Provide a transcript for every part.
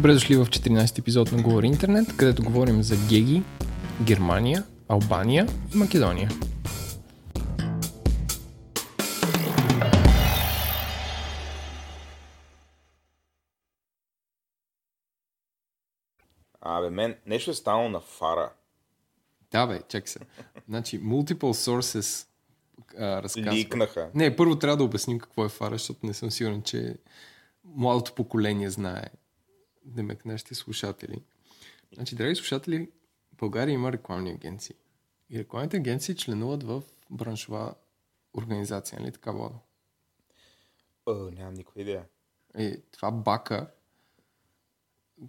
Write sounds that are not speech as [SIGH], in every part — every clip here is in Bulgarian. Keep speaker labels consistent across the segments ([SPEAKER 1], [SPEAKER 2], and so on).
[SPEAKER 1] Добре дошли в 14 епизод на Говори Интернет, където говорим за Геги, Германия, Албания и Македония.
[SPEAKER 2] Абе, мен нещо е станало на фара.
[SPEAKER 1] Да, бе, чакай се. Значи, multiple sources а, разказва.
[SPEAKER 2] Ликнаха.
[SPEAKER 1] Не, първо трябва да обясним какво е фара, защото не съм сигурен, че младото поколение знае. Демек, нашите слушатели. Значи, драги слушатели, в България има рекламни агенции. И рекламните агенции членуват в браншова организация, нали така, Владо?
[SPEAKER 2] О, нямам никаква идея.
[SPEAKER 1] Е, това БАКА,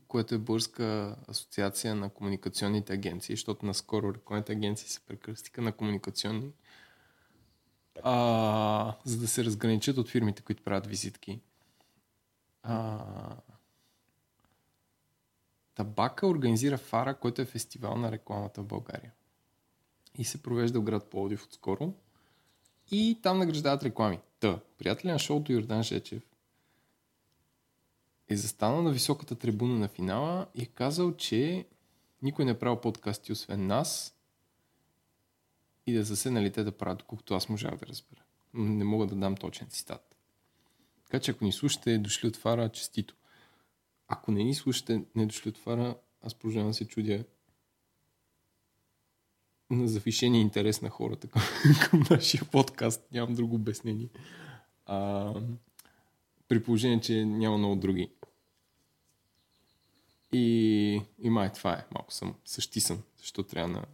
[SPEAKER 1] което е Българска асоциация на комуникационните агенции, защото наскоро рекламните агенции се прекръстиха на комуникационни, а, за да се разграничат от фирмите, които правят визитки. А, Табака организира Фара, който е фестивал на рекламата в България. И се провежда в град Пловдив отскоро. И там награждават реклами. Та, приятели на шоуто Йордан Жечев е застанал на високата трибуна на финала и е казал, че никой не е правил подкасти освен нас и да са се нали те да правят, доколкото аз можах да разбера. Не мога да дам точен цитат. Така че ако ни слушате, дошли от Фара, честито. Ако не ни слушате, не дошли от Фара, аз продължавам се чудя на завишения интерес на хората към, [LAUGHS] към нашия подкаст. Нямам друго обяснение. А, при положение, че няма много други. И, и май това е. Малко съм същисан, защо трябва на,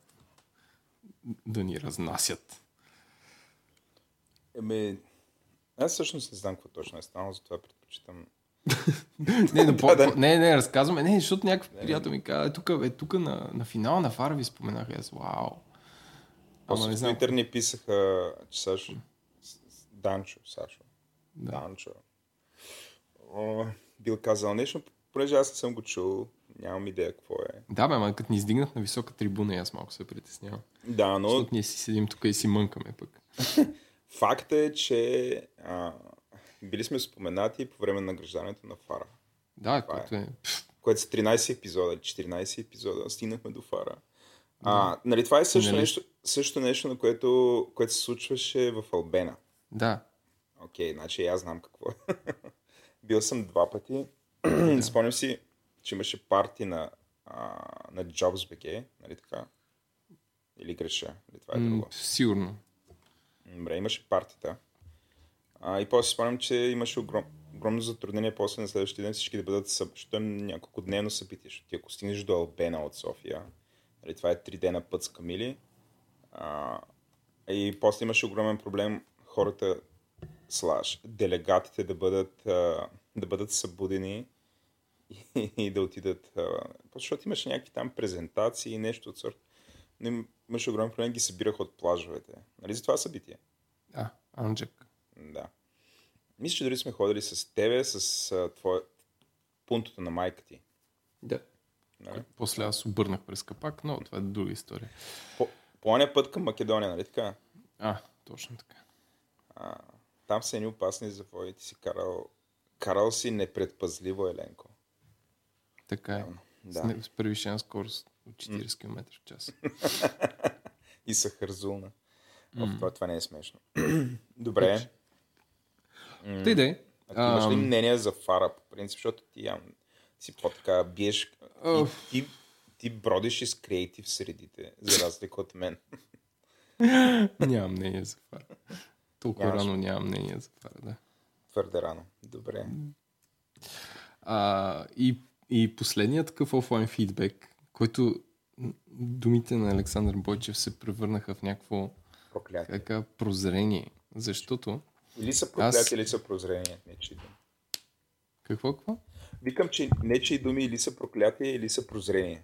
[SPEAKER 1] да ни разнасят.
[SPEAKER 2] Еми, аз всъщност не знам какво точно е станало, затова предпочитам. [LAUGHS]
[SPEAKER 1] не, но [LAUGHS] по,
[SPEAKER 2] Да, да.
[SPEAKER 1] не, не, разказваме. Не, защото някакъв приятел ми каза, е, тук, е, тук на, на финала на Фара ви споменах. Аз, вау. Ама не знам.
[SPEAKER 2] Twitter ни писаха, че Сашо, Данчо, Сашо,
[SPEAKER 1] Да.
[SPEAKER 2] Данчо, бил казал нещо, понеже аз не съм го чул, нямам идея какво е.
[SPEAKER 1] Да, бе, ама като ни издигнат на висока трибуна, аз малко се притеснявам.
[SPEAKER 2] Да, но
[SPEAKER 1] Защото ние си седим тук и си мънкаме пък. [LAUGHS]
[SPEAKER 2] факт е, че а, били сме споменати по време на награждането на Фара.
[SPEAKER 1] Да,
[SPEAKER 2] Това е.
[SPEAKER 1] което е. Пф,
[SPEAKER 2] което са 13 епизода, 14 епизода, стигнахме до фара. А, нали, това е също
[SPEAKER 1] Нали?
[SPEAKER 2] нещо, също нещо, на което, което се случваше в Албена.
[SPEAKER 1] Да.
[SPEAKER 2] Окей, значи аз знам какво е. [LAUGHS] Бил съм два пъти. Спомням си, че имаше парти на, а, на JobsBG, нали така? Или греша, или това е друго.
[SPEAKER 1] сигурно.
[SPEAKER 2] Добре, имаше партита. А, и после спомням, че имаше огром, огромно затруднение после на следващия ден всички да бъдат защото е няколко дневно събитие. Защото ти ако стигнеш до Албена от София, нали, това е три дена път с Камили, а, и после имаше огромен проблем хората, слаш, делегатите да бъдат, да бъдат събудени и, и да отидат. Защото имаше някакви там презентации и нещо от сорта. Но им- имаше огромен проблем, ги събираха от плажовете. Нали за това събитие?
[SPEAKER 1] А, Анджак.
[SPEAKER 2] Да. Мисля, че дори сме ходили с тебе, с а, твоя... пунтото на майка ти.
[SPEAKER 1] Да.
[SPEAKER 2] Нали?
[SPEAKER 1] После аз обърнах през капак, но това е друга история.
[SPEAKER 2] По, по път към Македония, нали така?
[SPEAKER 1] А, точно така.
[SPEAKER 2] А, там са едни опасни завои. Ти си карал... Карал си непредпазливо, Еленко.
[SPEAKER 1] Така е.
[SPEAKER 2] Да.
[SPEAKER 1] С, не- с превишена скорост от 40 км в час. [LAUGHS]
[SPEAKER 2] И са хързулна. Mm. Това, това не е смешно. [CLEARS THROAT] Добре.
[SPEAKER 1] Тъй да.
[SPEAKER 2] А ти имаш ли мнение за Фара, по принцип, защото ти ям, си по-така биеш... Ти, ти, ти бродиш из креатив средите, за разлика от мен. [LAUGHS]
[SPEAKER 1] Нямам мнение за фара. Толкова
[SPEAKER 2] Нямаш.
[SPEAKER 1] рано нямам мнение за фара, да.
[SPEAKER 2] Твърде рано. Добре.
[SPEAKER 1] А, и, и последният такъв офлайн фидбек, който думите на Александър Бойчев се превърнаха в някакво
[SPEAKER 2] Проклятие.
[SPEAKER 1] така прозрение. Защото...
[SPEAKER 2] Или са проклятия,
[SPEAKER 1] Аз-
[SPEAKER 2] или са прозрения. Нечи думи.
[SPEAKER 1] Какво, какво?
[SPEAKER 2] Викам, че нечи думи или са проклятия, или са прозрения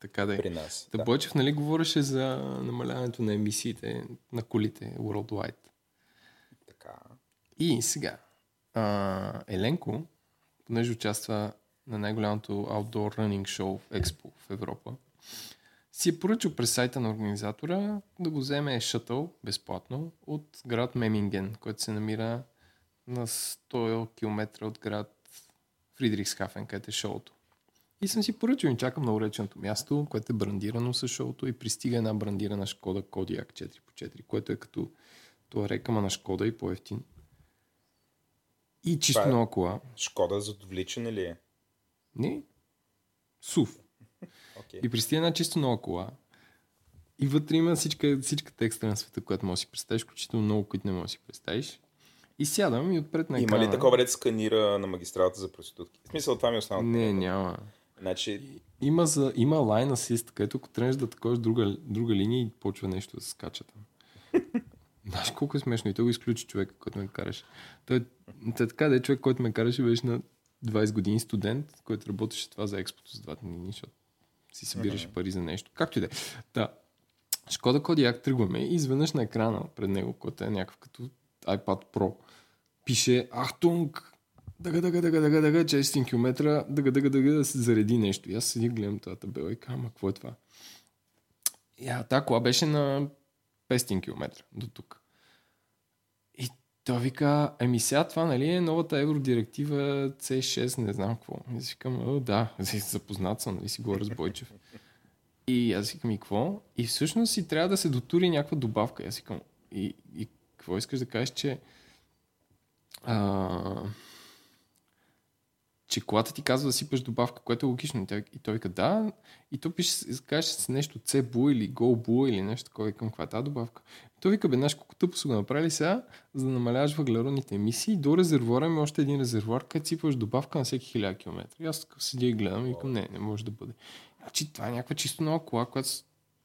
[SPEAKER 1] Така да е.
[SPEAKER 2] при нас. Да.
[SPEAKER 1] Бойчев нали говореше за намаляването на емисиите на колите worldwide.
[SPEAKER 2] Така.
[SPEAKER 1] И сега, а, Еленко, понеже участва на най-голямото outdoor running show в Експо в Европа, си е поръчал през сайта на организатора да го вземе шътъл безплатно от град Меминген, който се намира на 100 км от град Фридрихсхафен, където е шоуто. И съм си поръчал и чакам на уреченото място, което е брандирано с шоуто и пристига една брандирана Шкода Kodiaq 4x4, което е като това рекама на Шкода и по-ефтин. И чисто
[SPEAKER 2] Това е-
[SPEAKER 1] нова кола.
[SPEAKER 2] Шкода за отвличане ли е?
[SPEAKER 1] Не. Сув.
[SPEAKER 2] Окей.
[SPEAKER 1] И пристига една чисто нова кола. И вътре има всичка, всичката екстра на света, която можеш да си представиш, включително много, които не можеш да си представиш. И сядам и отпред на
[SPEAKER 2] Има
[SPEAKER 1] екрана...
[SPEAKER 2] ли такова, дете сканира на магистралата за проститутки? В смисъл, това ми е основното.
[SPEAKER 1] Не, няма.
[SPEAKER 2] Значи,
[SPEAKER 1] Има, за, има line assist, където ако тръгнеш да таковаш друга, друга линия и почва нещо да се скача там. [LAUGHS] Знаеш колко е смешно и той го изключи човека, който ме караше. Той, той така да е човек, който ме караше, беше на 20 години студент, който работеше това за експото с два дни, защото си събираше пари за нещо. Както и да е. Та, Шкода Кодиак тръгваме и изведнъж на екрана пред него, който е някакъв като iPad Pro, пише Ахтунг, дъга, дъга, дъга, дъга, дъга, 400 км, дъга, дъга, дъга, да се зареди нещо. И аз седих, гледам тази табела и казвам, какво е това? И а, тази кола беше на 500 км до тук. И той вика, еми сега това нали е новата евродиректива C6, не знам какво. И аз викам, да, [LAUGHS] запознат съм, нали си говоря с Бойчев. И аз викам, и какво? И всъщност си трябва да се дотури някаква добавка. И аз викам, и, и какво искаш да кажеш, че а, че колата ти казва да сипаш добавка, което е логично. И той, вика, да, и то пише, каже с нещо CBU или GoBu или нещо такова. Към каква е тази добавка? И той вика, бе, знаеш колко тъпо са го направили сега, за да намаляваш въглеродните емисии. До резервуара има още един резервуар, където сипаш добавка на всеки 1000 км. И аз така седя и гледам и викам, не, не може да бъде. Значи това е някаква чисто нова кола, която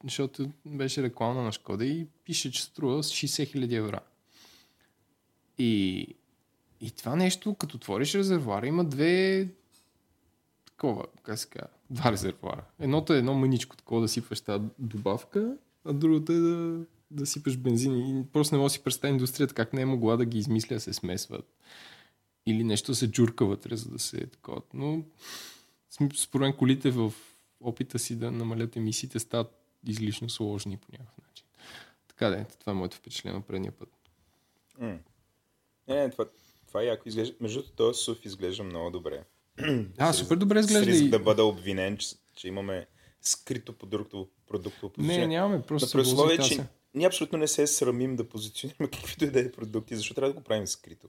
[SPEAKER 1] защото беше реклама на Шкода и пише, че струва с 60 000 евро. И, и това нещо, като отвориш резервуара, има две такова, как се казва, два резервуара. Едното е едно мъничко такова да сипваш тази добавка, а другото е да, да сипаш бензин. И просто не мога да си представя индустрията как не е могла да ги измисля, се смесват. Или нещо се джурка вътре, за да се е такова. Но според мен колите в опита си да намалят емисиите стават излишно сложни по някакъв начин. Така да е, това е моето впечатление от предния път.
[SPEAKER 2] М. Не, не, това, това е яко изглежда. Между другото, този СУВ изглежда много добре. [CLEARS THROAT]
[SPEAKER 1] А,
[SPEAKER 2] С
[SPEAKER 1] супер добре
[SPEAKER 2] С
[SPEAKER 1] изглежда
[SPEAKER 2] риск
[SPEAKER 1] и...
[SPEAKER 2] да бъда обвинен, че, че имаме скрито продуктово, продуктово
[SPEAKER 1] Не, нямаме, просто
[SPEAKER 2] при условие, че ние абсолютно не се срамим да позиционираме [LAUGHS] каквито и да е продукти, защото трябва да го правим скрито.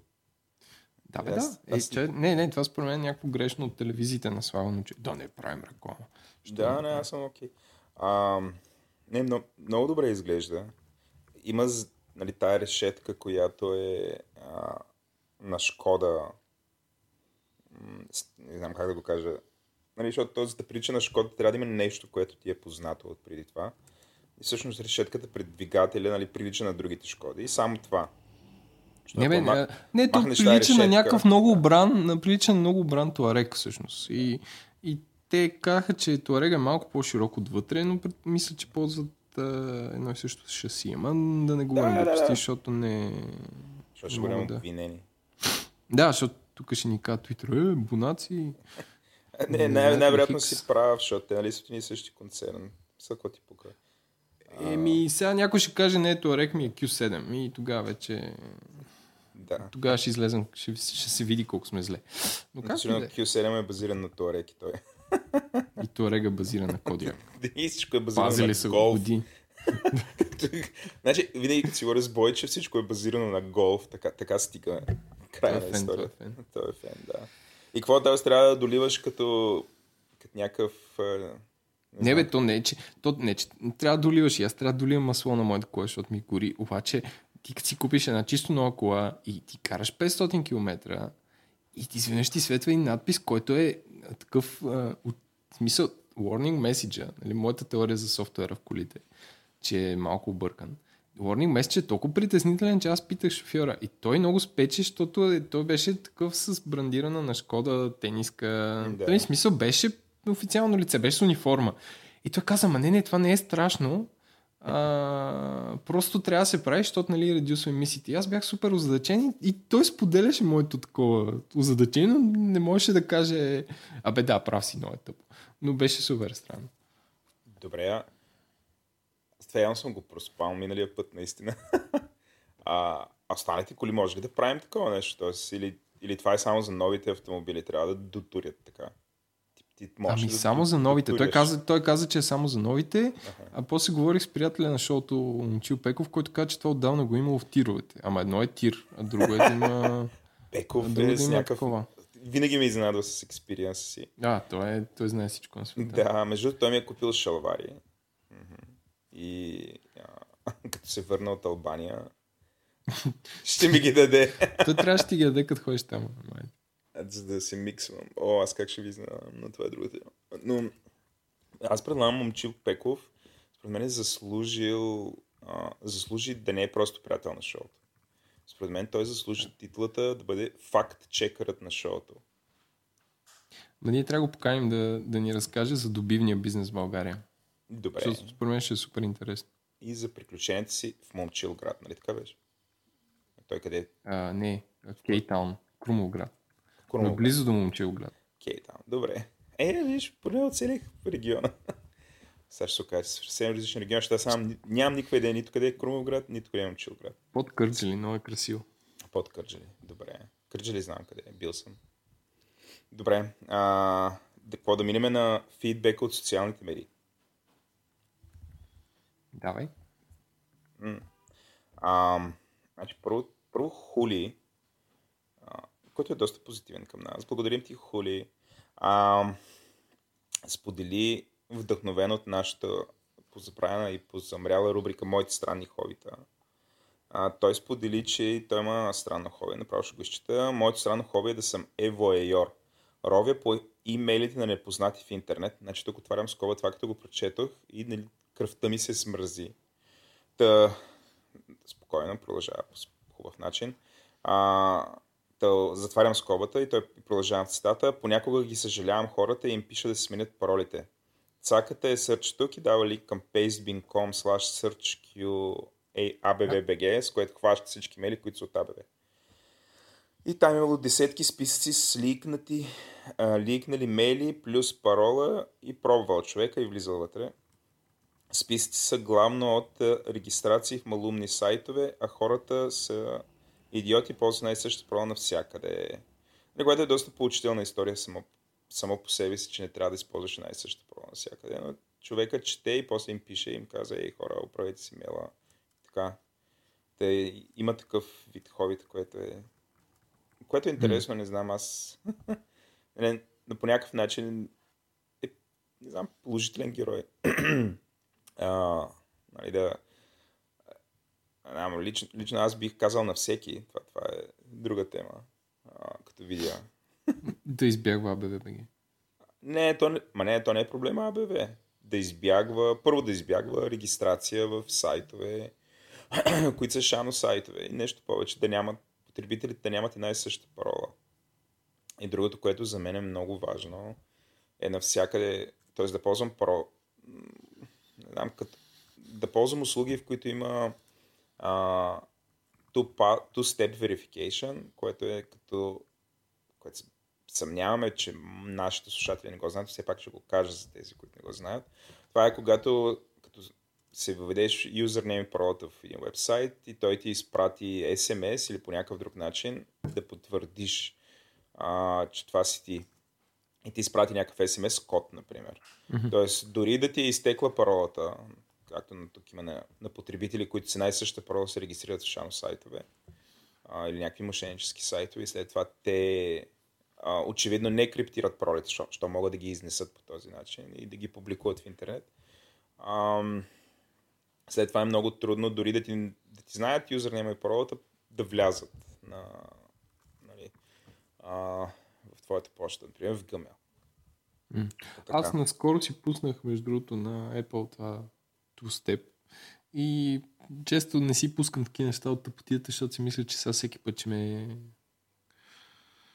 [SPEAKER 1] Да, бе,
[SPEAKER 2] Аз-
[SPEAKER 1] да. Е,
[SPEAKER 2] аз-
[SPEAKER 1] че, не, не, това според мен е някакво грешно от телевизиите на Слава че да не правим реклама. Що
[SPEAKER 2] да,
[SPEAKER 1] не
[SPEAKER 2] аз съм окей. А, не, много, много добре изглежда. Има нали, тая решетка, която е а, на Шкода. Не знам как да го кажа. Нали, защото този да прилича на Шкода трябва да има нещо, което ти е познато от преди това. И всъщност решетката пред двигателя нали, прилича на другите Шкоди. И само това. Защото
[SPEAKER 1] Не, бе,
[SPEAKER 2] ако ма-
[SPEAKER 1] не, то прилича на някакъв много обран, на прилича на много обран туарек всъщност. И, и те казаха, че туарек е малко по-широк отвътре, но пред, мисля, че ползват а, едно и също шаси. Ама да не говорим
[SPEAKER 2] Да, да, да.
[SPEAKER 1] защото не...
[SPEAKER 2] Защото ще бъдем
[SPEAKER 1] да.
[SPEAKER 2] обвинени.
[SPEAKER 1] Да, защото тук ще ни кажа Twitter, е, бонаци.
[SPEAKER 2] Не,
[SPEAKER 1] Не
[SPEAKER 2] най- най-вероятно си прав, защото те нали са и същи концерн. Са ти пука.
[SPEAKER 1] Еми, сега някой ще каже, не, туарек ми е Q7 и тогава вече...
[SPEAKER 2] Да.
[SPEAKER 1] Тогава ще излезем, ще, ще се види колко сме зле. Но как да е.
[SPEAKER 2] Q7 е базиран на Touareg и той.
[SPEAKER 1] И туарега базира на Кодиак. [LAUGHS]
[SPEAKER 2] И всичко е базирано
[SPEAKER 1] Пазили
[SPEAKER 2] на
[SPEAKER 1] са го
[SPEAKER 2] голф.
[SPEAKER 1] години. [LAUGHS]
[SPEAKER 2] значи, винаги като си говоря с Бойче, всичко е базирано на голф. Така, така стига края
[SPEAKER 1] Той е
[SPEAKER 2] на
[SPEAKER 1] фен, той е фен.
[SPEAKER 2] Той е фен, да. И какво трябва трябва да доливаш като, като някакъв...
[SPEAKER 1] Не,
[SPEAKER 2] знам,
[SPEAKER 1] бе, то не е, че, то, не, че не трябва да доливаш. И аз трябва да доливам масло на моята кола, защото ми гори. Обаче, ти като си купиш една чисто нова кола и ти караш 500 км и ти изведнъж ти светва и надпис, който е такъв, а, от, смисъл, warning message, нали, моята теория за софтуера в колите, че е малко объркан. Warning message е толкова притеснителен, че аз питах шофьора. И той много спече, защото е- той беше такъв с брандирана на Шкода тениска.
[SPEAKER 2] Да.
[SPEAKER 1] Той смисъл беше официално лице, беше с униформа. И той каза, ма не, не, това не е страшно. А, просто трябва да се прави, защото нали, редюсва емисиите. И аз бях супер озадачен и, той споделяше моето такова озадачение, но не можеше да каже, абе да, прав си, много е тъпо. Но беше супер странно.
[SPEAKER 2] Добре, това явно съм го проспал миналия път, наистина. [LAUGHS] а, а останалите коли може ли да правим такова нещо? Тоест, или, или това е само за новите автомобили? Трябва да дотурят така.
[SPEAKER 1] Ти, ти ами да само за новите. Той каза, той каза, че е само за новите, ага. а после говорих с приятеля на шоуто Момчил Пеков, който каза, че това отдавна го е имало в тировете. Ама едно е тир, а друго е да има... [LAUGHS]
[SPEAKER 2] Пеков е с някакъв... Такова. Винаги ме изненадва с експириенса си.
[SPEAKER 1] Да, той, е, той знае всичко на света.
[SPEAKER 2] Да, между той ми е купил шалвари. И а, [LAUGHS] като се върна от Албания, [LAUGHS] ще ми ги даде. [LAUGHS]
[SPEAKER 1] той трябваше да ти ги даде, като ходиш там.
[SPEAKER 2] За да се миксвам. О, аз как ще ви знам, но това е другата. Но аз предлагам момчил Пеков, според мен е заслужил, а, заслужи да не е просто приятел на шоуто. Според мен той заслужи титлата да бъде факт чекърът на шоуто.
[SPEAKER 1] Ма ние трябва да го поканим да, да ни разкаже за добивния бизнес в България.
[SPEAKER 2] Добре.
[SPEAKER 1] Защото според мен ще е супер интересно.
[SPEAKER 2] И за приключенията си в Момчил град, нали така беше? Той къде е?
[SPEAKER 1] А, не, Кейтаун, Крумовград. Крумовград. Близо до Момчил град.
[SPEAKER 2] Кейтаун, добре. Е, виж, поне оцелих региона. [LAUGHS] Сега ще се окаже съвсем различен регион, защото аз сам нямам никаква идея нито къде е Крумовград, нито къде е Момчилград.
[SPEAKER 1] Под Кърджали, много е красиво.
[SPEAKER 2] Под Кърджали, добре. Кърджали знам къде е, бил съм. Добре, а, какво да минеме на фидбек от социалните медии?
[SPEAKER 1] Давай.
[SPEAKER 2] А, значи, първо, първо Хули, а, който е доста позитивен към нас. Благодарим ти, Хули. А, сподели вдъхновен от нашата позабравена и позамряла рубрика Моите странни хобита. А, той сподели, че той има странно хоби. Направо ще го изчита. Моето странно хоби е да съм евоейор. Ровя по имейлите на непознати в интернет. Значи тук отварям скоба това, като го прочетох и нали, кръвта ми се смързи. Та, спокойно, продължава по хубав начин. А, та, затварям скобата и той продължава цитата. Понякога ги съжалявам хората и им пиша да сменят паролите. Цаката е search тук и дава линк към pastebin.com slash searchqabbg, с което хваща всички мели, които са от ABB. И там е имало десетки списъци с ликнати, а, ликнали мейли плюс парола и пробвал човека и влизал вътре. Списъци са главно от регистрации в малумни сайтове, а хората са идиоти, ползват най-същата парола навсякъде. Което е доста поучителна история само само по себе си, че не трябва да използваш най същата проба навсякъде. Но човека чете и после им пише и им казва, ей хора, оправете си мела. Така. Те има такъв вид хобит, което е което е интересно, mm. не знам, аз [LAUGHS] не, но по някакъв начин е, не знам, положителен герой. [CLEARS THROAT] а, нали, да, лично, лично аз бих казал на всеки, това, това е друга тема, а, като видя [LAUGHS]
[SPEAKER 1] да избягва АБВ
[SPEAKER 2] Не, то не, ма не, то не е проблема АБВ. Да избягва, първо да избягва регистрация в сайтове, [CLEARS THROAT] които са шано сайтове и нещо повече, да нямат, потребителите да нямат една и съща парола. И другото, което за мен е много важно, е навсякъде, т.е. да ползвам парола, не знам, като, да ползвам услуги, в които има а, two-step verification, което е като което съмняваме, че нашите слушатели не го знаят, все пак ще го кажа за тези, които не го знаят. Това е когато като се въведеш юзернейм и паролата в един вебсайт и той ти изпрати SMS или по някакъв друг начин да потвърдиш, а, че това си ти. И ти изпрати някакъв SMS код, например. Mm-hmm. Тоест, дори да ти е изтекла паролата, както на тук има на, на потребители, които са най-същата парола се регистрират в шано сайтове а, или някакви мошеннически сайтове и след това те а, очевидно не криптират паролите, защото могат да ги изнесат по този начин и да ги публикуват в интернет. А, след това е много трудно дори да ти, да ти знаят юзернейма и паролата да влязат на, нали, а, твоята почта, например в Gmail.
[SPEAKER 1] Mm. Аз наскоро си пуснах, между другото, на Apple това two-step и често не си пускам такива неща от тъпотията, защото си мисля, че сега всеки път, че ме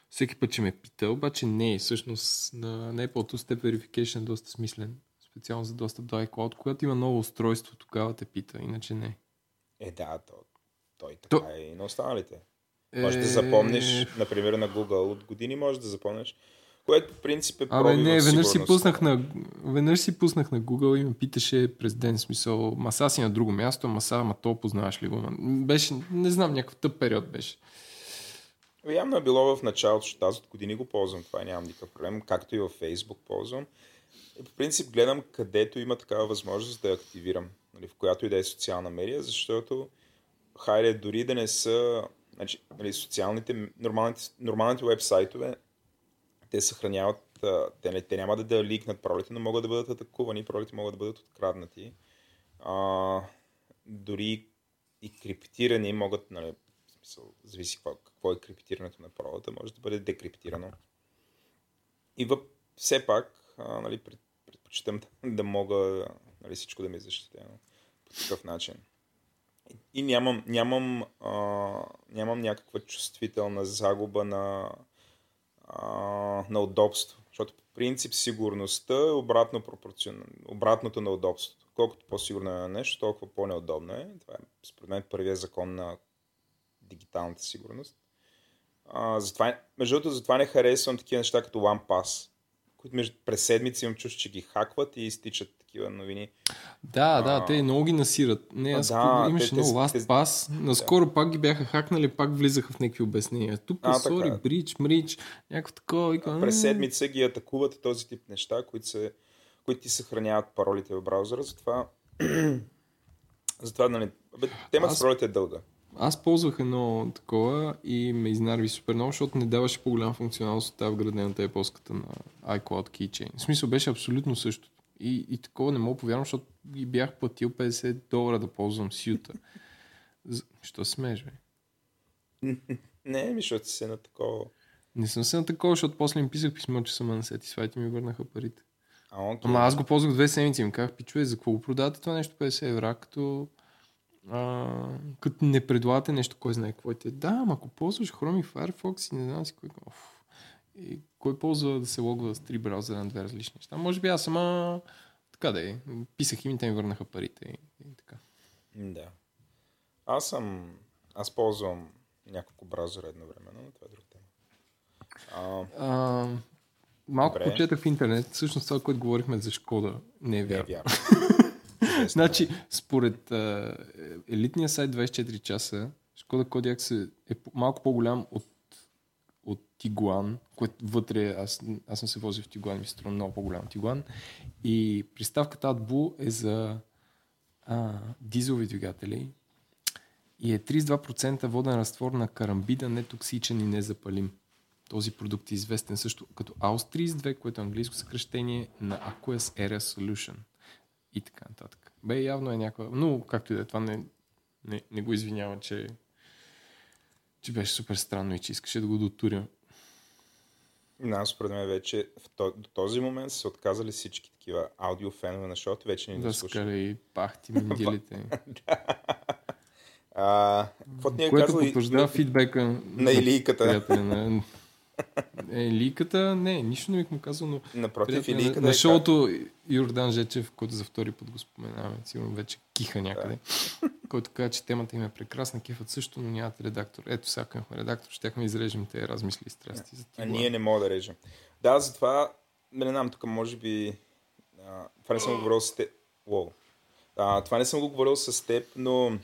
[SPEAKER 1] всеки път, че ме пита, обаче не, всъщност на, на Apple Two Step Verification е доста смислен, специално за достъп до iCloud, когато има ново устройство, тогава те пита, иначе не.
[SPEAKER 2] Е, да, то, той така то... е и на останалите. Може е... да запомниш, например, на Google от години може да запомниш. Което по принцип е
[SPEAKER 1] Абе, не, веднъж си, пуснах на, веднъж си пуснах на Google и ме питаше през ден смисъл, маса си на друго място, маса, ама то познаваш ли го? Беше, не знам, някакъв тъп период беше.
[SPEAKER 2] Явно е било в началото, защото аз от години го ползвам, това нямам никакъв проблем, както и във Facebook ползвам. И по принцип гледам където има такава възможност да я активирам, нали, в която и да е социална медия, защото хайде дори да не са значи, нали, социалните, нормалните, нормалните вебсайтове, те съхраняват, те, не, те няма да, да ликнат паролите, но могат да бъдат атакувани, паролите могат да бъдат откраднати. А, дори и криптирани могат, нали, в смисъл, зависи какво, какво е криптирането на паролата, може да бъде декриптирано. И въп, все пак, а, нали, пред, предпочитам [LAUGHS] да мога нали, всичко да ми е защитено по такъв начин. И, нямам, нямам, а, нямам някаква чувствителна загуба на, а, на удобство. Защото по принцип сигурността е обратно обратното на удобството. Колкото по-сигурно е нещо, толкова по-неудобно е. Това е според мен първият закон на дигиталната сигурност. А, затова, между другото, затова не харесвам такива неща като OnePass, които между, през седмици имам чувство, че ги хакват и изтичат такива новини.
[SPEAKER 1] Да, а, да, те много ги насират. Не, аз да, имаше много Last Pass. Наскоро да. пак ги бяха хакнали, пак влизаха в някакви обяснения. Тук, а, сори, брич, мрич, някакво такова. Вика,
[SPEAKER 2] през седмица ги атакуват този тип неща, които, се, които ти съхраняват паролите в браузъра, затова [CLEARS THROAT] затова, нали, темата аз... с паролите е дълга.
[SPEAKER 1] Аз ползвах едно такова и ме изнарви супер много, защото не даваше по-голям функционалност от тази вградената епоската на iCloud Keychain. В смисъл беше абсолютно същото. И, и такова не мога повярвам, защото ги бях платил 50 долара да ползвам сюта. Що смееш, бе?
[SPEAKER 2] Не, ми, защото си на такова.
[SPEAKER 1] Не съм се на такова, защото после им писах писмо, че съм на Satisfied и ми върнаха парите.
[SPEAKER 2] А, okay.
[SPEAKER 1] Ама аз го ползвах две седмици и ми казах, пичове, за какво го продавате това нещо 50 евра, като, а, като не предлагате нещо, кой знае какво е. Да, ама ако ползваш Chrome и Firefox и не знам си кой. Оф. И кой ползва да се логва с три браузъра на две различни неща? Може би аз сама така да е. Писах им и те ми върнаха парите и, и така.
[SPEAKER 2] Да. Аз съм... Аз ползвам няколко браузъра едновременно, но това е друг тема.
[SPEAKER 1] А... А, малко Добре. почетах в интернет. Всъщност това, което говорихме за Шкода, не е вярно. Не е вярно. [LAUGHS] значи, според а, елитния сайт 24 часа, Шкода Kodiaq е малко по-голям от от Тигуан, което вътре, аз, аз съм се возил в Тигуан, ми се струва много по-голям Тигуан. И приставката AdBlue е за а, дизелови двигатели и е 32% воден разтвор на карамбида, нетоксичен и незапалим. Този продукт е известен също като AUS32, което е английско съкръщение на Aqueous Area Solution. И така нататък. Бе, явно е някаква... Но, както и да е, това не, не, не го извинява, че че беше супер странно и че искаше да го дотуря.
[SPEAKER 2] Аз според мен вече в този момент са се отказали всички такива аудиофенове на шоу, вече не
[SPEAKER 1] да слушат. Да, и пахти [LAUGHS] миндилите.
[SPEAKER 2] а, какво ни
[SPEAKER 1] е Което потвърждава фидбека
[SPEAKER 2] на Илийката.
[SPEAKER 1] На, е, ликата, не, нищо не бих му казал, но
[SPEAKER 2] Напротив, и ликата
[SPEAKER 1] на, на е шоуто Йордан Жечев, който за втори път го споменаваме, сигурно вече киха някъде, да. който каза, че темата им е прекрасна, кефът също, но нямат редактор. Ето сега имахме редактор, щяхме изрежем те размисли и страсти.
[SPEAKER 2] За а ние не мога да режем. Да, затова, не знам, тук може би, а, това не съм го говорил с теб. Уоу. А, това не съм го говорил с теб, но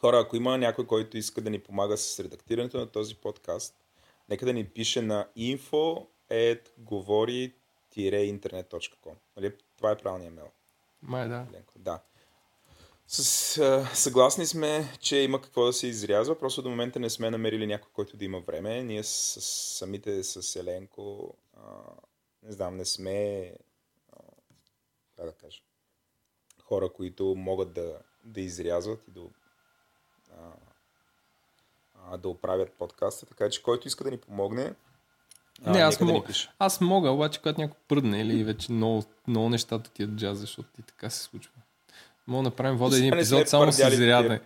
[SPEAKER 2] хора, ако има някой, който иска да ни помага с редактирането на този подкаст, нека да ни пише на info at говори-internet.com. Нали? Това е правилният мейл.
[SPEAKER 1] Май да.
[SPEAKER 2] Да. С, а, съгласни сме, че има какво да се изрязва, просто до момента не сме намерили някой, който да има време. Ние с, с самите с Еленко, а, не знам, не сме, а, как да кажа, хора, които могат да, да изрязват и да, а, да оправят подкаста, така че който иска да ни помогне,
[SPEAKER 1] а, не, аз, мога, да аз мога, обаче когато някой пръдне или вече много, много нещата ти е джаз, защото и така се случва. Мога да направим вода един епизод само с изрядане.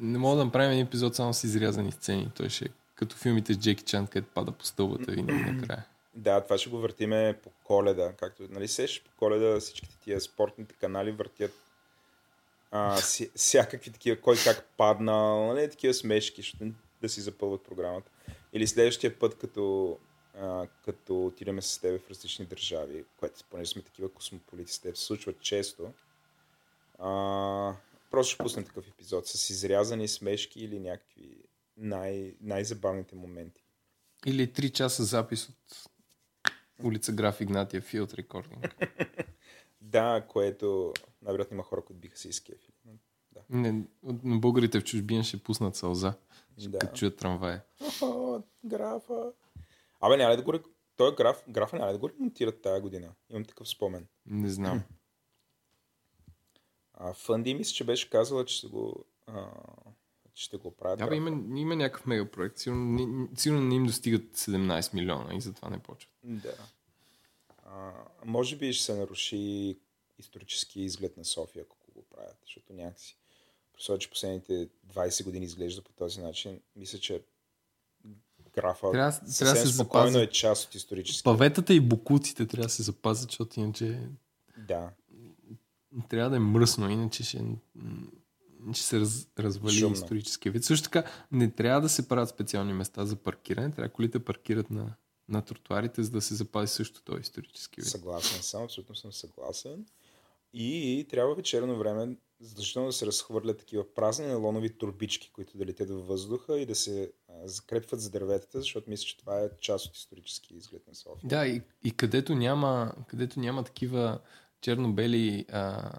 [SPEAKER 1] Не мога да направим един епизод само с изрязани сцени. Той ще е като филмите с Джеки Чан, където пада по стълбата винаги накрая.
[SPEAKER 2] Да, това ще го въртиме по коледа. Както, нали сеш, по коледа всичките тия спортните канали въртят а, си, всякакви такива, кой как падна, нали, такива смешки, защото да си запълват програмата. Или следващия път, като а, като отидеме с тебе в различни държави, което понеже сме такива космополити с теб, се случва често. А, просто ще пуснем такъв епизод с изрязани смешки или някакви най- най-забавните моменти.
[SPEAKER 1] Или 3 часа запис от улица Граф Игнатия Field Recording. [LAUGHS]
[SPEAKER 2] Да, което най-вероятно има хора, които биха се изкефили. Да.
[SPEAKER 1] Не, българите в чужбина ще пуснат сълза,
[SPEAKER 2] Да.
[SPEAKER 1] като чуят трамвая.
[SPEAKER 2] О, графа. Абе, няма да го... рек- Той граф, графа няма да го ремонтират тази година? Имам такъв спомен.
[SPEAKER 1] Не знам.
[SPEAKER 2] А, Фънди мисля, че беше казала, че ще го, а, че ще го правят.
[SPEAKER 1] Да, бе, има, има някакъв мегапроект. Сигурно, не- сигурно не им достигат 17 милиона и затова не почват.
[SPEAKER 2] Да. А, може би ще се наруши исторически изглед на София, ако го правят, защото някакси просто, че последните 20 години изглежда по този начин, мисля, че графа
[SPEAKER 1] Трябва- трябва се
[SPEAKER 2] спокойно
[SPEAKER 1] запази.
[SPEAKER 2] е част от исторически.
[SPEAKER 1] Паветата и букуците трябва да се запазят, защото иначе
[SPEAKER 2] Да.
[SPEAKER 1] трябва да е мръсно, иначе ще, ще се раз, развали
[SPEAKER 2] Шумно.
[SPEAKER 1] историческия вид. Също така, не трябва да се правят специални места за паркиране, трябва колите паркират на, на тротуарите, за да се запази също този исторически вид.
[SPEAKER 2] Съгласен съм, абсолютно съм съгласен. И трябва вечерно време задължително да се разхвърлят такива празни нейлонови турбички, които да летят във въздуха и да се а, закрепват за дърветата, защото мисля, че това е част от исторически изглед на София.
[SPEAKER 1] Да, и, и където, няма, където няма такива черно-бели, а,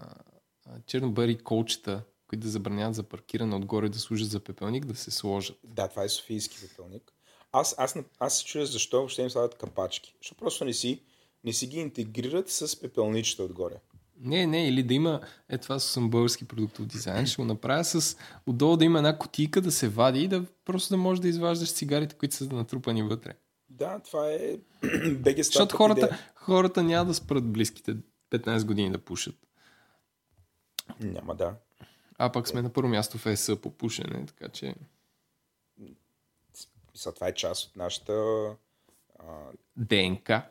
[SPEAKER 1] черно-бели колчета, които да забраняват за паркиране отгоре да служат за пепелник, да се сложат.
[SPEAKER 2] Да, това е Софийски пепелник. Аз, аз, аз се чуя защо въобще им слагат капачки. Защото просто не си, не си ги интегрират с пепелничета отгоре.
[SPEAKER 1] Не, не, или да има, е това съм български продуктов дизайн, ще го направя с отдолу да има една кутийка да се вади и да просто да можеш да изваждаш цигарите, които са натрупани вътре.
[SPEAKER 2] Да, това е [CLEARS THROAT] БГ
[SPEAKER 1] Защото хората, хората няма да спрат близките 15 години да пушат.
[SPEAKER 2] Няма, да.
[SPEAKER 1] А пък сме на първо място в ЕС по пушене, така че
[SPEAKER 2] Мисля, това е част от нашата а,
[SPEAKER 1] ДНК.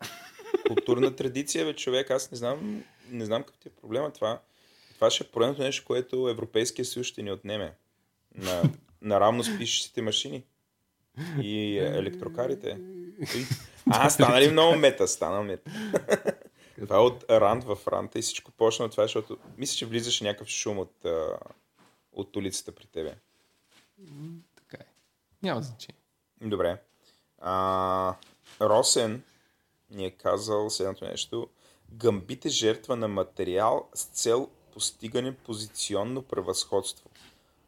[SPEAKER 2] културна традиция, бе, човек. Аз не знам, не знам какъв ти е проблема това. Това ще е поредното нещо, което Европейския съюз ще ни отнеме. На, наравно с пишещите машини. И електрокарите. А, стана ли много мета? Стана мета. [LAUGHS] това е от рант в ранта и всичко почна от това, защото мисля, че влизаше някакъв шум от, от улицата при тебе.
[SPEAKER 1] Така е. Няма значение.
[SPEAKER 2] Добре. А, Росен ни е казал следното нещо. Гъмбите жертва на материал с цел постигане позиционно превъзходство.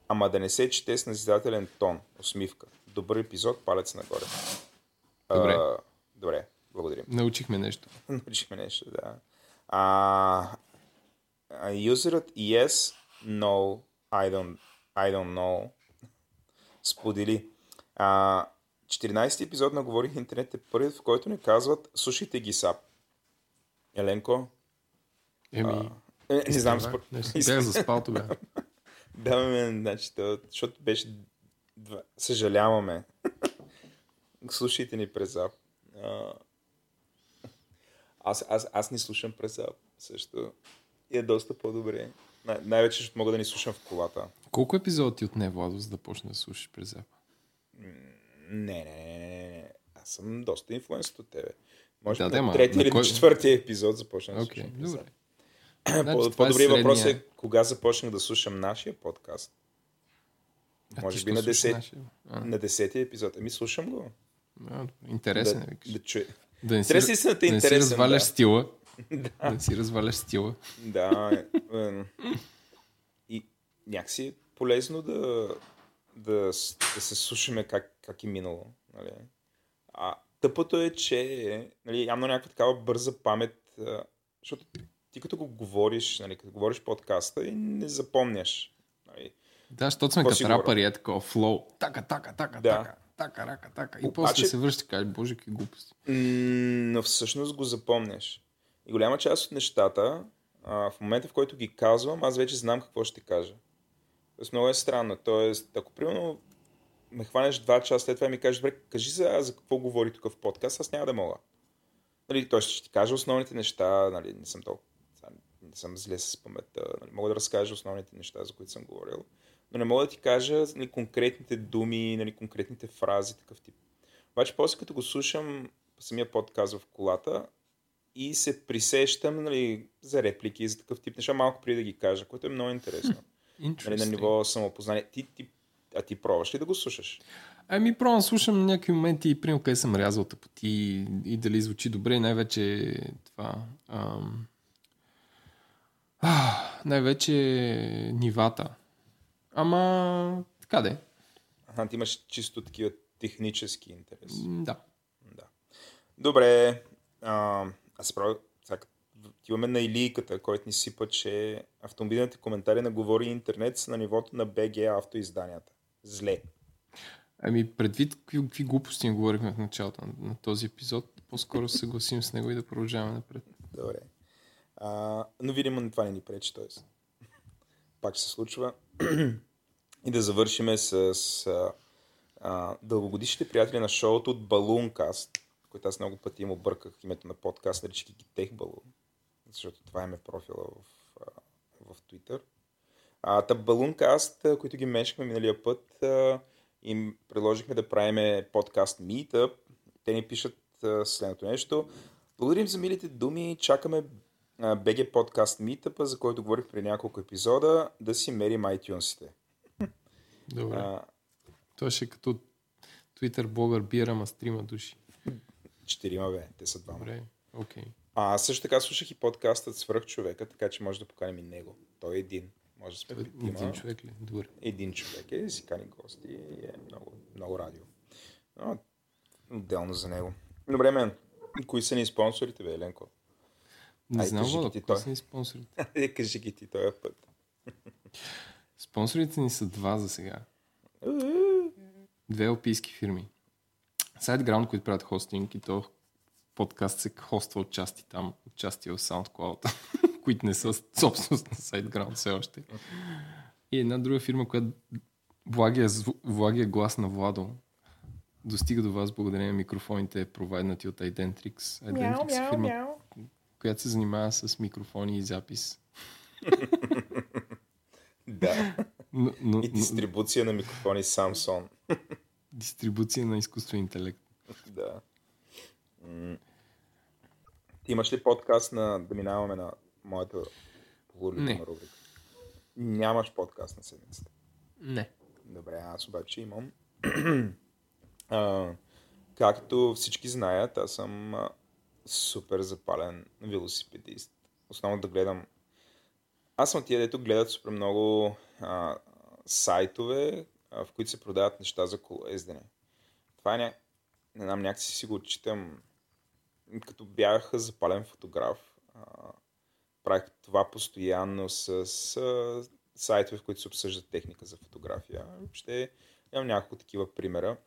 [SPEAKER 2] Ама да не се чете с назидателен тон. Усмивка. Добър епизод, палец нагоре.
[SPEAKER 1] Добре.
[SPEAKER 2] А, добре, благодарим.
[SPEAKER 1] Научихме нещо. [LAUGHS]
[SPEAKER 2] Научихме нещо, да. А, а, юзерът yes, no, I don't, I don't know сподели. А, 14 епизод на Говорих интернет е първият, в който ни казват слушайте ги сап. Еленко?
[SPEAKER 1] Еми,
[SPEAKER 2] Е, не знам.
[SPEAKER 1] това,
[SPEAKER 2] спор...
[SPEAKER 1] нещо, бях заспал тогава. [LAUGHS]
[SPEAKER 2] Да, ме, значи, то, защото беше... Два... Съжаляваме. [LAUGHS] Слушайте ни през ап. А, Аз, аз, аз ни слушам през ап също. И е доста по-добре. Най- най-вече, защото мога да ни слушам в колата.
[SPEAKER 1] Колко епизода ти отне, Владо, за да почне да слушаш през?
[SPEAKER 2] Не, не, не, не, не. Аз съм доста инфлуенс от тебе. Може
[SPEAKER 1] Да, да,
[SPEAKER 2] на третия или
[SPEAKER 1] кой-
[SPEAKER 2] на четвъртия епизод започна да слушам
[SPEAKER 1] добре. Значи,
[SPEAKER 2] По-
[SPEAKER 1] това е
[SPEAKER 2] По-добрият въпрос е кога започнах да слушам нашия подкаст.
[SPEAKER 1] А
[SPEAKER 2] Може би на
[SPEAKER 1] слушаш
[SPEAKER 2] 10
[SPEAKER 1] нашия? А,
[SPEAKER 2] на десетия епизод. Ами слушам го.
[SPEAKER 1] а. Интересен е,
[SPEAKER 2] да,
[SPEAKER 1] викаш.
[SPEAKER 2] да, чуя.
[SPEAKER 1] Да не си,
[SPEAKER 2] истината е
[SPEAKER 1] да не си разваляш
[SPEAKER 2] да.
[SPEAKER 1] стила. [LAUGHS] да не си разваляш стила.
[SPEAKER 2] Да. и някакси е полезно да, да, да се слушаме как, как е минало. Нали? А тъпото е, че нали, явно някаква такава бърза памет, защото ти като го говориш, нали, като говориш подкаста и не запомняш. Нали.
[SPEAKER 1] Да, защото сме като рапъри, е такова флоу. Така, така, така,
[SPEAKER 2] Да.
[SPEAKER 1] така, така, рака, така. И
[SPEAKER 2] Обаче-
[SPEAKER 1] после се връща и кажеш, боже, какви глупости.
[SPEAKER 2] Но всъщност го запомняш. И голяма част от нещата, а, в момента в който ги казвам, аз вече знам какво ще кажа. Тоест много е странно. Тоест, ако примерно ме хванеш два часа след това и ми кажеш, добре, кажи за, за какво говори тук в подкаст, аз няма да мога. Нали, той ще ти кажа основните неща, нали, не съм толкова, не съм зле с паметта, нали, мога да разкажа основните неща, за които съм говорил, но не мога да ти кажа нали, конкретните думи, нали, конкретните фрази, такъв тип. Обаче после като го слушам самия подкаст в колата и се присещам нали, за реплики и за такъв тип неща, малко преди да ги кажа, което е много интересно. [LAUGHS] Нали, на ниво самопознание. Ти, ти, а ти пробваш ли да го слушаш?
[SPEAKER 1] Ами, пробвам слушам някакви моменти примерно къде съм рязал тъпоти и, и дали звучи добре, най-вече това. Ам... А, най-вече нивата. Ама, така де.
[SPEAKER 2] Ага, ти имаш чисто такива технически интереси.
[SPEAKER 1] Да.
[SPEAKER 2] да. Добре. А, аз правя, имаме на илийката, който ни сипа, че автомобилните коментари на Говори Интернет са на нивото на BG автоизданията. Зле.
[SPEAKER 1] Ами, предвид какви, какви глупости ни говорихме в началото на, на този епизод, по-скоро се съгласим с него и да продължаваме напред.
[SPEAKER 2] Добре. А, но видимо това не ни пречи, т.е. Пак се случва. и да завършиме с а, дългогодишните приятели на шоуто от Balloon които аз много пъти им обърках името на подкаст, наричайки ги Тех Балун, защото това е профила в, а, в Twitter. А, та Balloon които ги мешахме миналия път, а, им предложихме да правим подкаст Meetup. Те ни пишат а, следното нещо. Благодарим за милите думи. Чакаме BG подкаст Meetup, за който говорих при няколко епизода, да си мерим iTunes-ите.
[SPEAKER 1] Добре. А, Това ще е като Twitter блогър бира, ама с трима души.
[SPEAKER 2] Четирима, бе. Те са двама.
[SPEAKER 1] Добре, окей. Okay.
[SPEAKER 2] А, също така слушах и подкастът Свърх човека, така че може да поканим и него. Той е един. Може да сме
[SPEAKER 1] петима. Един човек ли? Добре.
[SPEAKER 2] Един човек е, си кани гости и е много, много радио. Но, отделно за него. Добре, мен. Кои са ни спонсорите, бе, Еленко?
[SPEAKER 1] Не Ай, знам, Вала, кои са ни спонсорите? [LAUGHS]
[SPEAKER 2] Е, кажи ги ти този път.
[SPEAKER 1] Спонсорите ни са два за сега. Две опийски фирми. SiteGround, които правят хостинг и то подкаст се хоства от части там, от части в SoundCloud, [LAUGHS] които не са собственост на SiteGround все още. И една друга фирма, която влагия, влагия глас на Владо достига до вас благодарение на микрофоните, провайднати от Identrix. Identrix е фирма, мяу. която се занимава с микрофони и запис. [LAUGHS]
[SPEAKER 2] да. Но, но, и дистрибуция но... на микрофони Samsung.
[SPEAKER 1] Дистрибуция на изкуствен интелект.
[SPEAKER 2] Да. Ти имаш ли подкаст на да минаваме на моята популярна рубрика? Нямаш подкаст на седмицата.
[SPEAKER 1] Не.
[SPEAKER 2] Добре, аз обаче имам. [CLEARS THROAT] а, както всички знаят, аз съм супер запален велосипедист. Основно да гледам. Аз съм тия, дето гледат супер много а, сайтове, а, в които се продават неща за колоездене. Това е ня... не знам, някакси си го отчитам като бях запален фотограф. А, правих това постоянно с, с сайтове, в които се обсъждат техника за фотография. Ще имам няколко такива примера,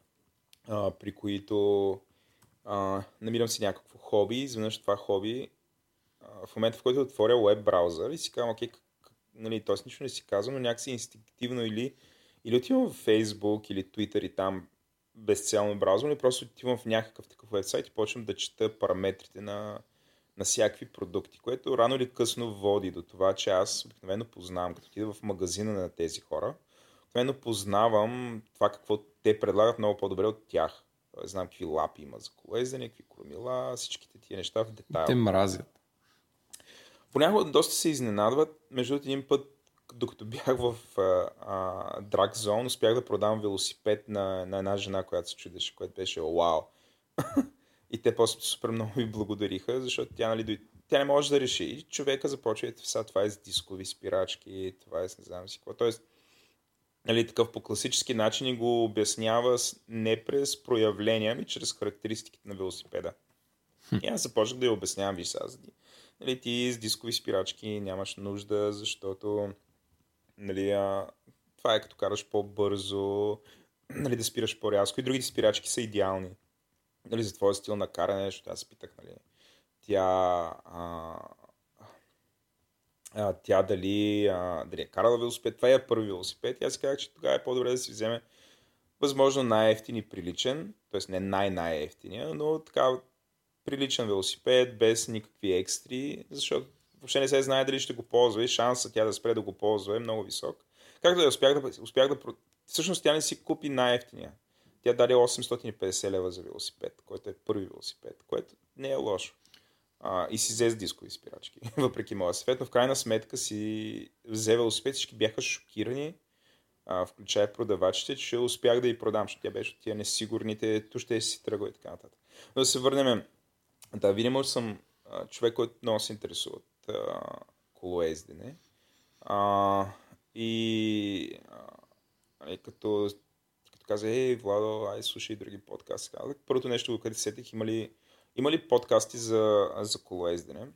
[SPEAKER 2] а, при които а, намирам си някакво хоби, изведнъж това хоби, а, в момента в който отворя веб браузър и си казвам, окей, нали, т.е. нищо не си казвам, но някакси инстинктивно или, или отивам в Facebook или Twitter и там безцелно браузване, просто отивам в някакъв такъв вебсайт и почвам да чета параметрите на, на всякакви продукти, което рано или късно води до това, че аз обикновено познавам, като отида в магазина на тези хора, обикновено познавам това какво те предлагат много по-добре от тях. Тоест, знам какви лапи има за колезене, какви кромила, всичките тия неща в детайл.
[SPEAKER 1] Те мразят.
[SPEAKER 2] Понякога доста се изненадват. Между един път докато бях в а, Drag Zone, успях да продам велосипед на, на една жена, която се чудеше, което беше вау. [LAUGHS] и те после супер много ви благодариха, защото тя, нали, тя не може да реши. И човека започва, сега това е с дискови спирачки, това е с не знам си какво. Тоест, нали, такъв по класически начин го обяснява не през проявления, ами чрез характеристиките на велосипеда. И аз започнах да я обяснявам, виж сега, нали, ти с дискови спирачки нямаш нужда, защото Нали, а, това е като караш по-бързо, нали, да спираш по-рязко и другите спирачки са идеални. Нали, за твоя стил на каране, защото аз питах, нали, тя, а, а, тя дали, а, дали е карала велосипед. Това е първи велосипед и аз казах, че тогава е по-добре да си вземе възможно най-ефтин и приличен, т.е. не най-най-ефтиния, но така приличен велосипед, без никакви екстри, защото въобще не се знае дали ще го ползва и шанса тя да спре да го ползва е много висок. Както да успях да, успях да... Всъщност тя не си купи най-ефтиния. Тя даде 850 лева за велосипед, който е първи велосипед, което не е лошо. А, и си взе с дискови спирачки, [LAUGHS] въпреки моя съвет, но в крайна сметка си взе велосипед, всички бяха шокирани, а, включая продавачите, че успях да и продам, защото тя беше от тия несигурните, ту ще си тръгва и така нататък. Но да се върнем. Да, видимо съм човек, който много се интересува а, колоездене. А, и а, нали, като, като каза, ей, Владо, ай, слушай други подкасти. Казах, първото нещо, което сетих, има ли, има ли подкасти за, за колоездене?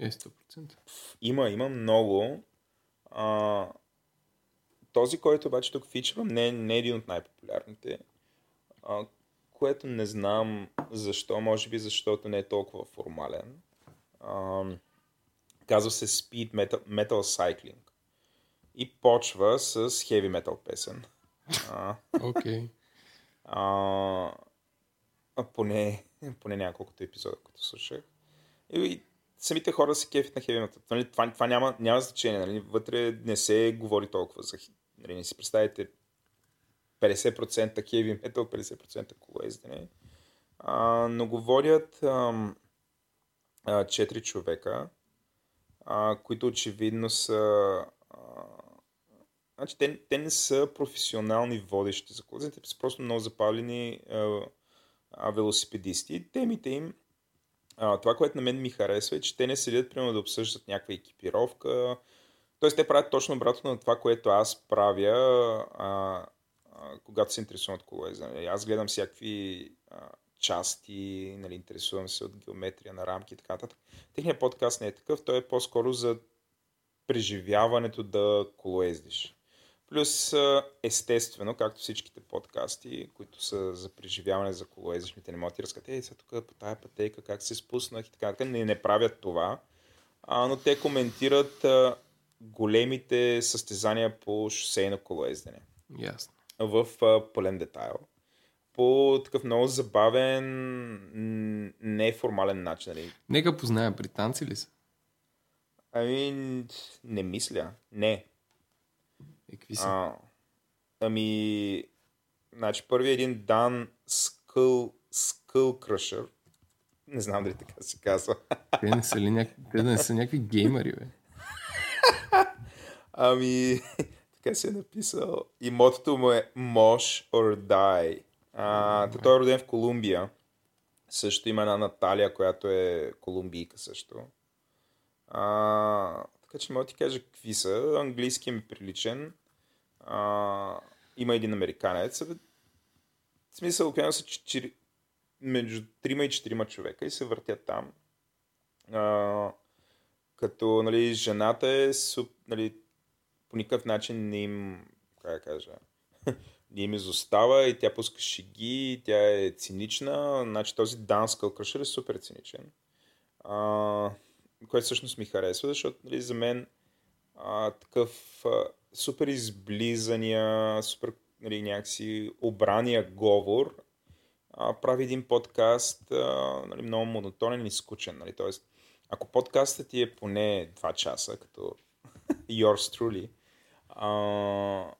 [SPEAKER 1] Е, 100%.
[SPEAKER 2] Има, има много. А, този, който обаче тук фичвам, не, не е един от най-популярните, а, което не знам защо, може би защото не е толкова формален. А, казва се Speed Metal, Metal Cycling и почва с heavy metal песен.
[SPEAKER 1] Окей.
[SPEAKER 2] Okay. поне, поне няколкото епизода, които слушах. И самите хора се кефят на heavy metal. Нали, това, това няма, няма значение. Нали? Вътре не се говори толкова за... Нали, не си представите 50% heavy metal, 50% колоездене. А, но говорят ам, а, 4 човека, а, които очевидно са Значи, те, те не са професионални водещи за колата, те са просто много запалени а, а, велосипедисти. Темите им, а, това, което на мен ми харесва е, че те не седят примерно да обсъждат някаква екипировка. Тоест, те правят точно обратно на това, което аз правя, а, а, когато се интересувам от колоездене. Аз гледам всякакви а, части, нали, интересувам се от геометрия на рамки и така нататък. Техният подкаст не е такъв, той е по-скоро за преживяването да колоездиш. Плюс естествено, както всичките подкасти, които са за преживяване за колоездишните, не могат да разкат, ей, сега тук по тая пътейка, как се спуснах и така, така. Не, не правят това, а, но те коментират а, големите състезания по шосейно колоездене.
[SPEAKER 1] Ясно.
[SPEAKER 2] В а, пълен детайл. По такъв много забавен, неформален начин. Нали?
[SPEAKER 1] Нека позная, британци ли са?
[SPEAKER 2] Ами, не мисля. Не.
[SPEAKER 1] И какви са? А,
[SPEAKER 2] ами, значи първи е един Дан Скъл, Скъл Кръшър. Не знам дали така се казва. [LAUGHS]
[SPEAKER 1] Те не са ли някакви, те не са някакви геймери, бе?
[SPEAKER 2] ами, [LAUGHS] така се е написал. И мотото му е Mosh or Die. А. Той е роден в Колумбия. Също има една Наталия, която е колумбийка също. А, така че мога да ти кажа какви са. Английски ми е приличен. А, има един американец. В смисъл, обикновено са 4, между 3 и 4 човека и се въртят там. А, като нали, жената е суп, нали, по никакъв начин не им, как да кажа, [LAUGHS] не им изостава и тя пуска шеги, тя е цинична. Значи този Данс Кълкръшър е супер циничен. А, което всъщност ми харесва, защото нали, за мен а, такъв а, супер изблизания, супер нали, някакси обрания говор а, прави един подкаст а, нали, много монотонен и скучен. Нали? Тоест, ако подкастът ти е поне 2 часа, като [LAUGHS] yours truly, а,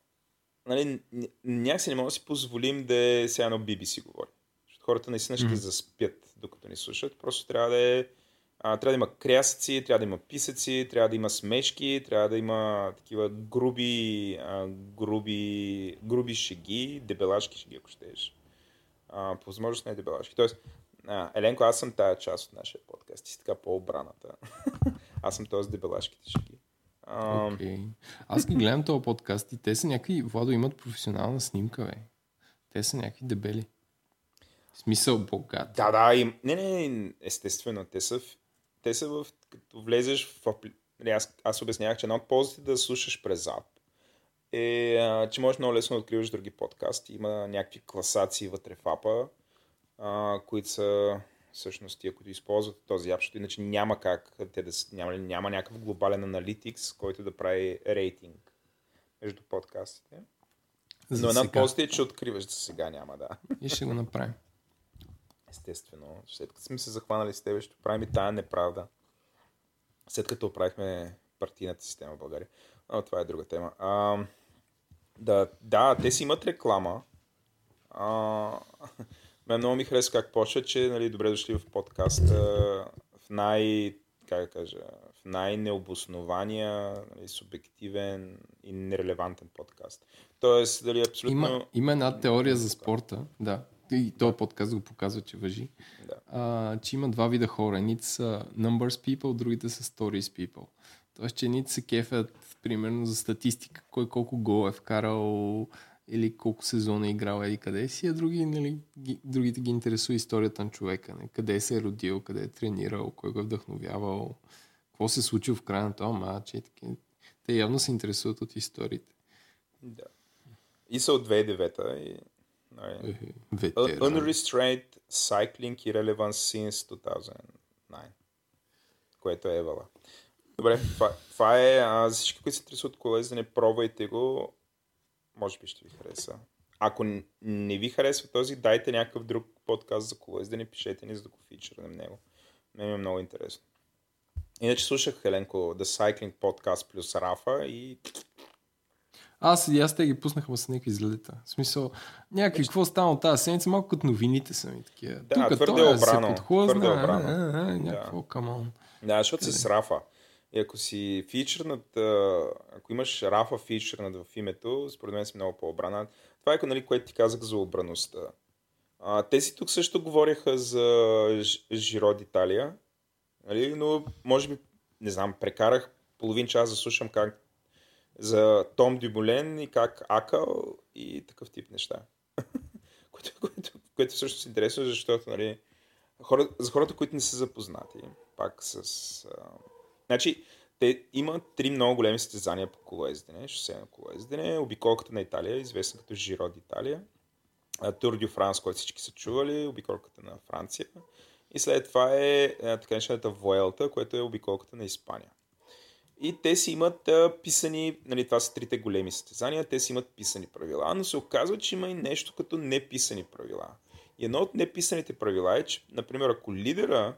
[SPEAKER 2] нали, някакси не мога да си позволим да е сега едно BBC говори. Защото хората наистина ще mm-hmm. заспят, докато ни слушат. Просто трябва да е а, трябва да има крясъци, трябва да има писъци, трябва да има смешки, трябва да има такива груби, а, груби, груби шеги, дебелашки шеги, ако щеш. А, по възможност не е дебелашки. Тоест, а, Еленко, аз съм тая част от нашия подкаст. Ти си така по-обраната. [LAUGHS] аз съм този дебелашките шеги.
[SPEAKER 1] А... Okay. Аз ги гледам този подкаст и те са някакви, Владо, имат професионална снимка, бе. Те са някакви дебели. В смисъл богат.
[SPEAKER 2] Да, да, им... не, не, не, естествено, те са те са в, като влезеш в... Нали, аз, аз обяснявах, че една от ползите да слушаш през ап е, а, че можеш много лесно да откриваш други подкасти. Има някакви класации вътре в апа, а, които са всъщност тия, които използват този ап, защото иначе няма как те да няма, няма някакъв глобален аналитикс, който да прави рейтинг между подкастите. За Но една полза е, че откриваш за сега няма, да.
[SPEAKER 1] И ще го направим.
[SPEAKER 2] Естествено. След като сме се захванали с тебе, ще правим и тая неправда. След като оправихме партийната система в България. Но това е друга тема. А, да, да, те си имат реклама. А, мен много ми харесва как почва, че нали, добре дошли в подкаста в най, как да кажа, в най-необоснования, нали, субективен и нерелевантен подкаст. Тоест, дали абсолютно...
[SPEAKER 1] Има, има една теория за спорта, да. И този подкаст го показва, че въжи.
[SPEAKER 2] Да.
[SPEAKER 1] А, че има два вида хора. Едните са numbers people, другите са stories people. Тоест, че едните се кефят, примерно, за статистика, кой колко гол е вкарал или колко сезона е играл и къде си, а други, нали, ги, другите ги интересува историята на човека. Не? Къде се е родил, къде е тренирал, кой го е вдъхновявал, какво се е случило в края на този матч и така. Те явно се интересуват от историите.
[SPEAKER 2] Да. И са от 2009 и... Нали,
[SPEAKER 1] Е, Ветеран.
[SPEAKER 2] Unrestrained Cycling Irrelevance since 2009. Което е Евала. Добре, това, това е. А, за всички, които се интересуват от колездене, пробвайте го. Може би ще ви хареса. Ако не ви харесва този, дайте някакъв друг подкаст за колездене, пишете ни, за да го фичернем него. Мен ми е много интересно. Иначе слушах Хеленко The Cycling Podcast плюс Рафа и
[SPEAKER 1] Аз и аз те ги пуснах, са някакви изгледата. В смисъл, някакви, какво стана тази седмица, малко като новините са ми такива.
[SPEAKER 2] Да,
[SPEAKER 1] Тук
[SPEAKER 2] твърде
[SPEAKER 1] той се
[SPEAKER 2] обрано,
[SPEAKER 1] подхлъзна,
[SPEAKER 2] твърде
[SPEAKER 1] а,
[SPEAKER 2] обрано.
[SPEAKER 1] а, а, някакво, камон.
[SPEAKER 2] Да, защото се срафа. И ако си фичърнат, ако имаш рафа фичърнат в името, според мен си много по-обрана. Това е нали, което ти казах за обраността. А, те си тук също говореха за Жиро d'Италия, нали? но може би, не знам, прекарах половин час да слушам как за Том Дюболен и как акал и такъв тип неща. [LAUGHS] което, което, което всъщност е интересно, защото нали, хора, за хората, които не са запознати, пак с... А... Значи, те имат три много големи състезания по колоездене, шосейно колоездене, обиколката на Италия, известна като Жиро d'Италия, Тур дю Франс, който всички са чували, обиколката на Франция, и след това е така наречената Вуелта, което е обиколката на Испания. И те си имат а, писани, нали, това са трите големи състезания, те си имат писани правила, но се оказва, че има и нещо като неписани правила. И едно от неписаните правила е, че, например, ако лидера,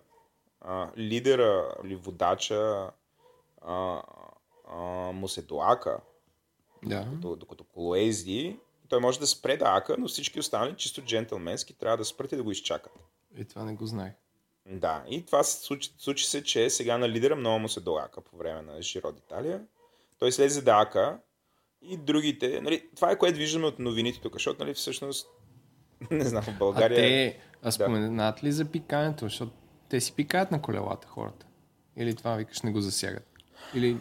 [SPEAKER 2] а, лидера или водача а, а, му се доака,
[SPEAKER 1] Да.
[SPEAKER 2] докато, докато колоезди, той може да спре да ака, но всички останали чисто джентълменски трябва да спрат и да го изчакат.
[SPEAKER 1] И това не го знаех.
[SPEAKER 2] Да, и това се случи, случи се, че сега на лидера много му се долака по време на Жиро d'Италия. Той слезе да ака и другите, нали, това е което виждаме от новините тук, защото нали, всъщност, [LAUGHS] не знам, в
[SPEAKER 1] А
[SPEAKER 2] България...
[SPEAKER 1] те, а споменат ли за пикането? Защото те си пикаят на колелата хората. Или това викаш не го засягат? Или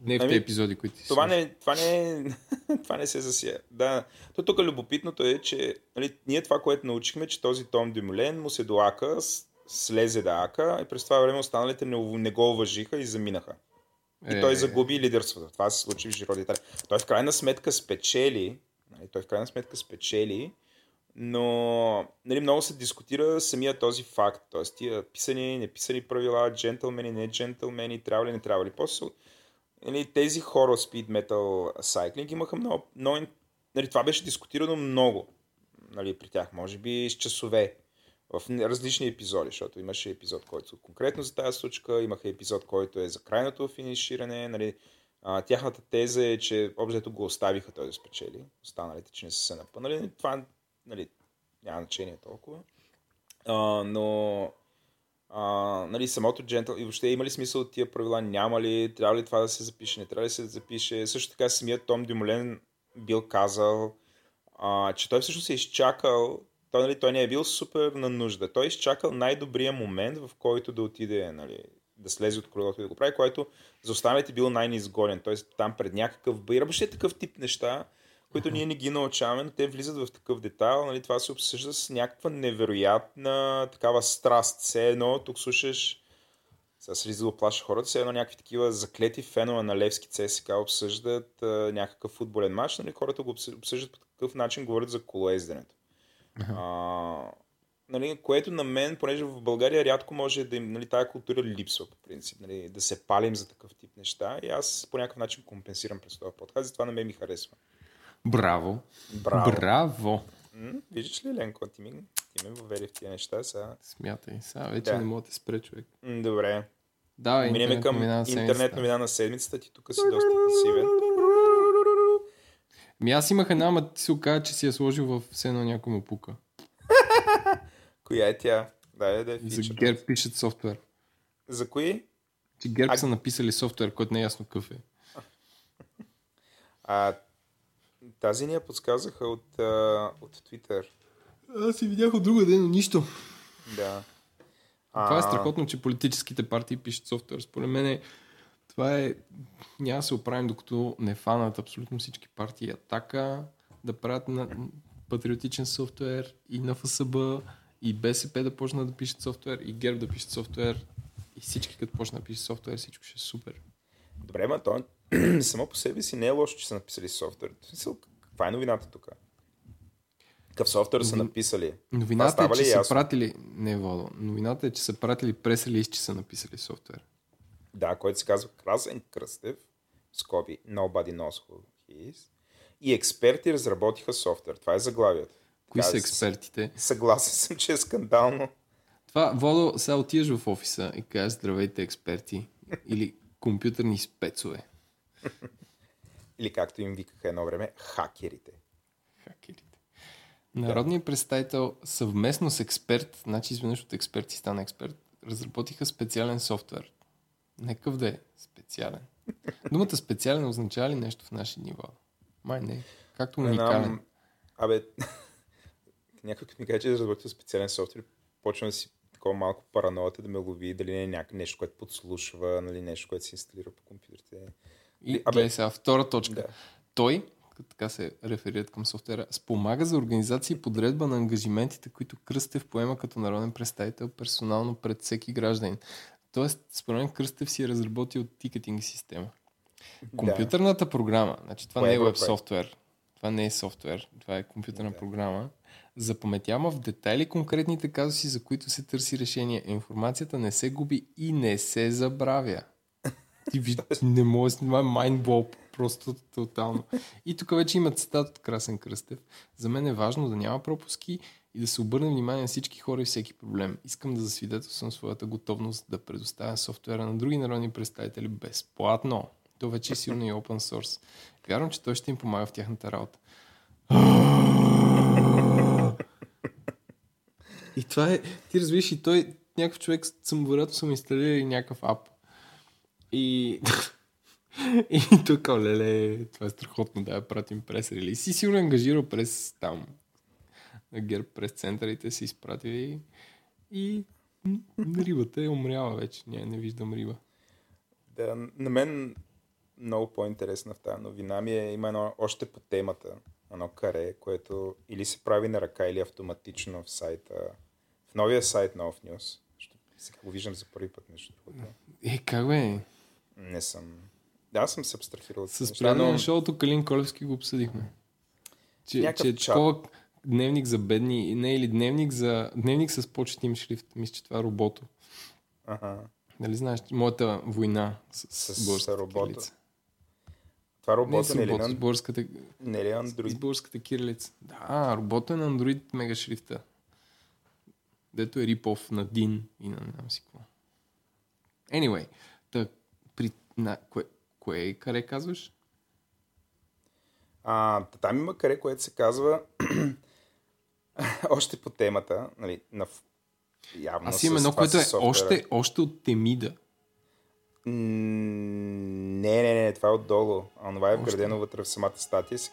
[SPEAKER 1] не в
[SPEAKER 2] Ами,
[SPEAKER 1] тези епизоди, които ти
[SPEAKER 2] Това не, това не, [LAUGHS] това не се засия. Да, то тук любопитното е, че нали, ние това, което научихме, че този Том Дюмолен му се доака, с- слезе да ака и през това време останалите не, не го уважиха и заминаха. И
[SPEAKER 1] Е,
[SPEAKER 2] той загуби лидерството. Това се случи в Жиро. Той в крайна сметка спечели, нали, той в крайна сметка спечели, но нали, много се дискутира самия този факт. Тоест, тия писани, неписани правила, джентълмени, не джентълмени, трябва ли, не трябва ли. После нали, тези хора Speed Metal Cycling имаха много, много нали, това беше дискутирано много нали, при тях, може би с часове в различни епизоди, защото имаше епизод, който конкретно за тази случка, имаха епизод, който е за крайното финиширане. Нали, а, тяхната теза е, че обзето го оставиха да спечели, останалите, че не са се напънали. Това нали, няма значение толкова. А, но а, нали, самото джентъл и въобще има ли смисъл от тия правила, няма ли, трябва ли това да се запише, не трябва ли да се запише. Също така самият Том Дюмолен бил казал, а, че той всъщност е изчакал, той, нали, той не е бил супер на нужда. Той е изчакал най-добрия момент, в който да отиде, нали, да слезе от колелото и да го прави, който за останалите бил най-неизгоден. Т.е. там пред някакъв бъй. Въобще такъв тип неща, които ние не ги научаваме, но те влизат в такъв детайл. Нали, това се обсъжда с някаква невероятна такава страст. Все едно тук слушаш сега се да оплаша хората, все едно някакви такива заклети фенове на Левски ЦСК обсъждат а, някакъв футболен матч, нали, хората го обсъ- обсъждат по такъв начин, говорят за колоезденето. А, нали, което на мен, понеже в България рядко може да им, нали, тая култура липсва по принцип, нали, да се палим за такъв тип неща и аз по някакъв начин компенсирам през този подкаст, затова на мен ми харесва.
[SPEAKER 1] Браво.
[SPEAKER 2] Браво!
[SPEAKER 1] Браво.
[SPEAKER 2] Виждаш ли, Ленко, ти ми, ти ме въвери в тия неща сега.
[SPEAKER 1] Смятай. Сега вече
[SPEAKER 2] Да.
[SPEAKER 1] не мога да спре човек.
[SPEAKER 2] М, добре.
[SPEAKER 1] Давай,
[SPEAKER 2] Минеме към
[SPEAKER 1] новина на
[SPEAKER 2] интернет новина на седмицата. Ти тук си доста пасивен.
[SPEAKER 1] Ми аз имах една, ама ти се оказа, че си я сложил в все едно някой му пука. [LAUGHS]
[SPEAKER 2] Коя е тя? Да, да е
[SPEAKER 1] За. ГЕРБ пишат софтуер.
[SPEAKER 2] За кои?
[SPEAKER 1] Че ГЕРБ
[SPEAKER 2] А-
[SPEAKER 1] са написали софтуер, който не е ясно какъв е.
[SPEAKER 2] А, тази ни я подсказаха от, а, от Twitter.
[SPEAKER 1] Аз си видях от друга ден, но нищо.
[SPEAKER 2] Да.
[SPEAKER 1] Това е
[SPEAKER 2] А,
[SPEAKER 1] страхотно, че политическите партии пишат софтуер. Според мен е, това е... Няма да се оправим, докато не фанат абсолютно всички партии. Атака да правят на патриотичен софтуер и на ФСБ, и БСП да почнат да пишат софтуер, и ГЕРБ да пишат софтуер, и всички като почнат да пишат софтуер, всичко ще е супер.
[SPEAKER 2] Добре, ма то [CLEARS THROAT] само по себе си не е лошо, че са написали софтуер. Каква е новината тук? Какъв софтуер са написали?
[SPEAKER 1] Новината е, че са
[SPEAKER 2] ясно?
[SPEAKER 1] пратили... Не, Водо. Новината е, че са пратили прес-релиз, че са написали софтуер.
[SPEAKER 2] Да, който се казва Красен Кръстев, скоби Nobody knows who he is. И експерти разработиха софтуер. Това е заглавието.
[SPEAKER 1] Кои
[SPEAKER 2] Така,
[SPEAKER 1] са експертите?
[SPEAKER 2] Съгласен съм, че е скандално.
[SPEAKER 1] Това, Водо, сега отиваш в офиса и кажеш здравейте експерти или компютърни спецове. [LAUGHS]
[SPEAKER 2] Или както им викаха едно време, хакерите.
[SPEAKER 1] Хакерите. Народният представител съвместно с експерт, значи изведнъж от експерт си стана експерт, разработиха специален софтуер. Некъв да е специален. Думата специален означава ли нещо в наши Водо? Май не. Както
[SPEAKER 2] Не
[SPEAKER 1] уникален.
[SPEAKER 2] знам. Абе, [LAUGHS] някой като ми каже, че е разработил специален софтуер, почвам да си такова малко параноята да ме лови, дали не е някакво нещо, което подслушва, нали, нещо, което се инсталира по компютрите.
[SPEAKER 1] И
[SPEAKER 2] Абе-
[SPEAKER 1] гледай сега, втора точка.
[SPEAKER 2] Да.
[SPEAKER 1] Той, така се реферират към софтуера, спомага за организация и подредба на ангажиментите, които Кръстев поема като народен представител персонално пред всеки гражданин. Тоест, според мен Кръстев си е разработил тикетинг система. Компютърната програма, значи това
[SPEAKER 2] Кое
[SPEAKER 1] не
[SPEAKER 2] е
[SPEAKER 1] е веб софтуер, това не е софтуер, това е компютърна
[SPEAKER 2] Да.
[SPEAKER 1] програма, запаметява в детайли конкретните казуси, за които се търси решение. Информацията не се губи и не се забравя. Ти виж, не може да снима майндбол, просто тотално. И тук вече има цитат от Красен Кръстев. За мен е важно да няма пропуски и да се обърне внимание на всички хора и всеки проблем. Искам да засвидетелствам своята готовност да предоставя софтуера на други народни представители безплатно. То вече е силно и open source. Вярвам, че той ще им помага в тяхната работа. И това е, ти разбираш, и той, някакъв човек, съм, вероятно съм инсталирали някакъв ап. И, [LAUGHS] и тук, леле, това е страхотно да я пратим през релиз. И сигурно е ангажирал през там, ГЕРБ през центърите си изпратили и рибата е умряла вече. Не, не виждам риба.
[SPEAKER 2] Да, на мен много по-интересна в тази новина ми е, има едно, още по темата, едно каре, което или се прави на ръка, или автоматично в сайта, в новия сайт на Off News. Ще, сега го виждам за първи път, между другото.
[SPEAKER 1] Е, как бе?
[SPEAKER 2] Не съм... Да, аз съм се абстрахирал.
[SPEAKER 1] С предния
[SPEAKER 2] но-
[SPEAKER 1] шоуто Калин Колевски го обсъдихме. Че,
[SPEAKER 2] Някакъв
[SPEAKER 1] че е такова дневник за бедни, не или дневник за дневник с почетим шрифт. Мисля, че това е робото.
[SPEAKER 2] Ага.
[SPEAKER 1] Нали знаеш, моята война с, с,
[SPEAKER 2] С робота.
[SPEAKER 1] кирилица.
[SPEAKER 2] Това
[SPEAKER 1] Не
[SPEAKER 2] робота
[SPEAKER 1] с
[SPEAKER 2] не, е ли
[SPEAKER 1] робото, с
[SPEAKER 2] на,
[SPEAKER 1] българската,
[SPEAKER 2] не ли е
[SPEAKER 1] с
[SPEAKER 2] Android?
[SPEAKER 1] българската кирилица. Да, робота е на Android мега шрифта. Дето е рипов на DIN и на не знам си какво. Anyway, на, кое, кое каре казваш?
[SPEAKER 2] А, та там има каре, което се казва [CLEARS THROAT] още по темата, нали, на явно
[SPEAKER 1] Аз имам едно, което е още, още от Темида.
[SPEAKER 2] Не, не, не, това е отдолу. А това е вградено вътре в самата статия. Си...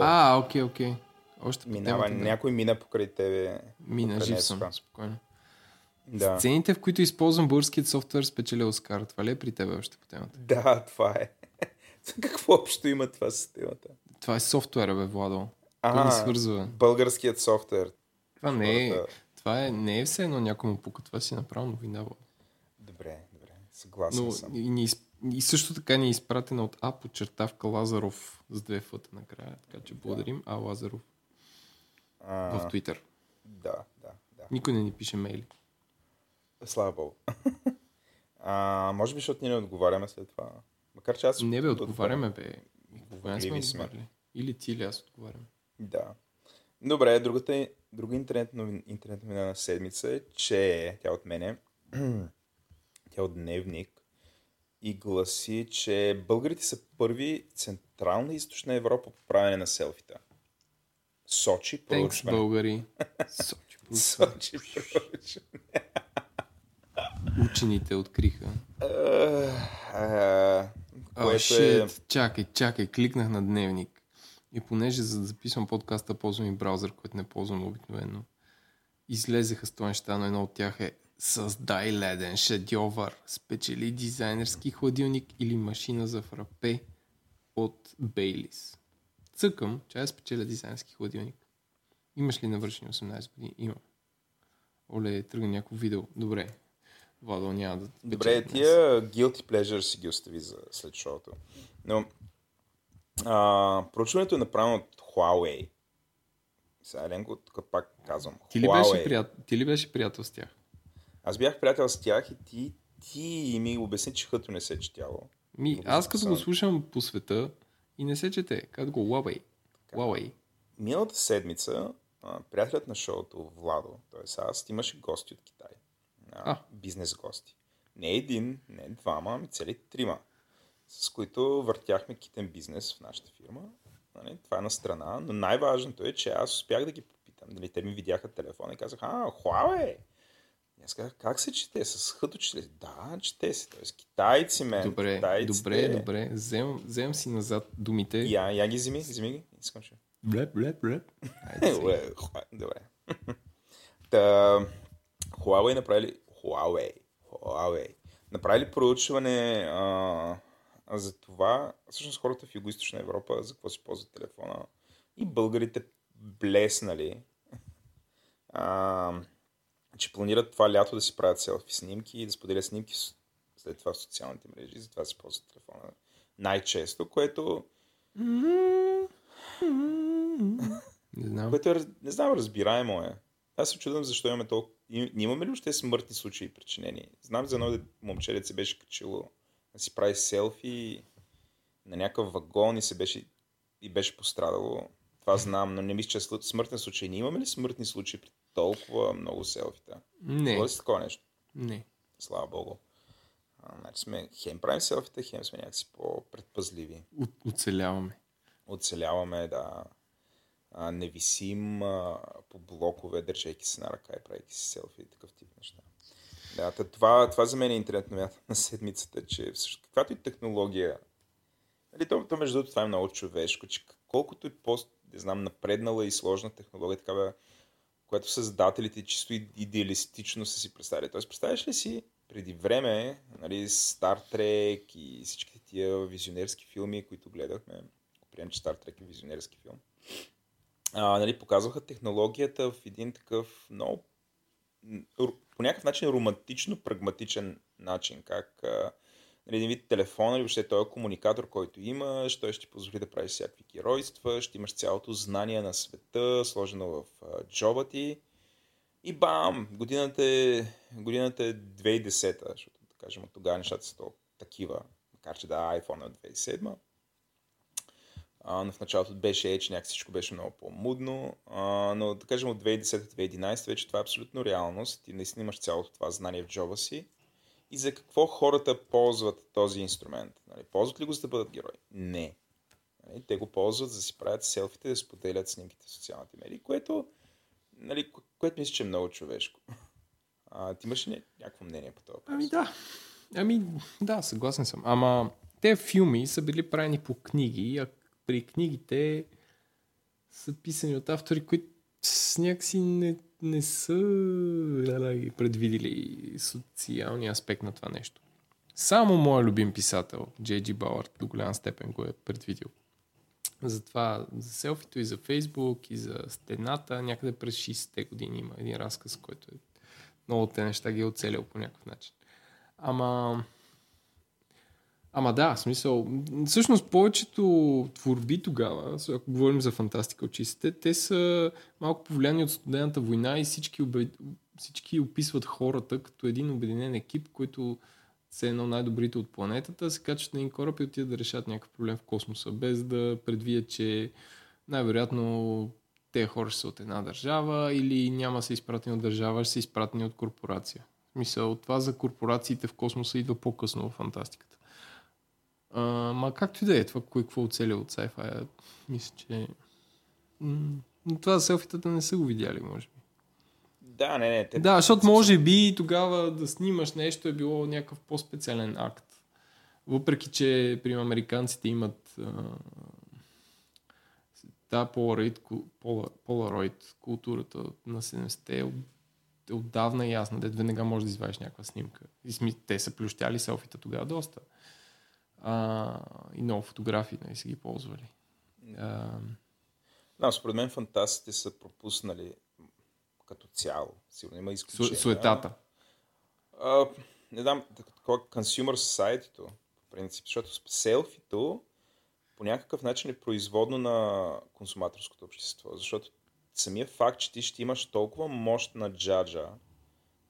[SPEAKER 1] А, окей, окей. Още по
[SPEAKER 2] минава,
[SPEAKER 1] темата, да.
[SPEAKER 2] някой мина покрай тебе.
[SPEAKER 1] Мина, жив съм, спокойно.
[SPEAKER 2] Да.
[SPEAKER 1] Сцените, в които използвам българският софтуер, спечеля Оскар. Това ли е при теб още по темата?
[SPEAKER 2] да, това е. [LAUGHS] Какво общо има това с темата?
[SPEAKER 1] Това е софтуера, бе, Владо.
[SPEAKER 2] Ага,
[SPEAKER 1] ни свързва.
[SPEAKER 2] българският софтуер.
[SPEAKER 1] Това не е, това е, не е все едно някой му пука. Това си е направо новина, Владо.
[SPEAKER 2] Добре, добре. Съгласен
[SPEAKER 1] Но
[SPEAKER 2] съм.
[SPEAKER 1] и, ни, и също така ни е изпратена от А подчертавка Лазаров с две фъта накрая. Така че благодарим А Лазаров
[SPEAKER 2] А,
[SPEAKER 1] в Twitter.
[SPEAKER 2] да, да, да.
[SPEAKER 1] Никой не ни пише мейли.
[SPEAKER 2] Слава Богу. [LAUGHS] а, може би, защото ние не отговаряме след това. Макар че аз...
[SPEAKER 1] Не бе, отговаряме, бе. Кога сме
[SPEAKER 2] сме.
[SPEAKER 1] Или ти или аз отговарям.
[SPEAKER 2] Да. Добре, другата, друга интернет, новин, интернет новина на седмица е, че тя от мене, [CLEARS THROAT] тя от Дневник, и гласи, че българите са първи Централна и Източна Европа по правене на селфита. Сочи
[SPEAKER 1] Thanks,
[SPEAKER 2] проучване.
[SPEAKER 1] българи. Сочи, [LAUGHS]
[SPEAKER 2] Сочи проучване.
[SPEAKER 1] Учените откриха. О,
[SPEAKER 2] Което е...
[SPEAKER 1] Чакай, чакай, кликнах на дневник. И понеже за да записвам подкаста ползвам и браузър, който не ползвам обикновено, излезеха с това неща, но едно от тях е Създай леден шедьовър, спечели дизайнерски хладилник или машина за фрапе от Бейлис. Цъкам, че аз спечеля дизайнерски хладилник. Имаш ли навършени 18 години? Имам. Оле, тръгна някакво видео. Добре. Владо няма да...
[SPEAKER 2] Добре, тия guilty pleasure си ги остави за след шоуто. Но а, проучването е направено от Huawei. Сега Еленко, тук пак казвам.
[SPEAKER 1] Ти ли,
[SPEAKER 2] Huawei.
[SPEAKER 1] беше прият... Ти ли беше приятел с тях?
[SPEAKER 2] Аз бях приятел с тях и ти, ти ми обясни, че хъто не се е четяло.
[SPEAKER 1] Ми,
[SPEAKER 2] Много
[SPEAKER 1] аз като го слушам по света и не се чете, като го Huawei. Huawei.
[SPEAKER 2] Миналата седмица а, приятелят на шоуто, Владо, т.е. аз, имаше гости от Китай. А,
[SPEAKER 1] А.
[SPEAKER 2] Бизнес гости. Не един, не двама, ами цели трима, с които въртяхме китен бизнес в нашата фирма. Нали, това е на страна, но най-важното е, че аз успях да ги попитам. Нали, те ми видяха телефона и казаха, а, Huawei! И аз казах, как се чете? С хъто чете? Да, чете се. Тоест, китайци, мен.
[SPEAKER 1] Добре,
[SPEAKER 2] китайците.
[SPEAKER 1] добре, добре. Вземам, вземам си назад думите.
[SPEAKER 2] Я, я ги вземи, вземи ги. Искам, че.
[SPEAKER 1] Блеп, блеп, блеп.
[SPEAKER 2] Хуа- [LAUGHS] Добре. [LAUGHS] Та, Huawei направили... Huawei. Huawei. Направили проучване а, за това, всъщност хората в Юго-Источна Европа, за какво си ползват телефона. И българите блеснали, [LAUGHS] а, че планират това лято да си правят селфи снимки и да споделят снимки след това в социалните мрежи. Затова си ползват телефона най-често, което
[SPEAKER 1] Не знам.
[SPEAKER 2] Което е, не знам, разбираемо е. Аз се чудвам защо имаме толкова... Ние имаме ли още смъртни случаи причинени? Знам за едно момче, се беше качило да си прави селфи на някакъв вагон и се беше, и беше пострадало. Това знам, но не мисля, че смъртен случай. Ние имаме ли смъртни случаи при толкова много селфита?
[SPEAKER 1] Не,
[SPEAKER 2] Било ли такова нещо?
[SPEAKER 1] не.
[SPEAKER 2] Слава богу. А, значи сме, хем правим селфита, хем сме някакси по-предпазливи.
[SPEAKER 1] От- Оцеляваме.
[SPEAKER 2] оцеляваме да а, не висим а, по блокове, държейки се на ръка и правейки си селфи и такъв тип неща. Да, това, това за мен е интернет новината на седмицата, че всъщност каквато и технология, нали, то, то между другото това е много човешко, че колкото и по, не знам, напреднала и сложна технология, такава, която създателите чисто идеалистично са си представили. Тоест, представяш ли си преди време, нали, Star Trek и всичките тия визионерски филми, които гледахме, ако приемем, че Star Trek е визионерски филм, а, нали, показваха технологията в един такъв много по някакъв начин романтично прагматичен начин, как а, нали, един вид телефон или въобще този комуникатор, който имаш, той ще ти позволи да правиш всякакви геройства, ще имаш цялото знание на света, сложено в а, джоба ти. И бам! Годината е, годината е 2010, защото да кажем от тогава нещата са толкова такива, макар че да, iPhone е от 2007. А, в началото беше Edge, някак всичко беше много по-мудно, а, но да кажем от 2010-2011 вече това е абсолютно реалност и наистина имаш цялото това знание в джоба си. И за какво хората ползват този инструмент? Нали, ползват ли го за да бъдат герои? Не. Нали, те го ползват за да си правят селфите, да споделят снимките в социалните медии, което, нали, кое- което мисля, че е много човешко. А, ти имаш ли ня- някакво мнение по това?
[SPEAKER 1] Ами да. Ами да, съгласен съм. Ама те филми са били правени по книги, а при книгите са писани от автори, които с някакси не, не са ля-ля, предвидили социалния аспект на това нещо. Само моят любим писател, Джей Джи Бауърд, до голям степен го е предвидил. Затова за селфито и за Фейсбук и за стената, някъде през 60-те години има един разказ, който е много те неща ги е оцелил по някакъв начин. Ама... Ама да, смисъл, всъщност повечето творби тогава, ако говорим за фантастика от 60-те, те са малко повлияни от студената война и всички, обе... всички описват хората като един обединен екип, който са едно най-добрите от планетата, се качват на един кораб и отидат да решат някакъв проблем в космоса, без да предвидят, че най-вероятно те хора ще са от една държава или няма са изпратени от държава, ще са изпратени от корпорация. В смисъл, това за корпорациите в космоса идва по-късно в фантастиката. А, ма както и да е, това кой какво оцеля от sci-fi, мисля, че... М- това селфитата не са го видяли, може би.
[SPEAKER 2] Да, не, не. Те...
[SPEAKER 1] Да, защото може би тогава да снимаш нещо е било някакъв по-специален акт. Въпреки, че при американците имат да, Polaroid, Polaroid културата на 70-те е, е отдавна ясна, дед веднага може да извадиш някаква снимка. И сми, те са плющяли селфита тогава доста. А, и много фотографии нали, са ги ползвали. А...
[SPEAKER 2] Да, според мен фантастите са пропуснали като цяло. Сигурно има изключения.
[SPEAKER 1] Суетата.
[SPEAKER 2] А, не знам, такова consumer society по принцип, защото селфито по някакъв начин е производно на консуматорското общество, защото самия факт, че ти ще имаш толкова мощна джаджа,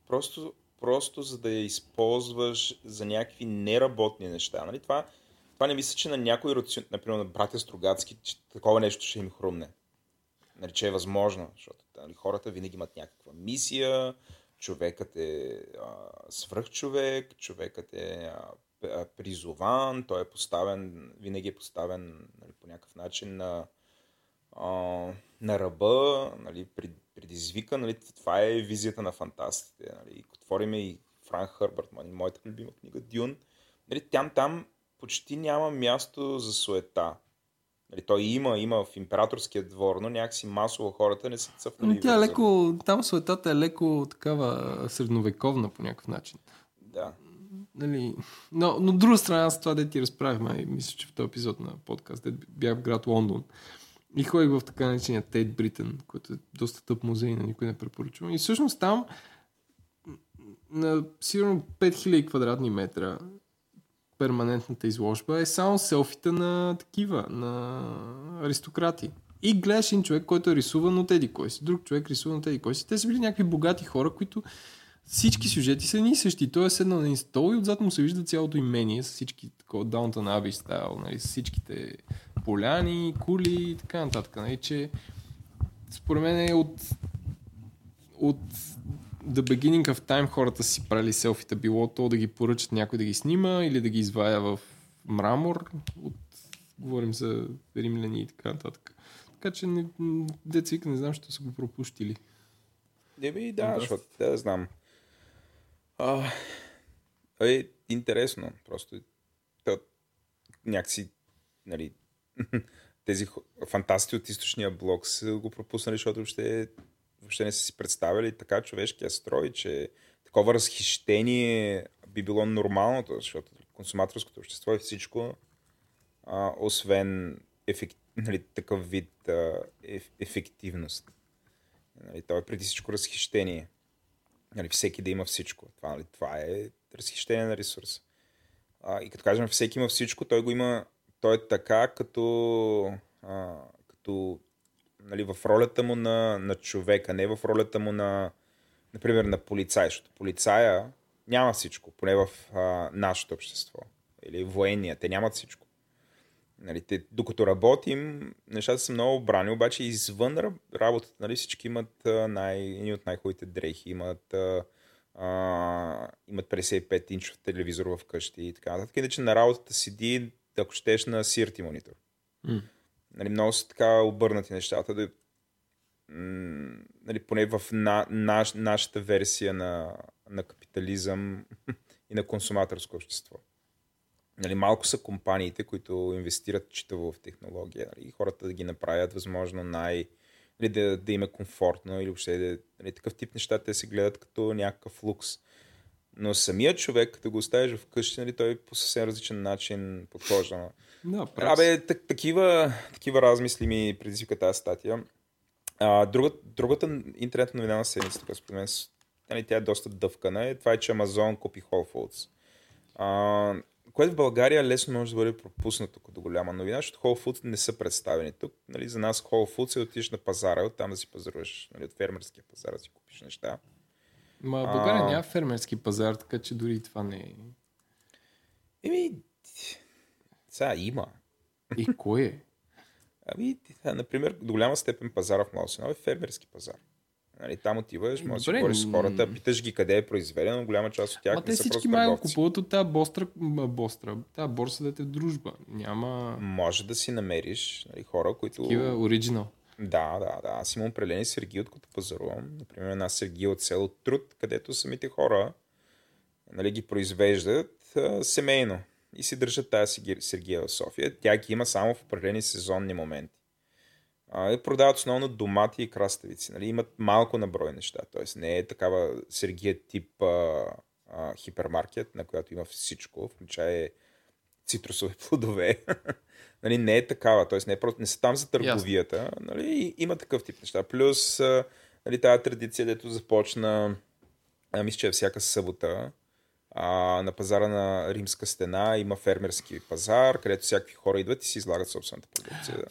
[SPEAKER 2] просто, просто за да я използваш за някакви неработни неща. Нали? Това, това не мисля, че на някой, например на братя Строгацки, че такова нещо ще им хрумне. Нали, че е възможно, защото нали, хората винаги имат някаква мисия, човекът е а, свръхчовек, човекът е а, призован, той е поставен, винаги е поставен нали, по някакъв начин на, а, на ръба, нали, предизвика. Нали, това е визията на фантастите. Нали. Отвориме и Франк Хърбърт, моята любима книга Дюн. Нали, там, там почти няма място за суета. Нали, той има, има в императорския двор, но някакси масово хората не са цъфнали.
[SPEAKER 1] Тя е леко, там суетата е леко такава средновековна по някакъв начин.
[SPEAKER 2] Да.
[SPEAKER 1] Нали, но, но друга страна, с това да ти разправихме, мисля, че в този епизод на подкаст, бях в град Лондон. И ходих в така наречения Тейт Бритън, който е доста тъп музей, на никой не препоръчвам. И всъщност там на сигурно 5000 квадратни метра перманентната изложба е само селфита на такива, на аристократи. И гледаш един човек, който е рисуван от еди кой си, друг човек рисуван от еди кой си. Те са били някакви богати хора, които всички сюжети са ни същи. Той е седнал на един стол и отзад му се вижда цялото имение с всички такова Downton Abbey стайл, нали, с всичките поляни, кули и така нататък. Нали, че според мен е от, от the beginning of time хората си правили селфита, било то да ги поръчат някой да ги снима или да ги извая в мрамор. От, говорим за римляни и така нататък. Така че не, децик не знам, що са го пропустили.
[SPEAKER 2] Не би, да, защото да знам. А, е интересно. Просто то, някакси, нали, [LAUGHS] тези фантасти от източния блок са го пропуснали, защото въобще, въобще не са си представили така човешкия строй, че такова разхищение би било нормалното, защото консуматорското общество е всичко, а, освен ефект, нали, такъв вид а, еф, ефективност. Нали, то е преди всичко разхищение. Нали, всеки да има всичко. Това, нали, това е разхищение на ресурс. А, и като кажем всеки има всичко, той го има, той е така като, а, като нали, в ролята му на, на човека, не в ролята му на, например, на полицай, защото полицая няма всичко, поне в а, нашето общество. Или военния, те нямат всичко. Нали, те, докато работим, нещата са много брани, обаче извън работата нали, всички имат най, едни от най-хубавите дрехи, имат, а, имат 55 инчов телевизор в къщи и така нататък. Иначе на работата седи, ако щеш, на сирти монитор. Mm. Нали, много са така обърнати нещата. Да, м- нали, поне в на, наш, нашата версия на, на капитализъм [LAUGHS] и на консуматорско общество. Нали, малко са компаниите, които инвестират читаво в технология. Нали, хората да ги направят възможно най- нали, да, да им е комфортно или въобще да, нали, такъв тип неща те се гледат като някакъв лукс. Но самият човек, като го оставиш вкъщи, нали, той по съвсем различен начин подхожда.
[SPEAKER 1] Да,
[SPEAKER 2] Абе, так, такива, такива размисли ми предизвика тази статия. А, другата, другата интернет новина на седмицата, според мен, нали, тя е доста дъвкана, е това е, че Amazon купи Whole Foods. А, което в България лесно може да бъде пропуснато като голяма новина, защото Whole Foods не са представени тук. Нали, за нас Whole Foods е отиш на пазара, оттам да си пазаруваш нали, от фермерския пазар, да си купиш неща.
[SPEAKER 1] Ма България а... няма фермерски пазар, така че дори това не е.
[SPEAKER 2] Еми, сега има.
[SPEAKER 1] И кой е?
[SPEAKER 2] Ами, например, до голяма степен пазара в Малосино е фермерски пазар. Нали, там отиваш, можеш да
[SPEAKER 1] Добре,
[SPEAKER 2] си говориш с хората, питаш ги къде е произведено, голяма част от тях
[SPEAKER 1] Ма
[SPEAKER 2] не
[SPEAKER 1] те
[SPEAKER 2] са
[SPEAKER 1] всички май купуват от тази бостра, бостра, тази борса да те дружба. Няма
[SPEAKER 2] Може да си намериш нали, хора, които...
[SPEAKER 1] такива оригинал.
[SPEAKER 2] Да, да, да. Аз имам определени сергии, от които пазарувам. Например, една сергия от село Труд, където самите хора нали, ги произвеждат а, семейно и си държат тази сергия в София. Тя ги има само в определени сезонни моменти. А, и продават основно домати и краставици. Нали? Имат малко наброй неща. Тоест не е такава сергия тип а, а, хипермаркет, на която има всичко, включая цитрусови плодове. [LAUGHS] нали, не е такава, т.е. не, е просто, не са там за търговията, нали, има такъв тип неща. Плюс а, нали, тази традиция, дето започна, а, мисля, че е всяка събота, а, на пазара на Римска стена има фермерски пазар, където всякакви хора идват и си излагат собствената продукция.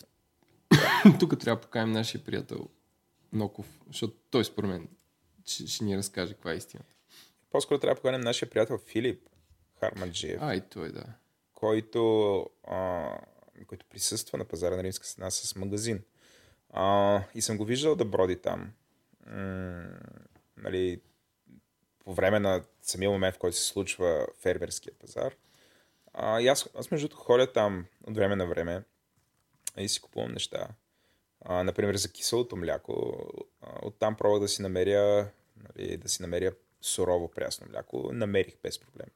[SPEAKER 2] [LAUGHS]
[SPEAKER 1] Тук трябва да поканим нашия приятел Ноков, защото той според мен ще, ще ни разкаже каква е истината.
[SPEAKER 2] По-скоро трябва да поканем нашия приятел Филип Хармаджиев,
[SPEAKER 1] А, и той да.
[SPEAKER 2] който, а, който присъства на пазара на Римска стена с магазин. А, и съм го виждал да броди там. М- нали, по време на самия момент, в който се случва фермерския пазар. А, и аз, аз между другото ходя там от време на време и си купувам неща. А, например, за киселото мляко. А, оттам пробвах да си намеря, нали, да си намеря сурово прясно мляко. Намерих без проблем.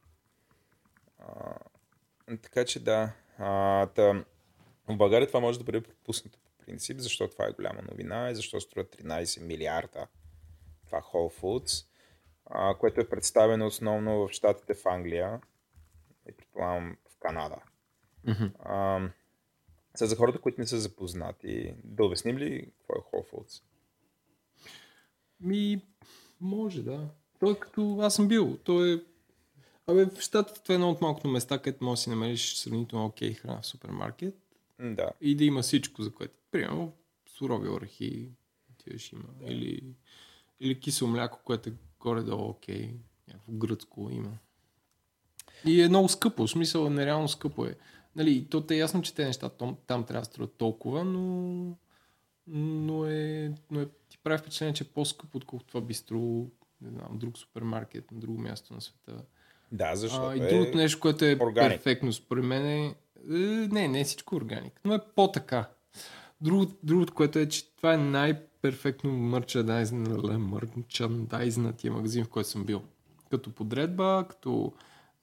[SPEAKER 2] А, така че да. А, та, в България това може да бъде пропуснато по принцип, защото това е голяма новина и защо струва 13 милиарда това Whole Foods, а, което е представено основно в Штатите в Англия и предполагам в Канада. А, сега за хората, които не са запознати, да обясним ли какво е Foods?
[SPEAKER 1] Ми, може, да. Той е като аз съм бил. Той е... Абе, в щатите това е едно от малкото места, където можеш да си намериш сравнително окей храна в супермаркет
[SPEAKER 2] Да.
[SPEAKER 1] и да има всичко, за което. Примерно, сурови орехи, отиваш има. Или, или кисело мляко, което е горе-долу окей. Някакво гръцко има. И е много скъпо, в смисъл нереално скъпо е. Нали, то те е ясно, че те неща там, там трябва да струват толкова, но, но, е, но е, ти прави впечатление, че е по-скъпо, отколкото това би струвало не знам, друг супермаркет на друго място на света.
[SPEAKER 2] Да, защото
[SPEAKER 1] А, и
[SPEAKER 2] е...
[SPEAKER 1] другото нещо, което е
[SPEAKER 2] органик.
[SPEAKER 1] перфектно според мен е, е... Не, не е всичко органик, но е по-така. Друго, другото, което е, че това е най-перфектно мърчандайзнатия магазин, в който съм бил. Като подредба, като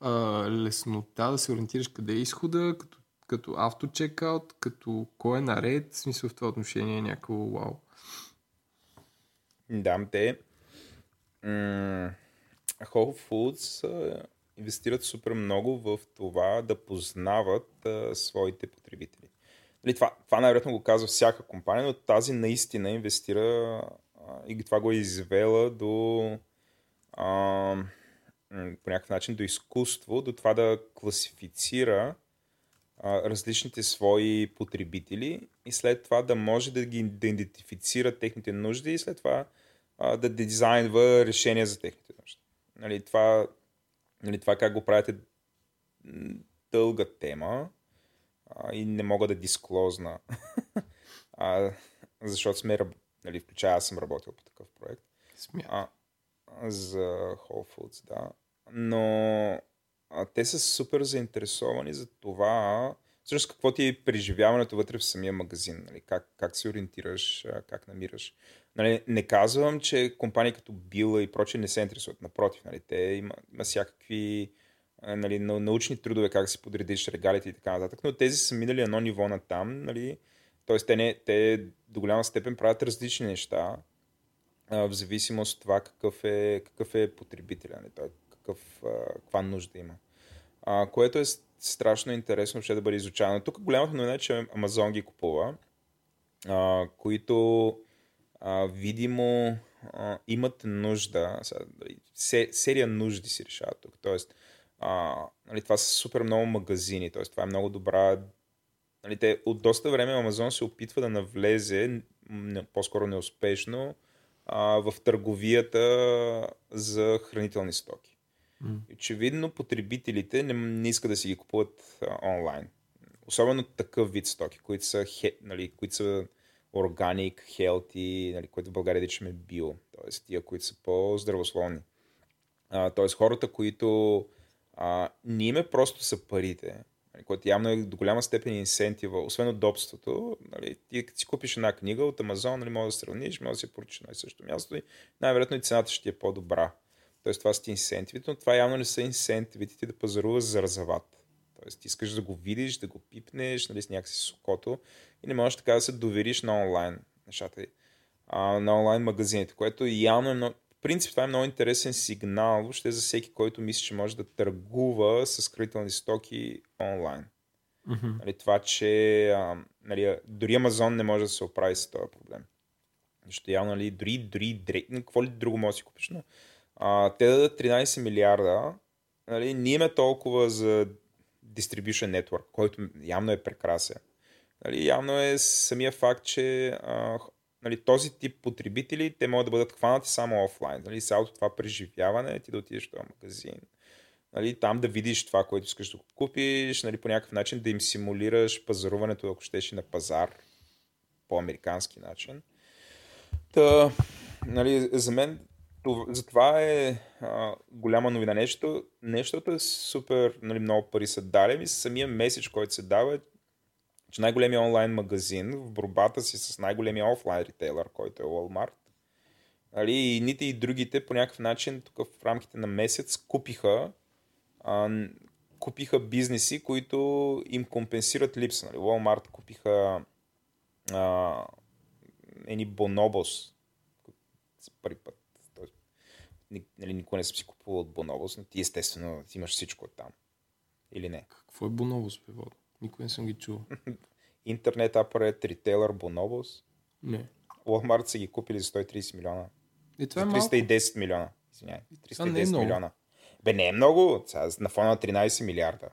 [SPEAKER 1] а, леснота да се ориентираш къде е изхода, като, като авточекаут, като кой е наред, в смисъл в това отношение е някакво вау.
[SPEAKER 2] Да, те м- Whole Foods а, инвестират супер много в това да познават а, своите потребители. Нали, това, това най-вероятно го казва всяка компания, но тази наистина инвестира а, и това го е извела до а, по някакъв начин до изкуство, до това да класифицира а, различните свои потребители и след това да може да ги идентифицира техните нужди и след това а, да дизайнва решения за техните нужди. Нали, това, нали, това как го правите дълга тема а, и не мога да дисклозна, [LAUGHS] а, защото сме, нали, включая аз съм работил по такъв проект а, за Whole Foods, да. Но а, те са супер заинтересовани за това, всъщност какво ти е преживяването вътре в самия магазин, нали? как, как се ориентираш, как намираш. Нали, не казвам, че компании като Била и прочие не се интересуват. Напротив, нали, те има, има всякакви нали, нау- научни трудове как си подредиш регалите и така нататък, но тези са минали едно ниво на там, нали, т.е. Те, не, те до голяма степен правят различни неща, в зависимост от това какъв е, какъв е потребителя, нали, той, какъв, каква нужда има. А, което е страшно интересно въобще да бъде изучавано. Тук голямата новина е, че Амазон ги купува, а, които а, видимо а, имат нужда, серия нужди си решават тук. Тоест, а, нали, това са супер много магазини, т.е. това е много добра Нали, те от доста време Амазон се опитва да навлезе, по-скоро неуспешно, а, в търговията за хранителни стоки. Очевидно потребителите не, не искат да си ги купуват а, онлайн. Особено такъв вид стоки, които са, хе, нали, които са органик, хелти, нали, което в България наричаме био. Т.е. тия, които са по-здравословни. Тоест хората, които а, не име просто са парите, нали, което явно е до голяма степен инсентива, освен удобството. Нали, ти като си купиш една книга от Амазон, нали, може да сравниш, може да си поръчаш на същото място и най-вероятно и цената ще ти е по-добра. Тоест това са ти инсентивите, но това явно не са инсентивите ти да пазаруваш за разават. Тоест ти искаш да го видиш, да го пипнеш нали, с някакси сокото и не можеш така да се довериш на онлайн нещата, а, на онлайн магазините, което явно е много, принцип това е много интересен сигнал, въобще за всеки, който мисли, че може да търгува с скрителни стоки онлайн.
[SPEAKER 1] Mm-hmm.
[SPEAKER 2] Нали, това, че а, нали, дори Амазон не може да се оправи с този проблем. Защото явно, нали, дори, дори, дори, какво ли друго може да си купиш, но а, те дадат 13 милиарда, нали, не има толкова за distribution network, който явно е прекрасен. Нали, явно е самия факт, че а, нали, този тип потребители, те могат да бъдат хванати само офлайн. Нали, цялото това преживяване, ти да отидеш в магазин, нали, там да видиш това, което искаш да купиш, нали, по някакъв начин да им симулираш пазаруването, ако щеш на пазар, по американски начин. Та, нали, за мен за това е а, голяма новина. Нещо, нещото е супер, нали, много пари са дали и самия меседж, който се дава, че най-големия онлайн магазин в борбата си с най-големия офлайн ритейлър, който е Walmart, нали, и ните и другите по някакъв начин тук в рамките на месец купиха а, купиха бизнеси, които им компенсират липса. Нали. Walmart купиха а, едни Bonobos за първи път. Тоест, нали, никога не съм си купувал от Bonobos, но ти естествено имаш всичко от там. Или не?
[SPEAKER 1] Какво е Bonobos, Певод? Никой не съм ги чул. [LAUGHS]
[SPEAKER 2] Интернет апарат, ритейлър, Bonobos.
[SPEAKER 1] Не.
[SPEAKER 2] Walmart са ги купили за 130 милиона.
[SPEAKER 1] И това е
[SPEAKER 2] за
[SPEAKER 1] малко.
[SPEAKER 2] 310 милиона. Извинявай.
[SPEAKER 1] Това не е
[SPEAKER 2] 310
[SPEAKER 1] много.
[SPEAKER 2] милиона. Бе, не е много. Сега, на фона на 13 милиарда.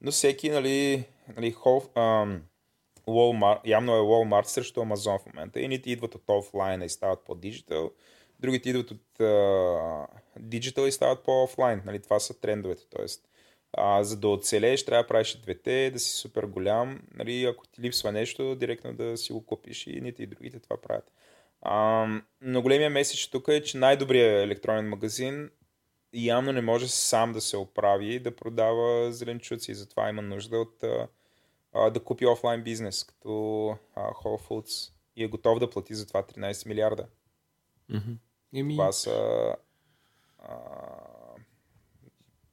[SPEAKER 2] Но всеки, нали, нали хол, ам, Walmart, явно е Walmart срещу Amazon в момента. Едните идват от офлайн и стават по-диджитал, другите идват от диджитал и стават по-офлайн. Нали, това са трендовете. Тоест, а, за да оцелееш, трябва да правиш двете, да си супер голям. Нали, ако ти липсва нещо, директно да си го купиш и едните и другите това правят. А, но големия меседж тук е, че най-добрият електронен магазин явно не може сам да се оправи да продава зеленчуци. Затова има нужда от а, да купи офлайн бизнес, като а, Whole Foods и е готов да плати за това 13 милиарда.
[SPEAKER 1] Мгм. Еми,
[SPEAKER 2] Това са а,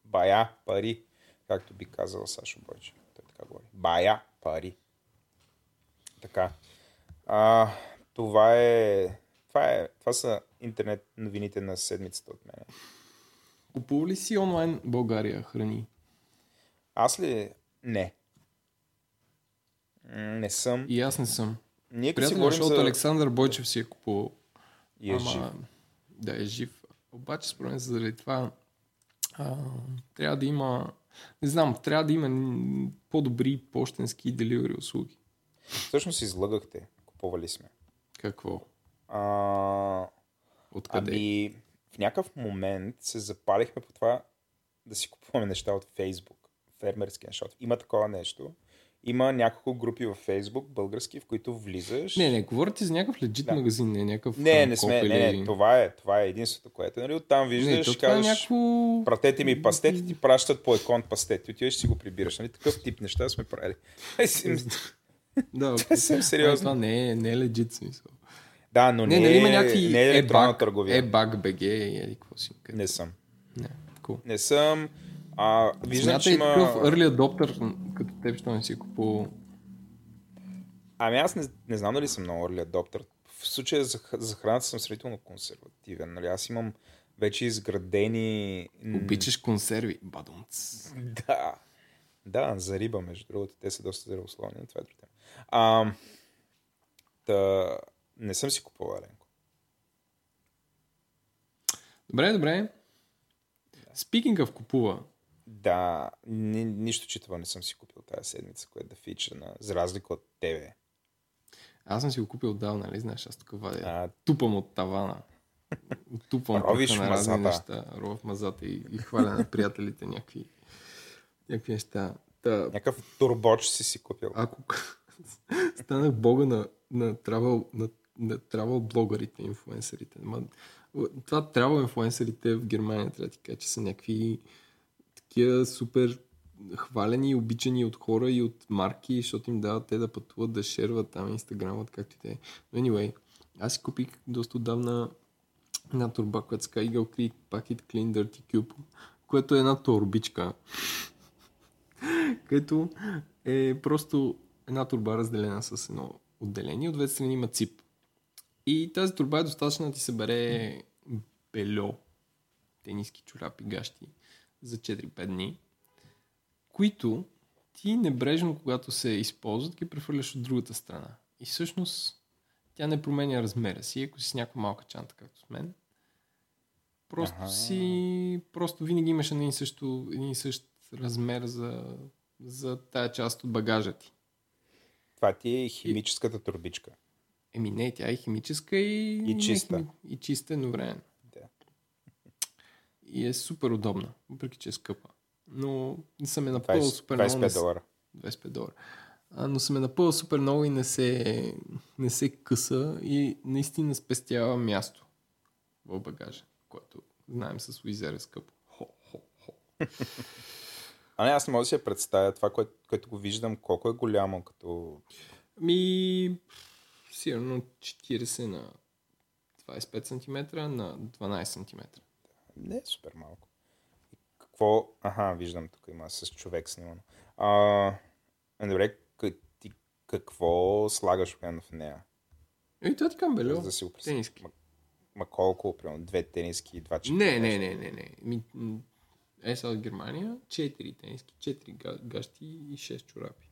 [SPEAKER 2] бая пари, както би казал Сашо Бойче. Той така говори. Бая пари. Така. А, това е, това е. Това са интернет новините на седмицата от мен.
[SPEAKER 1] купува ли си онлайн България храни?
[SPEAKER 2] Аз ли? Не. Не съм.
[SPEAKER 1] И аз не съм.
[SPEAKER 2] Ние си говорим
[SPEAKER 1] защото
[SPEAKER 2] за...
[SPEAKER 1] Александър Бойчев си е купувал.
[SPEAKER 2] И е жив.
[SPEAKER 1] Да, е жив. Обаче, според мен, заради това а, трябва да има... Не знам, трябва да има по-добри почтенски и деливери услуги.
[SPEAKER 2] Всъщност излъгахте. Купували сме.
[SPEAKER 1] Какво?
[SPEAKER 2] А,
[SPEAKER 1] Откъде?
[SPEAKER 2] ами, в някакъв момент се запалихме по това да си купуваме неща от Фейсбук. Фермерски, защото има такова нещо. Има няколко групи във Фейсбук, български, в които влизаш.
[SPEAKER 1] Не, не, говорите за някакъв легит
[SPEAKER 2] Да.
[SPEAKER 1] магазин, не някакъв
[SPEAKER 2] не, не сме. Не, не, това е, това е единството, което. Нали, оттам
[SPEAKER 1] Не,
[SPEAKER 2] виждаш,
[SPEAKER 1] то това е
[SPEAKER 2] казваш,
[SPEAKER 1] някакво...
[SPEAKER 2] пратете ми пастети, ти пращат по екон пастети. Отиваш си го прибираш. Нали? Такъв тип неща сме правили. [LAUGHS]
[SPEAKER 1] Да, [LAUGHS]
[SPEAKER 2] Това е съвсем сериозно.
[SPEAKER 1] Това не е, не е легит смисъл.
[SPEAKER 2] Да, но не,
[SPEAKER 1] Не, нали има някакви
[SPEAKER 2] не е електронна търговия.
[SPEAKER 1] e-bag BG и еди какво си.
[SPEAKER 2] Не съм.
[SPEAKER 1] Не, cool.
[SPEAKER 2] Не съм. А, виждам, че има...
[SPEAKER 1] такъв early adopter, като теб, що не си купувал.
[SPEAKER 2] Ами аз не, не знам дали съм много early adopter. В случая за, за храната съм сравнително консервативен. Нали? Аз имам вече изградени...
[SPEAKER 1] Обичаш консерви. Бадумц.
[SPEAKER 2] Да. Да, за риба, между другото. Те са доста здравословни, но това е друг тема. А, та, не съм си купувал Еленко.
[SPEAKER 1] Добре, добре. Speaking of купува.
[SPEAKER 2] Да, ни, нищо читава не съм си купил тази седмица, което да фича на, за разлика от тебе.
[SPEAKER 1] Аз съм си го купил отдавна, нали? Знаеш, аз тук вадя.
[SPEAKER 2] А,
[SPEAKER 1] Тупам от тавана. Тупам [LAUGHS]
[SPEAKER 2] Ровиш
[SPEAKER 1] на разни неща. Рова в мазата и, и хваля на приятелите някакви, някакви неща. Та,
[SPEAKER 2] някакъв турбоч си си купил.
[SPEAKER 1] ако [LAUGHS] станах бога на, на, travel, на да трябва блогърите, инфуенсърите. Ма, това трябва инфуенсърите в Германия, трябва да ти кажа, че са някакви такива супер хвалени и обичани от хора и от марки, защото им дават те да пътуват, да шерват там, инстаграмът, както и те. Но anyway, аз си купих доста отдавна една турба, която се казва Eagle Creek Packet Clean Dirty Cube, което е една турбичка, където е просто една турба разделена с едно отделение, от двете страни има цип. И тази турба е достатъчно да ти събере бельо, тениски, чорапи, гащи за 4-5 дни, които ти небрежно, когато се използват, ги прехвърляш от другата страна. И всъщност тя не променя размера си, ако си с някаква малка чанта, както с мен. Просто ага. си, просто винаги имаш един, също, един същ размер за, за тая част от багажа ти.
[SPEAKER 2] Това ти е химическата турбичка.
[SPEAKER 1] Еми не, тя е химическа и...
[SPEAKER 2] И чиста.
[SPEAKER 1] Не, и чиста едновременно. И е супер удобна, въпреки че е скъпа. Но съм е напълно
[SPEAKER 2] 20,
[SPEAKER 1] супер
[SPEAKER 2] 25
[SPEAKER 1] много.
[SPEAKER 2] долара.
[SPEAKER 1] 25 долара. А, но съм е напълно супер много и не се, не се къса и наистина спестява място в багажа, което знаем с Уизер е скъпо. Хо, хо, хо. [LAUGHS]
[SPEAKER 2] А не, аз не мога да си я представя това, което, което го виждам, колко е голямо като...
[SPEAKER 1] Ми, сигурно 40 на 25 см на 12 см.
[SPEAKER 2] Не е супер малко. И Какво... Аха, виждам, тук има с човек снимано. А, е, добре, ти какво слагаш обикновено в нея?
[SPEAKER 1] И това така бело.
[SPEAKER 2] Да си представя.
[SPEAKER 1] Тениски.
[SPEAKER 2] Ма, ма колко, примерно, две тениски и два чипа?
[SPEAKER 1] Не, не, не, не, не. Ми, е сега от Германия, 4 тениски, 4 га- гащи и 6 чорапи.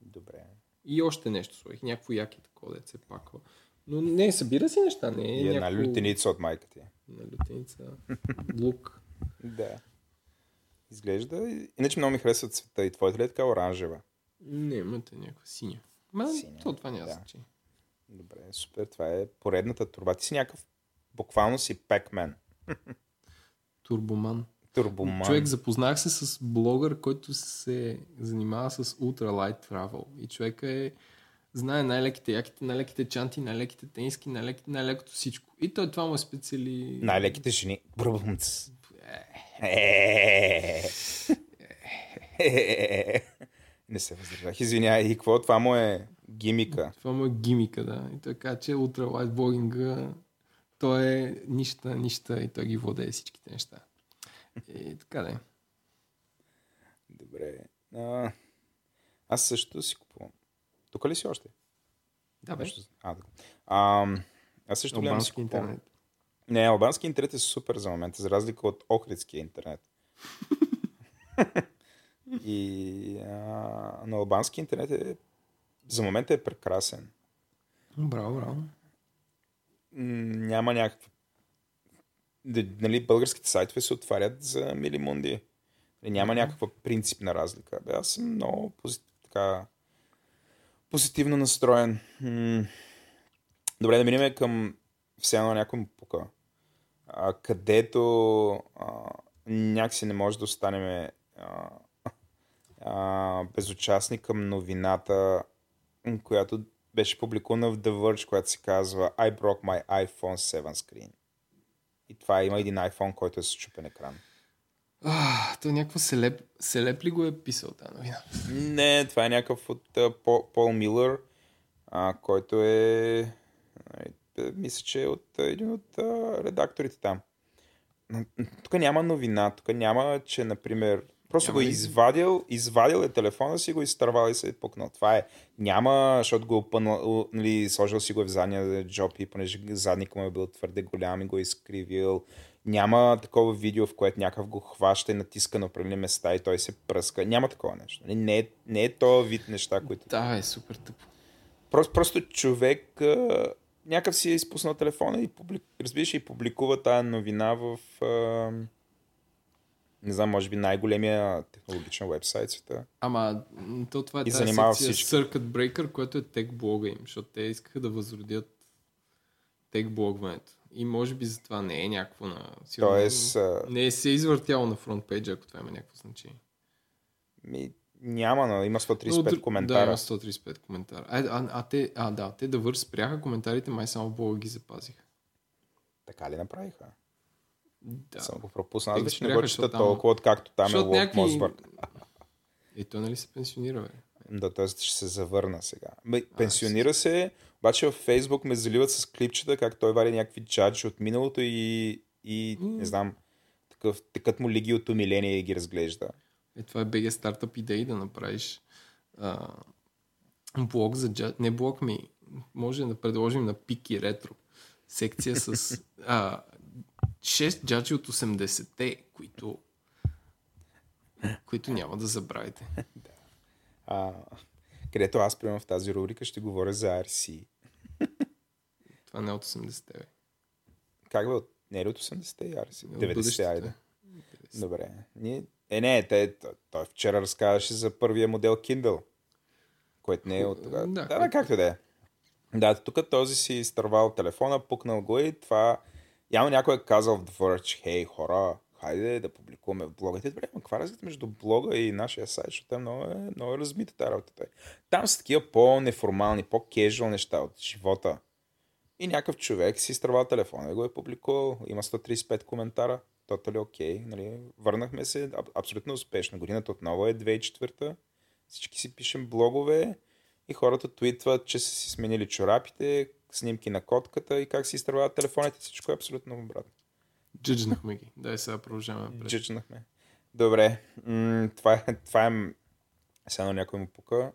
[SPEAKER 2] Добре.
[SPEAKER 1] И още нещо сложих, някакво яки такова, дет се паква. Но не, събира си неща, не е
[SPEAKER 2] И една
[SPEAKER 1] някакво...
[SPEAKER 2] лютеница от майка ти.
[SPEAKER 1] На лютеница, лук. [LAUGHS]
[SPEAKER 2] Да. Изглежда. Иначе много ми харесва цвета. И твоята ли е така оранжева?
[SPEAKER 1] Не, мъта е някаква синя. Ма,
[SPEAKER 2] Синя,
[SPEAKER 1] то това няма
[SPEAKER 2] да.
[SPEAKER 1] значение.
[SPEAKER 2] Добре, супер. Това е поредната турба. Ти си някакъв... Буквално си пекмен. [LAUGHS]
[SPEAKER 1] Турбоман.
[SPEAKER 2] Турбоман.
[SPEAKER 1] Човек, запознах се с блогър, който се занимава с Ultralight Travel. И човека е знае най-леките яките, най-леките чанти, най-леките тениски, най-леките, най-лекото всичко. И той това му е специали...
[SPEAKER 2] Най-леките жени. Бръбъмц. Е. Не се въздържах. Извинявай, и какво? Това му е гимика.
[SPEAKER 1] Това му е гимика, да. И той каза, че Ultralight блогинга той е нища, нища и той ги владее всичките неща. И така да е.
[SPEAKER 2] Добре. А, аз също си купувам. Тук ли си още?
[SPEAKER 1] Да, бе.
[SPEAKER 2] Нещо- А, да. а, аз също гледам да си
[SPEAKER 1] интернет.
[SPEAKER 2] Не, албански интернет е супер за момента, за разлика от охридския интернет. [LAUGHS] И а, на албански интернет е, за момента е прекрасен.
[SPEAKER 1] Браво, браво.
[SPEAKER 2] Няма някаква... Д- Нали, българските сайтове се отварят за милимунди. Нали, Няма някаква принципна разлика. Бе, аз съм много пози... така, позитивно настроен. Добре, да минем към все едно някой му пука. Където а, някакси не може да останем а, а, безучастни към новината, която беше публикувана в The Verge, която се казва I broke my iPhone 7 screen. И това има един iPhone, който е с чупен екран.
[SPEAKER 1] А, той някакво селеп, селеп ли го е писал тази новина?
[SPEAKER 2] Не, това е някакъв от а, Пол, Милър, а, който е... а, е, Мисля, че е от един от а, редакторите там. Тук няма новина, тук няма, че, например, просто
[SPEAKER 1] Няма
[SPEAKER 2] го е извадил, извадил е телефона си, го изтървал и се е пукнал. Това е. Няма, защото го опънал, нали, сложил си го в задния джоб и понеже задника му е бил твърде голям и го е изкривил. Няма такова видео, в което някакъв го хваща и натиска на определени места и той се пръска. Няма такова нещо. Нали, Не е, не е този вид неща, които...
[SPEAKER 1] Да, е супер тъпо.
[SPEAKER 2] Просто, просто човек някакъв си е изпуснал телефона и публик... разбираш и публикува тая новина в а, не знам, може би най-големия технологичен вебсайт света.
[SPEAKER 1] Ама, то това е
[SPEAKER 2] И
[SPEAKER 1] тази
[SPEAKER 2] занимава
[SPEAKER 1] секция
[SPEAKER 2] всички.
[SPEAKER 1] Circuit Breaker, което е тек блога им, защото те искаха да възродят тек блогването. И може би затова не е някакво на... сигурно
[SPEAKER 2] Тоест, а,
[SPEAKER 1] Не е се извъртяло на фронт пейджа, ако това има някакво значение.
[SPEAKER 2] ми, Няма, но има 135
[SPEAKER 1] Но,
[SPEAKER 2] коментара.
[SPEAKER 1] Да, има 135 коментара. А, а, а, те, а да, те да върш спряха коментарите, май само блога ги запазиха.
[SPEAKER 2] Така ли направиха?
[SPEAKER 1] Да.
[SPEAKER 2] Съм го пропуснал. Аз вече не го чета
[SPEAKER 1] там-
[SPEAKER 2] толкова, откакто там е Лок
[SPEAKER 1] някакви-
[SPEAKER 2] Мосбърг.
[SPEAKER 1] Е, той нали се пенсионира, бе?
[SPEAKER 2] Да, т.е. ще се завърна сега. Ме, пенсионира се, обаче във Фейсбук ме заливат с клипчета, как той вади някакви чаджи от миналото и, и не знам, такъв, такът му лиги от умиление и ги разглежда.
[SPEAKER 1] Е, това е БГ стартъп идеи да направиш а, блог за джад... Не блог ми, може да предложим на пики ретро. Секция с [LAUGHS] а, 6 джаджи от 80-те, които които няма да забравите. [LAUGHS]
[SPEAKER 2] А, където аз, примерно, в тази рубрика ще говоря за RC.
[SPEAKER 1] Това не от 80-те. бе.
[SPEAKER 2] Как бе? от- Не е от 80-те и RC?
[SPEAKER 1] От
[SPEAKER 2] 90-те,
[SPEAKER 1] бъдещето.
[SPEAKER 2] айде. Добре. Ние... Е, не, те, той, вчера разказваше за първия модел Kindle, който не е от тогава.
[SPEAKER 1] Да,
[SPEAKER 2] Да, да, както да е. Да, тук този си изтървал телефона, пукнал го и това... Явно някой е казал в The Verge, хей, хора, хайде да публикуваме в блога. Те, добре, каква е разлика между блога и нашия сайт, защото е много, е, много е размита тази работа. Там са такива по-неформални, по-кежуал неща от живота. И някакъв човек си изтървал телефона и го е публикувал. Има 135 коментара. Тотали окей. Нали? Върнахме се аб- абсолютно успешно. Годината отново е 2004. Всички си пишем блогове и хората твитват, че са си сменили чорапите, снимки на котката и как си изтървават телефоните. Всичко е абсолютно обратно.
[SPEAKER 1] Джъджнахме ги. Дай сега продължаваме.
[SPEAKER 2] Джичнахме. Добре. М- това, е, това е... Сега някой му пука.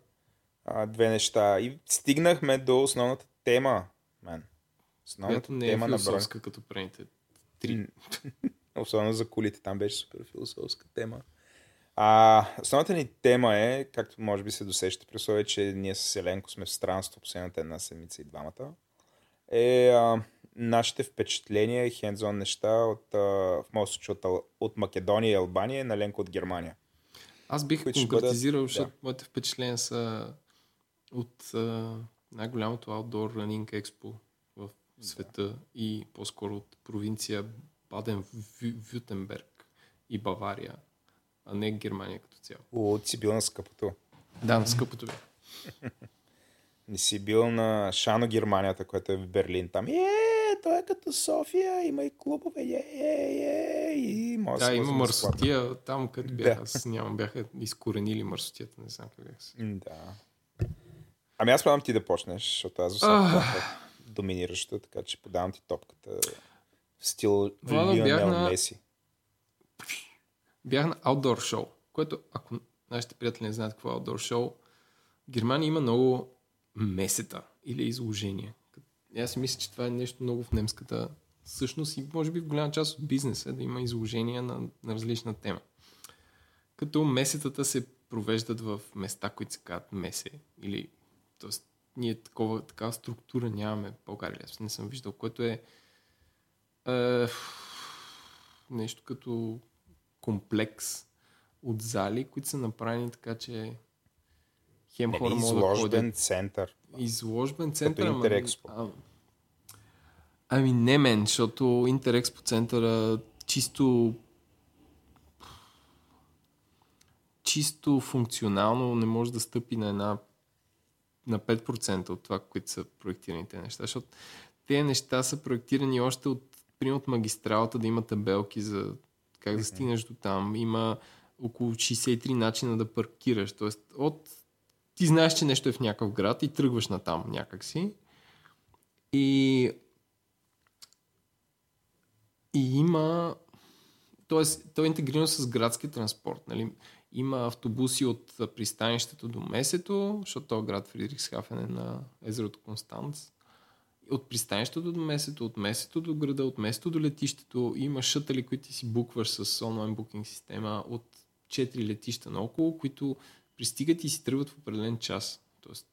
[SPEAKER 2] А, две неща. И стигнахме до основната тема, мен. Основната
[SPEAKER 1] не е
[SPEAKER 2] тема на брой.
[SPEAKER 1] философска, като прените. Три. [LAUGHS]
[SPEAKER 2] Особено за колите. Там беше супер философска тема. А, основната ни тема е, както може би се досещате, при условие, че ние с Еленко сме в странство последната една седмица и двамата, е а, нашите впечатления и хендзон неща от, а, в моят случай от, от Македония и Албания на Ленко от Германия.
[SPEAKER 1] Аз бих конкретизирал,
[SPEAKER 2] бъдат-
[SPEAKER 1] защото
[SPEAKER 2] да.
[SPEAKER 1] моите впечатления са от а, най-голямото Outdoor Running Expo в света и по-скоро от провинция Баден-Вютенберг и Бавария, а не Германия като цяло.
[SPEAKER 2] О, ти си бил на скъпото.
[SPEAKER 1] Да, на скъпото бе. [LAUGHS]
[SPEAKER 2] Не си бил на Шано Германията, което е в Берлин. Там е, той е като София, има и клубове, е, е, е, и може
[SPEAKER 1] Да, има мърсотия там, където бях.
[SPEAKER 2] Да.
[SPEAKER 1] Аз нямам, бяха изкоренили мърсотията, не знам как бях.
[SPEAKER 2] М, Да. Ами аз предам ти да почнеш, защото аз бях доминиращо, така че подавам ти топката в стил
[SPEAKER 1] Влада, бях на-
[SPEAKER 2] Меси.
[SPEAKER 1] Бях на Outdoor Show, което ако нашите приятели не знаят какво е Show, в Германия има много месета или изложения. Аз си мисля, че това е нещо много в немската същност и може би в голяма част от бизнеса да има изложения на, на различна тема. Като месетата се провеждат в места, които се казват месе или Тоест, ние такова, такава структура нямаме в България. Аз не съм виждал, което е, е нещо като комплекс от зали, които са направени така, че хем
[SPEAKER 2] Нали,
[SPEAKER 1] хора могат да ходят.
[SPEAKER 2] център.
[SPEAKER 1] Изложбен център. ама-
[SPEAKER 2] Интерекспо.
[SPEAKER 1] а- Ами не мен, защото Интерекспо центъра чисто чисто функционално не може да стъпи на една на 5% от това, които са проектираните неща, защото тези неща са проектирани още от, примерно от магистралата да има табелки за как да стигнеш до там. Има около 63 начина да паркираш. Тоест, от ти знаеш, че нещо е в някакъв град и тръгваш на там някакси. И и има Тоест, то е интегрирано с градски транспорт. Нали? Има автобуси от пристанището до Месето, защото този град Фридрихсхафен е на езерото Констанц. От пристанището до Месето, от Месето до града, от Месето до летището. Има шътали, които ти си букваш с онлайн букинг система от 4 летища наоколо, които пристигат и си тръгват в определен час. Тоест,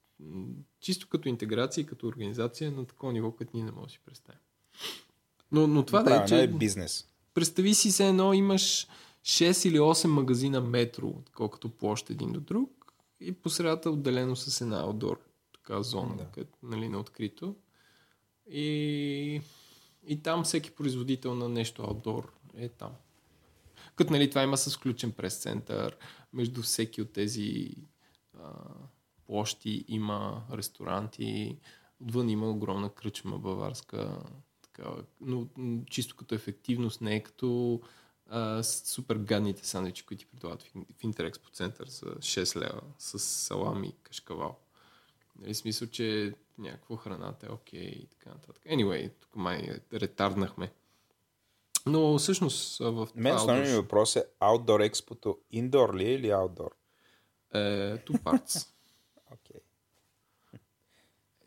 [SPEAKER 1] чисто като интеграция и като организация на такова ниво, което ние не можем да си представим. Но, но това да е,
[SPEAKER 2] Правилно
[SPEAKER 1] че
[SPEAKER 2] е бизнес.
[SPEAKER 1] представи си се едно, имаш 6 или 8 магазина метро, колкото площ един до друг и по средата отделено с една outdoor така зона, да. където, нали, на открито. И, и там всеки производител на нещо outdoor е там. Като нали, това има с включен прес-център, между всеки от тези а, площи има ресторанти, отвън има огромна кръчма баварска, такава, но чисто като ефективност, не е като а, супер гадните сандвичи, които ти предлагат в, Интерекспо център за 6 лева с салами и кашкавал. Нали, смисъл, че някаква храната е окей и така нататък. Anyway, тук май ретарднахме. Но всъщност в
[SPEAKER 2] Мен
[SPEAKER 1] това
[SPEAKER 2] основният ми въпрос е Outdoor Expo индор ли е или outdoor?
[SPEAKER 1] е two parts. [LAUGHS]
[SPEAKER 2] Окей.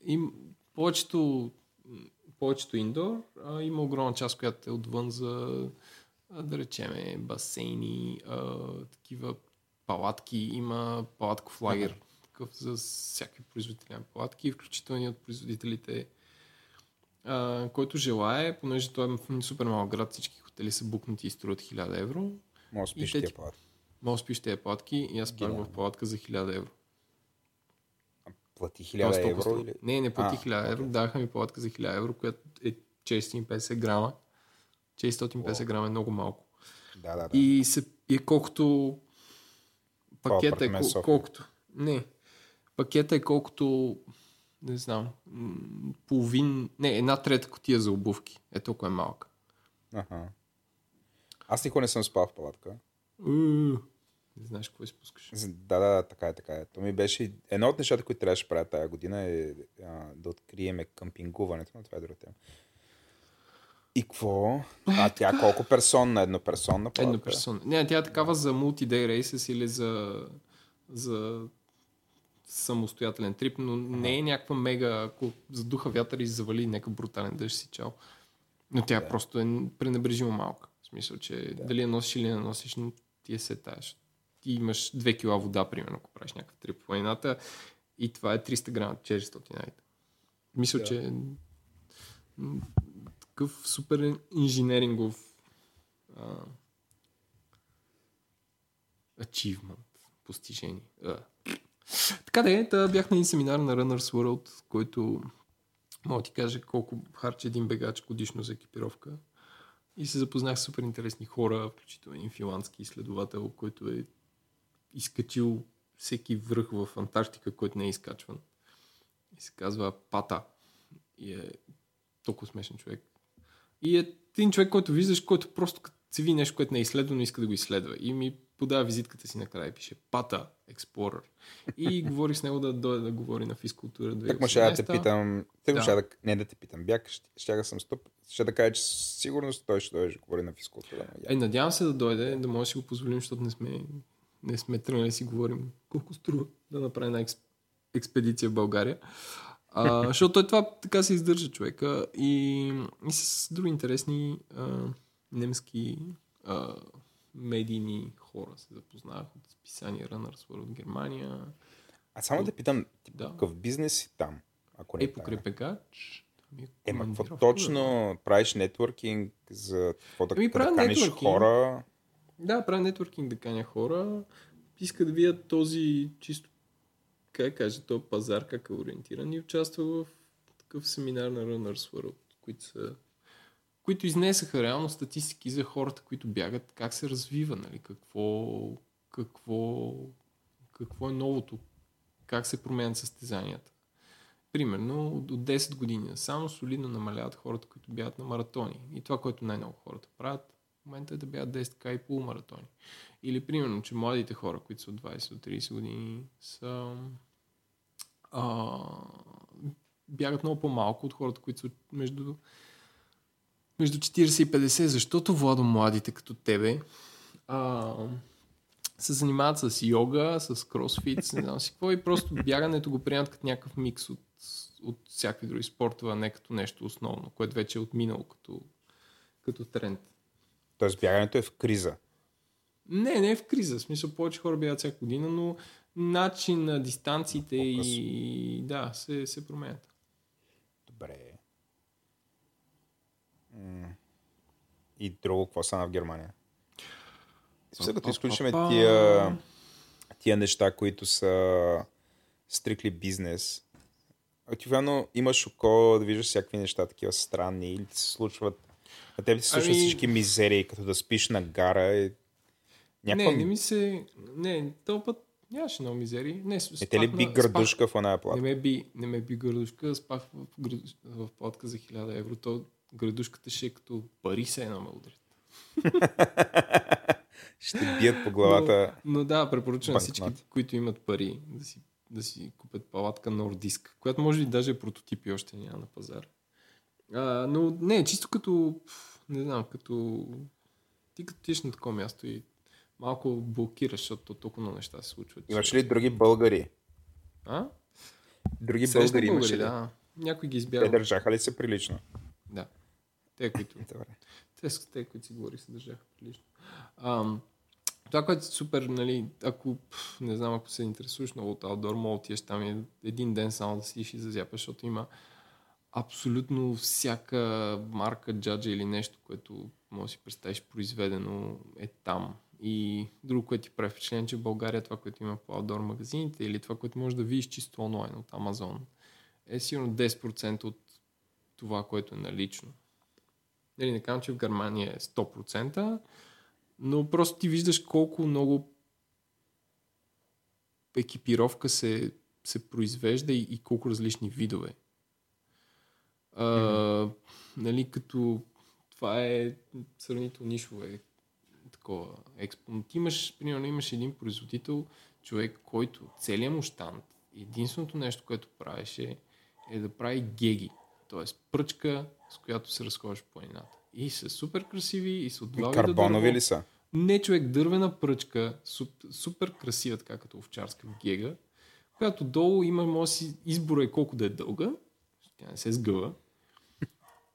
[SPEAKER 1] Им, повечето, повечето индор а, има огромна част, която е отвън за, да речеме, басейни, а, такива палатки. Има палатков лагер, такъв за всякакви производители на палатки, включително и от производителите, а, който желае, понеже той е в супер малък град, всички хотели са букнати и струват 1000 евро.
[SPEAKER 2] Може спиш
[SPEAKER 1] И те
[SPEAKER 2] тия
[SPEAKER 1] ти-
[SPEAKER 2] палатки.
[SPEAKER 1] Може спиш тези палатки и аз спах в палатка за 1000 евро.
[SPEAKER 2] Плати
[SPEAKER 1] Тоест
[SPEAKER 2] 1000
[SPEAKER 1] толкова
[SPEAKER 2] евро или...
[SPEAKER 1] Не, не плати
[SPEAKER 2] А,
[SPEAKER 1] 1000 евро. Даха ми палатка за 1000 евро, която е 450 грама. 450 грама е много малко.
[SPEAKER 2] Да, да, да.
[SPEAKER 1] И, се, и е колкото пакета е кол, колкото. Не. Пакета е колкото не знам, половин, не, една трета котия за обувки. Е толкова е малка.
[SPEAKER 2] Аха. Аз никога не съм спал в палатка.
[SPEAKER 1] Не знаеш какво изпускаш.
[SPEAKER 2] Да, да, да, така е, така е. То ми беше едно от нещата, които трябваше да правя тази година е а, да откриеме къмпингуването, но това е друга тема. И какво? А тя колко персонна? Едноперсонна палатка?
[SPEAKER 1] Една персона. Не, тя е такава за multi-day races или за, за самостоятелен трип, но не е някаква мега, ако задуха вятър и завали някакъв брутален дъжд си чао. Но тя
[SPEAKER 2] Да.
[SPEAKER 1] просто е пренебрежимо малка. В смисъл, че дали я носиш или не носиш, но ти е се таеш. Ти имаш 2 кила вода, примерно, ако правиш някакъв трип по планината и това е 300 грама, 400 найта. Мисля,
[SPEAKER 2] Да.
[SPEAKER 1] че такъв супер инженерингов а, постижение. А. Така да е, та бях на един семинар на Runners World, който мога да ти кажа колко харчи един бегач годишно за екипировка. И се запознах с супер интересни хора, включително един финландски изследовател, който е изкачил всеки връх в Антарктика, който не е изкачван. И се казва Пата. И е толкова смешен човек. И е един човек, който виждаш, който просто като се види нещо, което не е изследвано, иска да го изследва. И ми подава визитката си накрая и пише Пата Explorer. И [LAUGHS] говори с него да дойде да говори на физкултура.
[SPEAKER 2] Так му ще да те
[SPEAKER 1] 2018.
[SPEAKER 2] питам, му
[SPEAKER 1] Да.
[SPEAKER 2] ще да, не да те питам, бях, ще, ще да съм стоп, ще да кажа, че със сигурност той ще дойде да говори на физкултура.
[SPEAKER 1] Е, надявам се да дойде, да може да си го позволим, защото не сме, не сме тръгнали да си говорим колко струва да направи една експ, експедиция в България. А, защото той това така се издържа човека и, и с други интересни а, немски а, медийни хора се запознах от списания Runners World от Германия.
[SPEAKER 2] А само да питам, ти
[SPEAKER 1] Да.
[SPEAKER 2] какъв бизнес си там? Ако не
[SPEAKER 1] Е. Ами,
[SPEAKER 2] Ема, какво точно правиш нетворкинг за какво да,
[SPEAKER 1] Ами,
[SPEAKER 2] да каниш
[SPEAKER 1] нетворкинг.
[SPEAKER 2] хора?
[SPEAKER 1] Да, правя нетворкинг да каня хора. Иска да видят този чисто, как кажа, този пазар, как е ориентиран и участва в такъв семинар на Runners World, които са които изнесаха реално статистики за хората, които бягат, как се развива, нали, какво, какво, какво е новото, как се променят състезанията. Примерно, от от 10 години само солидно намаляват хората, които бягат на маратони. И това, което най-много хората правят, момента е да бягат 10к и полумаратони. Или, примерно, че младите хора, които са от 20 до 30 години, са а, бягат много по-малко от хората, които са между, между 40 и 50, защото, Владо, младите като тебе а, се занимават с йога, с кросфит, не знам си какво и просто бягането го приемат като някакъв микс от, от всякакви други спортове, а не като нещо основно, което вече е отминало като, като тренд.
[SPEAKER 2] Тоест бягането е в криза.
[SPEAKER 1] Не, не е в криза. В смисъл, повече хора бягат всяка година, но начин на дистанциите и да, се, се променят.
[SPEAKER 2] Добре. И друго, какво стана в Германия? Сега като изключим
[SPEAKER 1] Па-па-па.
[SPEAKER 2] тия, тия неща, които са стрикли бизнес, обикновено имаш око да виждаш всякакви неща, такива странни, или се случват, на теб ти се случват
[SPEAKER 1] Ами-
[SPEAKER 2] всички мизерии, като да спиш на гара. И... Някаква...
[SPEAKER 1] Не, не ми се... Не, този път нямаше много мизери. Не,
[SPEAKER 2] Е, те ли би градушка в оная плата?
[SPEAKER 1] Не ме би, не ме би градушка, спах в, град- в платка за 1000 евро. То градушката ще е като пари се едно ме удрят. [LAUGHS]
[SPEAKER 2] Ще бият по главата.
[SPEAKER 1] Но, но да, препоръчвам всички, които имат пари, да си, да си купят палатка Нордиск, която може би даже прототипи още няма на пазара. А, но не, чисто като, не знам, като ти като тиш на такова място и малко блокираш, защото толкова много неща се случват.
[SPEAKER 2] Имаш ли други българи?
[SPEAKER 1] А?
[SPEAKER 2] Други
[SPEAKER 1] Срещна
[SPEAKER 2] българи
[SPEAKER 1] българи,
[SPEAKER 2] ли?
[SPEAKER 1] да. Някой ги
[SPEAKER 2] Те
[SPEAKER 1] избяга.
[SPEAKER 2] държаха ли се прилично?
[SPEAKER 1] Да. Те, които
[SPEAKER 2] Добре.
[SPEAKER 1] Те те, които си говорих, се държаха прилично. Ам, това, което е супер, нали, ако, пф, не знам, ако се интересуваш много от Outdoor, мога да отидеш там и един ден само да сидиш и зазяпаш, защото има абсолютно всяка марка, джаджа или нещо, което може да си представиш произведено е там. И друго, което ти прави впечатление, че в България това, което има по Outdoor магазините или това, което можеш да видиш чисто онлайн от Amazon, е сигурно 10% от това, което е налично. Нали, не казвам, че в Германия е 100%, но просто ти виждаш колко много екипировка се, се произвежда и, и колко различни видове. А, нали, като това е сравнително нишово е такова експо. Ти имаш, примерно, имаш един производител, човек, който целият му щант, единственото нещо, което правеше е да прави геги. Тоест пръчка, с която се разхождаш по планината. И са супер красиви, и са от два вида
[SPEAKER 2] Карбонови ли са?
[SPEAKER 1] Не, човек, дървена пръчка, суп, супер красива, така като овчарска гега, която долу има, може си избора е колко да е дълга, тя не се сгъва,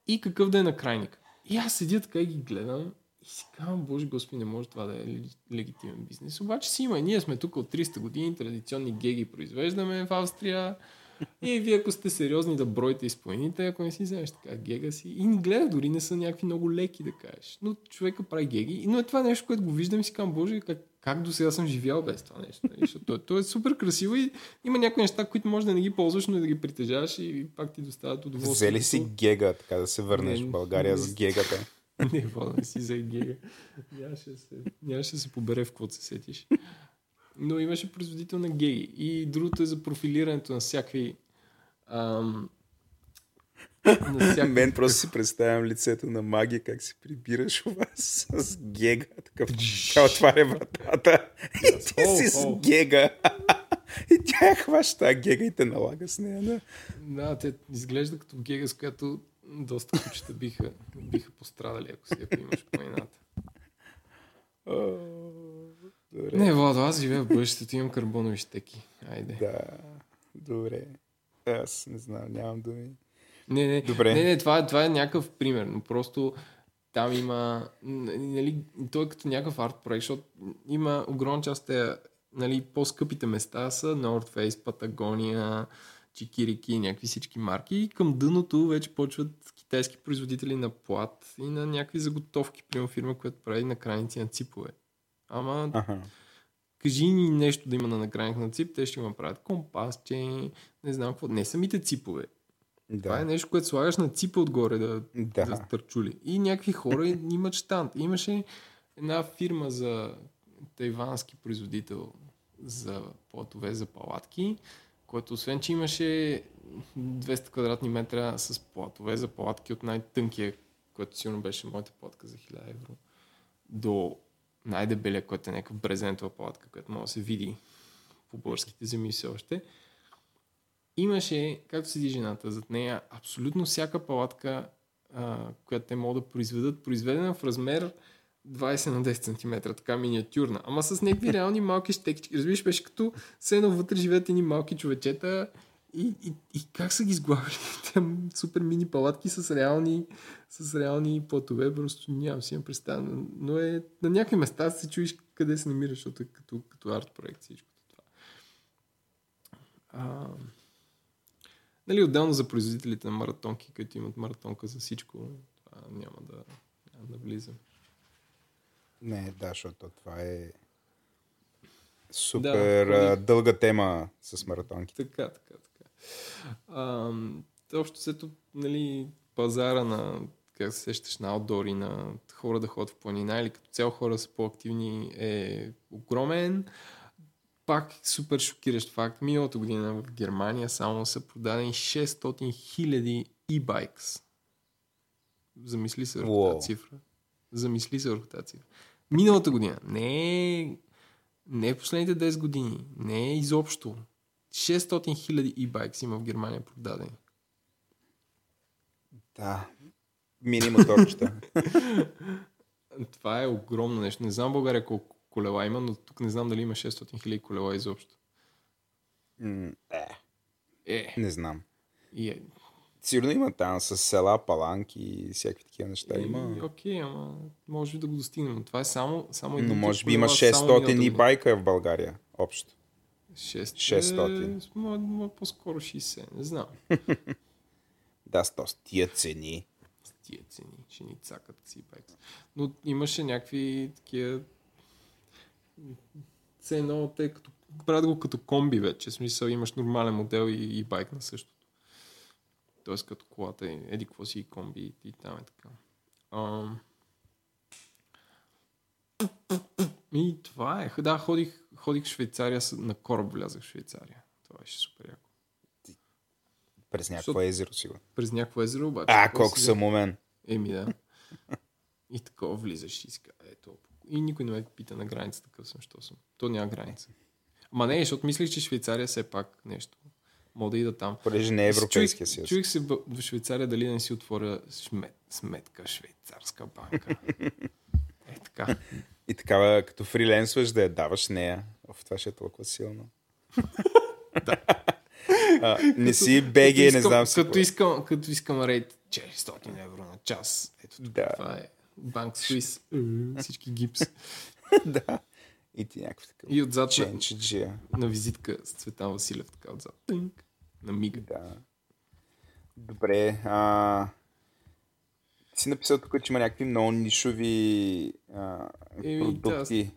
[SPEAKER 1] и какъв да е накрайник. И аз седя така и ги гледам и си казвам, боже господи, не може това да е леги- легитимен бизнес. Обаче си има и ние сме тук от 300 години, традиционни геги произвеждаме в Австрия. И вие, ако сте сериозни да броите изпълните, ако не си вземеш така гега си. И ни гледа, дори не са някакви много леки да кажеш. Но човека прави геги. Но е това нещо, което го виждам и си казвам, боже, как, как до сега съм живял без това нещо. Нали? Защото то, е супер красиво и има някои неща, които може да не ги ползваш, но и да ги притежаваш и пак ти доставят удоволствие.
[SPEAKER 2] Взели си гега, така да се върнеш
[SPEAKER 1] Не,
[SPEAKER 2] в България
[SPEAKER 1] не.
[SPEAKER 2] с гегата.
[SPEAKER 1] Не, водя си за гега. Нямаше се, нямаше се побере в какво се сетиш. Но имаше производител на геги. И другото е за профилирането на всякакви... Ам, [LAUGHS] на всякакви
[SPEAKER 2] Мен просто си представям лицето на магия, как се прибираш у вас с гега. Такъв, тя отваря вратата [LAUGHS] и ти
[SPEAKER 1] О,
[SPEAKER 2] си с
[SPEAKER 1] о.
[SPEAKER 2] гега. [LAUGHS] И тя я хваща тази гега и те налага с нея. Да.
[SPEAKER 1] Да, те изглежда като гега, с която доста кучета биха, биха пострадали, ако си ако имаш планината.
[SPEAKER 2] Добре.
[SPEAKER 1] Не, Владо, аз живея в бъдещето, имам карбонови щеки. Айде.
[SPEAKER 2] Да, добре. Аз не знам, нямам думи.
[SPEAKER 1] Не, не,
[SPEAKER 2] Добре.
[SPEAKER 1] не, не това, е, това е някакъв пример, но просто там има, нали, той е като някакъв арт проект, защото има огромна част тези, нали, по-скъпите места са North Face, Патагония, Чикирики, някакви всички марки и към дъното вече почват китайски производители на плат и на някакви заготовки, примерно фирма, която прави накрайници на ципове. Ама
[SPEAKER 2] Аха.
[SPEAKER 1] кажи ни нещо да има на накрайник на цип, те ще го направят компасче, не знам какво. Не самите ципове. Това е
[SPEAKER 2] Да.
[SPEAKER 1] нещо, което слагаш на ципа отгоре да, да.
[SPEAKER 2] Да.
[SPEAKER 1] стърчули. И някакви хора [LAUGHS] имат штант. Имаше една фирма за тайвански производител за платове за палатки, който освен, че имаше 200 квадратни метра с платове за палатки от най-тънкия, който сигурно беше моята палатка за 1000 евро, до най-дебелия, който е някакъв брезентова палатка, която може да се види по българските земи все още. Имаше, както седи жената зад нея, абсолютно всяка палатка, а, която те могат да произведат, произведена в размер 20 на 10 см, така миниатюрна, ама с някакви реални малки щекички. Разбираш, беше като все едно вътре живеят едни малки човечета и, и, и как са ги сглавили? [LAUGHS] Там супер мини палатки с реални, с реални платове, просто нямам си имам представа. Но, е, на някакви места се чуеш къде се намираш, защото е като, като арт проект всичкото това. А, нали, отделно за производителите на маратонки, които имат маратонка за всичко, това няма да, няма да влизам.
[SPEAKER 2] Не, да, защото това е супер
[SPEAKER 1] Да,
[SPEAKER 2] дълга тема с маратонките.
[SPEAKER 1] Така, така, така. А, общо сето, нали, пазара на как се сещаш на аутдори, на хора да ходят в планина или като цяло хора са по-активни е огромен. Пак супер шокиращ факт. Миналата година в Германия само са продадени 600 хиляди e-bikes. Замисли се върху тази цифра. Замисли се върху тази цифра. Миналата година. Не е, не е последните 10 години. Не е изобщо. 600 хиляди e-bikes има в Германия продадени.
[SPEAKER 2] Да. Мини моторчета. [LAUGHS]
[SPEAKER 1] Това е огромно нещо. Не знам България колко колела има, но тук не знам дали има 600 хиляди колела изобщо.
[SPEAKER 2] М, е,
[SPEAKER 1] Е,
[SPEAKER 2] не знам.
[SPEAKER 1] и е.
[SPEAKER 2] Сигурно има там с села, паланки и всякакви такива неща.
[SPEAKER 1] И,
[SPEAKER 2] Има.
[SPEAKER 1] окей, ама може би да го достигнем. Но това е само, само
[SPEAKER 2] Но
[SPEAKER 1] един
[SPEAKER 2] може
[SPEAKER 1] тип
[SPEAKER 2] би има
[SPEAKER 1] колела, само
[SPEAKER 2] 600
[SPEAKER 1] миналата
[SPEAKER 2] и байка в България. Общо.
[SPEAKER 1] 600.
[SPEAKER 2] 600.
[SPEAKER 1] Е, ма- ма по-скоро 60. Не знам. [LAUGHS]
[SPEAKER 2] Да, с тия цени.
[SPEAKER 1] С тия цени, ще ни цакат си байк. Но имаше някакви такива все едно, те като правят го като комби вече. В смисъл имаш нормален модел и, и байк на същото. Тоест като колата е еди какво си и комби и, и там е така. Ам... И това е. Да, ходих, ходих в Швейцария, на кораб влязах в Швейцария. Това беше супер яко.
[SPEAKER 2] През някакво
[SPEAKER 1] Защото-
[SPEAKER 2] езеро, сигурно.
[SPEAKER 1] През някакво езеро обаче.
[SPEAKER 2] А, колко
[SPEAKER 1] си-
[SPEAKER 2] съм умен.
[SPEAKER 1] Еми да. [LAUGHS] И такова влизаш и казва, ето. И никой не ме пита на границата какъв съм, що съм. То няма граница. Ама не, защото мислих, че Швейцария все пак нещо. Мога да ида там.
[SPEAKER 2] Понеже не е Европейския съюз.
[SPEAKER 1] Чуих се в Швейцария дали да не си отворя шмет, сметка, швейцарска банка. [LAUGHS] е така.
[SPEAKER 2] И такава, като фриленсваш, да я даваш нея. Оф, това ще е толкова силно. [LAUGHS] [LAUGHS] а, не си
[SPEAKER 1] Като
[SPEAKER 2] БГ, не
[SPEAKER 1] искам-
[SPEAKER 2] знам си.
[SPEAKER 1] Като
[SPEAKER 2] какво.
[SPEAKER 1] искам, като искам рейд 400 евро на час. Ето
[SPEAKER 2] Да.
[SPEAKER 1] това е. Банк Суис. Всички гипс. [LAUGHS]
[SPEAKER 2] да. И ти някакъв такъв.
[SPEAKER 1] И отзад на, на визитка с Цветан Василев, така отзад. Тънк. На мига.
[SPEAKER 2] Да. Добре. А... Ти си написал тук, че има някакви много нишови а,
[SPEAKER 1] Еми, да,
[SPEAKER 2] продукти.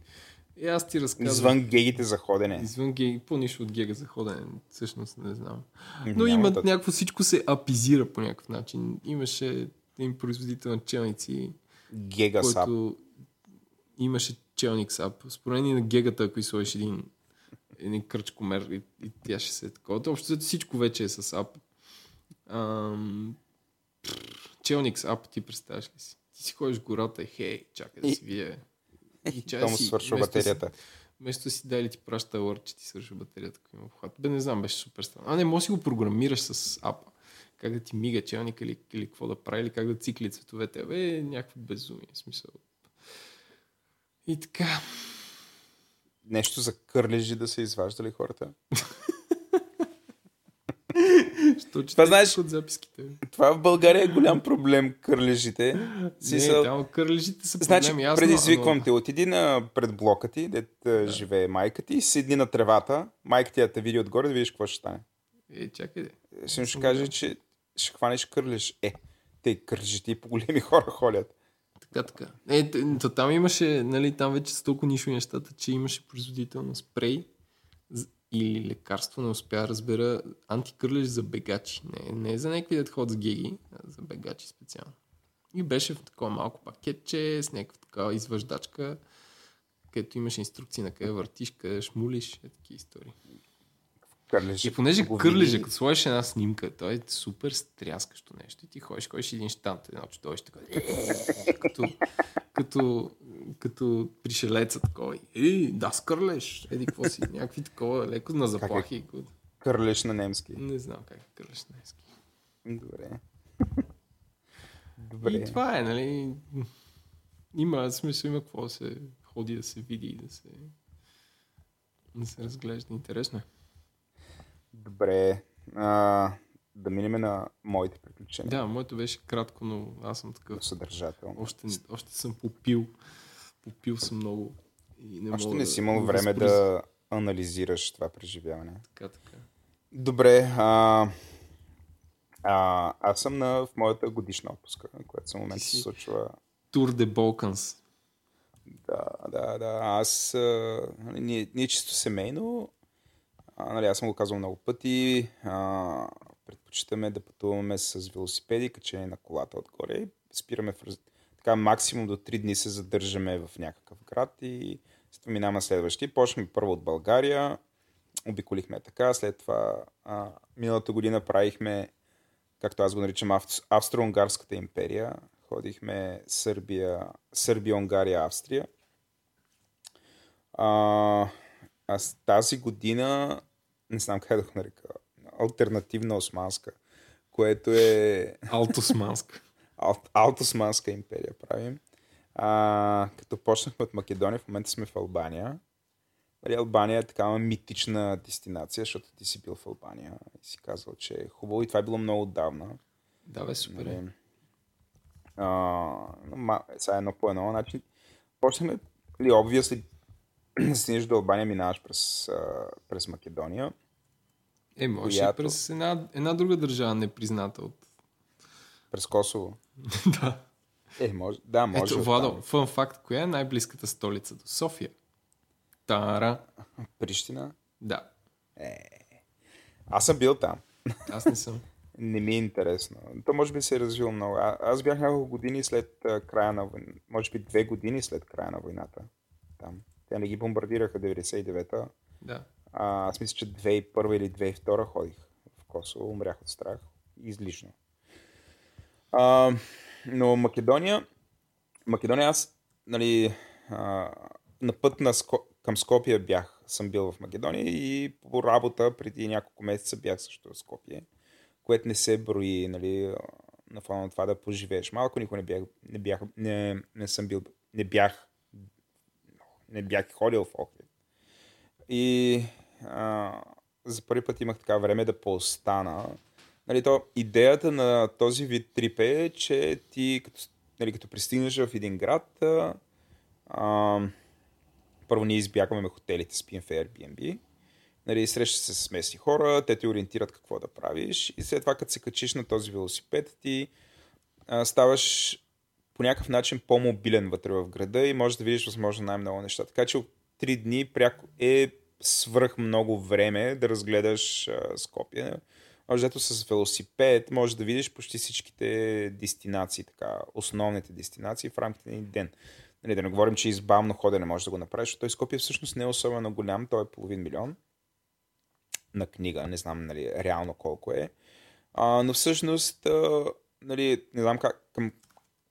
[SPEAKER 1] И аз ти разказвам.
[SPEAKER 2] Извън гегите за ходене.
[SPEAKER 1] Извън геги, по-нищо от гега за ходене, всъщност не знам. Но
[SPEAKER 2] Няма
[SPEAKER 1] имат
[SPEAKER 2] да-
[SPEAKER 1] някакво, всичко се апизира по някакъв начин. Имаше един производител на челници,
[SPEAKER 2] Гега сап.
[SPEAKER 1] който имаше челник сап. Според мен на гегата, ако сложиш един, един кръчкомер и, и тя ще се е такова. Общо всичко вече е с ап. Ам, челник с ап, ти представяш ли си? Ти си ходиш в гората и хей, чакай да си вие. И чай си,
[SPEAKER 2] свършва
[SPEAKER 1] да си-
[SPEAKER 2] батерията.
[SPEAKER 1] Вместо си дали ти праща алърт, че ти свършва батерията, ако има обхват. Бе, не знам, беше супер странно. А не, може да си го програмираш с апа. Как да ти мига челник или, или какво да прави, или как да цикли цветовете. Бе, някакво безумие, смисъл. И така.
[SPEAKER 2] Нещо за кърлежи да са изваждали хората.
[SPEAKER 1] Що
[SPEAKER 2] Това знаеш-
[SPEAKER 1] от записките?
[SPEAKER 2] Това в България е голям проблем, кърлежите.
[SPEAKER 1] Не,
[SPEAKER 2] Смисъл-
[SPEAKER 1] там кърлежите са
[SPEAKER 2] Значи,
[SPEAKER 1] проблем, ясно,
[SPEAKER 2] предизвиквам
[SPEAKER 1] ама-
[SPEAKER 2] те. Отиди на пред блока ти, дет да. живее майка ти, седни на тревата, майка ти да те види отгоре, да видиш какво ще стане.
[SPEAKER 1] Е, чакай, де.
[SPEAKER 2] Ще
[SPEAKER 1] съм
[SPEAKER 2] каже, че ще хванеш кърлеж. Е, те кърлежите и по големи [LAUGHS] хора ходят.
[SPEAKER 1] Така, така. Е, т- т- там имаше, нали, там вече са толкова нишови нещата, че имаше производител на спрей или лекарство, не успя разбера, антикърлеж за бегачи. Не, не за някакви да ходят с геги, а за бегачи специално. И беше в такова малко пакетче, с някаква такава извъждачка, където имаше инструкции на къде въртиш, къде шмулиш, е такива истории.
[SPEAKER 2] Кърлежи.
[SPEAKER 1] И понеже
[SPEAKER 2] го
[SPEAKER 1] кърлежа,
[SPEAKER 2] види-
[SPEAKER 1] като сложиш една снимка, той е супер стряскащо нещо. И ти ходиш, ходиш един штант, едно чудовище, така, като, като, като пришелеца такова. Ей, да, скърлеш. Еди, какво си? Някакви такова, леко на заплахи. Как
[SPEAKER 2] Кърлеж на немски.
[SPEAKER 1] Не знам как е кърлеш днески.
[SPEAKER 2] Добре. Добре.
[SPEAKER 1] И това е, нали? Има смисъл, има какво да се ходи, да се види и да се, да се разглежда. Интересно е.
[SPEAKER 2] Добре. А, да минем на моите приключения.
[SPEAKER 1] Да, моето беше кратко, но аз съм такъв.
[SPEAKER 2] Съдържателно.
[SPEAKER 1] Още, още съм попил. Попил съм много. И не
[SPEAKER 2] Още
[SPEAKER 1] мога
[SPEAKER 2] не си имал
[SPEAKER 1] да
[SPEAKER 2] време да анализираш това преживяване.
[SPEAKER 1] Така, така.
[SPEAKER 2] Добре. А, а, аз съм на, в моята годишна отпуска, която в момента се случва.
[SPEAKER 1] Тур де Балканс.
[SPEAKER 2] Да, да, да. Аз, а, нали, ние, ние чисто семейно, нали, аз съм го казвал много пъти, а, предпочитаме да пътуваме с велосипеди, качени на колата отгоре. спираме в, така максимум до 3 дни се задържаме в някакъв град и след минаваме следващи. Почнахме първо от България, обиколихме така, след това а, миналата година правихме, както аз го наричам, Австро-Унгарската империя. Ходихме Сърбия, Сърбия, Унгария, Австрия. А, аз тази година, не знам как да го нарека, альтернативна османска, което е...
[SPEAKER 1] Алтосманска. [LAUGHS]
[SPEAKER 2] Алтосманска империя правим. А, като почнахме от Македония, в момента сме в Албания. Нали, Албания е такава митична дестинация, защото ти си бил в Албания и си казал, че е хубаво и това е било много отдавна.
[SPEAKER 1] Да, бе, супер.
[SPEAKER 2] Нали, а, сега едно по едно. Значи, почнахме, ли, obviously, [CLEARS THROAT] стигнеш до Албания, минаваш през, през Македония.
[SPEAKER 1] Е, може която... и през една, една друга държава непризната от...
[SPEAKER 2] През Косово. [LAUGHS]
[SPEAKER 1] да.
[SPEAKER 2] Е, може, да, може.
[SPEAKER 1] Ето, Владо, фън факт, коя е най-близката столица до София? Тара.
[SPEAKER 2] Прищина?
[SPEAKER 1] Да.
[SPEAKER 2] Е, аз съм бил там.
[SPEAKER 1] Аз не съм. [LAUGHS]
[SPEAKER 2] не ми е интересно. То може би се е развил много. А, аз бях няколко години след а, края на войната. Може би две години след края на войната. Там. Те не ги бомбардираха 99-та.
[SPEAKER 1] Да.
[SPEAKER 2] А, аз мисля, че 2001 или 2002 ходих в Косово. Умрях от страх. Излишно. А, но Македония, Македония аз, нали, а, на път на Ско... към Скопия бях, съм бил в Македония и по работа преди няколко месеца бях също в Скопие, което не се брои, нали, на фона на това да поживееш малко, никой не бях, не бях, не, не съм бил, не бях, не бях ходил в Охрид. И а, за първи път имах така време да поостана. Нали, то, идеята на този вид трип е, че ти като, нали, като пристигнеш в един град, а, а, първо ние избягваме хотелите, спим в Airbnb, нали, срещаш се с местни хора, те те ориентират какво да правиш и след това като се качиш на този велосипед, ти а, ставаш по някакъв начин по-мобилен вътре в града и можеш да видиш възможно най-много неща. Така че три дни пряко е свръх много време да разгледаш а, Скопия. Общо с велосипед може да видиш почти всичките дестинации, така, основните дестинации в рамките на един ден. Нали, да не говорим, че избавно ходене може да го направиш, защото той Скопия всъщност не е особено голям, той е половин милион на книга, не знам нали, реално колко е. А, но всъщност, а, нали, не знам как, към,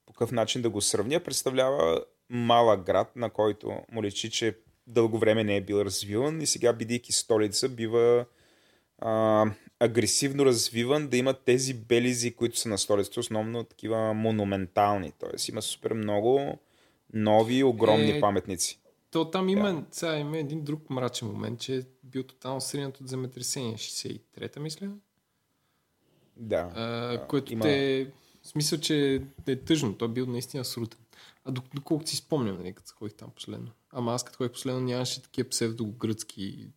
[SPEAKER 2] по какъв начин да го сравня, представлява малък град, на който му личи, че дълго време не е бил развиван и сега, бидейки столица, бива а, агресивно развиван, да има тези белизи, които са на столицата, основно такива монументални. Тоест има супер много нови, огромни е, паметници.
[SPEAKER 1] То там има, да. сега има един друг мрачен момент, че е бил тотално сринат от земетресение. 63-та, мисля.
[SPEAKER 2] Да.
[SPEAKER 1] А, което има... те... В смисъл, че е тъжно. Той е бил наистина срутен. А доколкото си спомням, нали, като ходих там последно. Ама аз като ходих последно нямаше такива псевдогръцки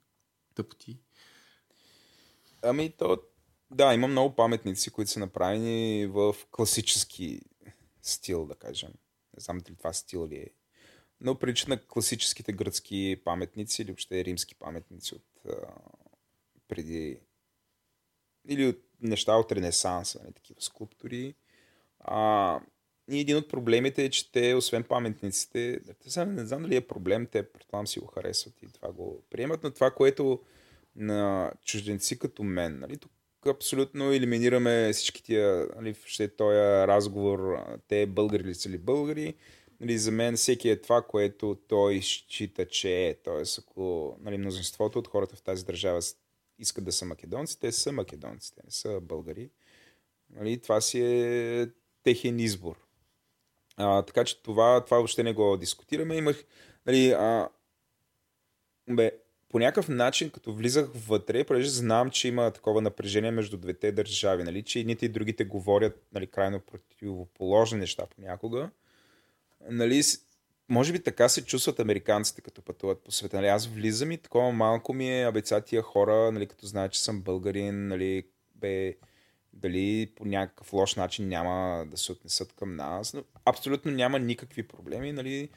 [SPEAKER 1] тъпоти.
[SPEAKER 2] Ами то, да, има много паметници, които са направени в класически стил, да кажем. Не знам дали това стил ли е. Но прилича на класическите гръцки паметници или въобще римски паметници от а, преди или от неща от Ренесанса, не, нали, такива скулптури. А, и един от проблемите е, че те, освен паметниците, те не знам дали е проблем, те предполагам си го харесват и това го приемат, но това, което на чужденци като мен. Нали? Тук абсолютно елиминираме всички тия, нали, ще този разговор, те българи ли са ли българи. Нали, за мен всеки е това, което той счита, че е. Тоест, ако нали, мнозинството от хората в тази държава искат да са македонци, те са македонци, те не са българи. Нали, това си е техен избор. А, така че това, това въобще не го дискутираме. Имах, нали, а, бе, по някакъв начин, като влизах вътре, понеже знам, че има такова напрежение между двете държави, нали, че едните и другите говорят нали, крайно противоположни неща понякога, нали, може би така се чувстват американците, като пътуват по света. Нали, аз влизам и такова малко ми е, абе, тия хора, нали, като знаят, че съм българин, нали, бе, дали по някакъв лош начин няма да се отнесат към нас. Но абсолютно няма никакви проблеми. Нали,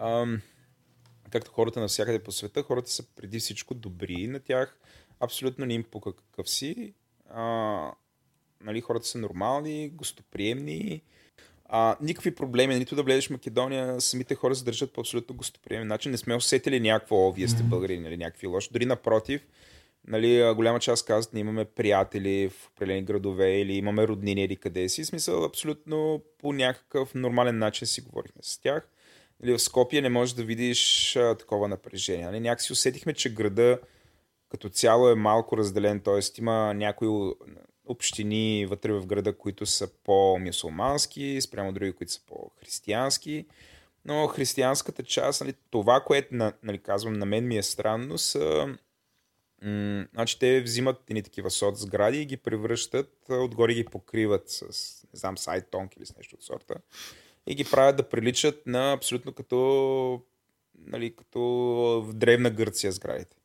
[SPEAKER 2] ам, както хората навсякъде по света, хората са преди всичко добри на тях. Абсолютно не им по какъв си. А, нали, хората са нормални, гостоприемни. А, никакви проблеми, нито да влезеш в Македония, самите хора се държат по абсолютно гостоприемен начин. Не сме усетили някакво, о, вие сте българи, нали, някакви лоши. Дори напротив, нали, голяма част казват, ние имаме приятели в определени градове или имаме роднини или къде си. Смисъл, абсолютно по някакъв нормален начин си говорихме с тях. Нали, в Скопие не можеш да видиш а, такова напрежение. Нали, някакси усетихме, че града като цяло е малко разделен, т.е. има някои общини вътре в града, които са по-мюсулмански, спрямо други, които са по-християнски. Но християнската част, нали, това, което нали, казвам, на мен ми е странно, са значи те взимат едни такива сот сгради и ги превръщат, отгоре ги покриват с, не знам, сайт тонк или с нещо от сорта и ги правят да приличат на абсолютно като, нали, като в древна Гърция сградите.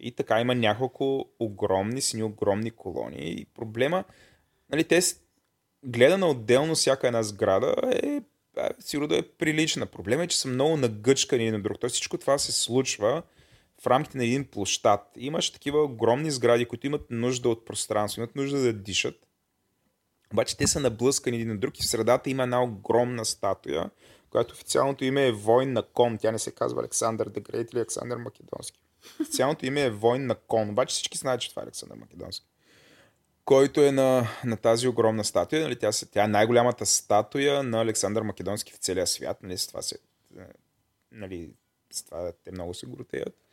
[SPEAKER 2] И така има няколко огромни, сини огромни колонии. И проблема, нали, те гледана отделно всяка една сграда е, е сигурно да е прилична. Проблема е, че са много нагъчкани на друг. Тоест всичко това се случва в рамките на един площад. Имаш такива огромни сгради, които имат нужда от пространство, имат нужда да дишат. Обаче те са наблъскани един на друг и в средата има една огромна статуя, която официалното име е Войн на Кон. Тя не се казва Александър Дегрейт или Александър Македонски. Официалното име е Войн на Кон. Обаче всички знаят, че това е Александър Македонски. Който е на, на тази огромна статуя. Нали, тя, тя е най-голямата статуя на Александър Македонски в целия свят. Нали, с това се, е, нали, с това те много се гордеят.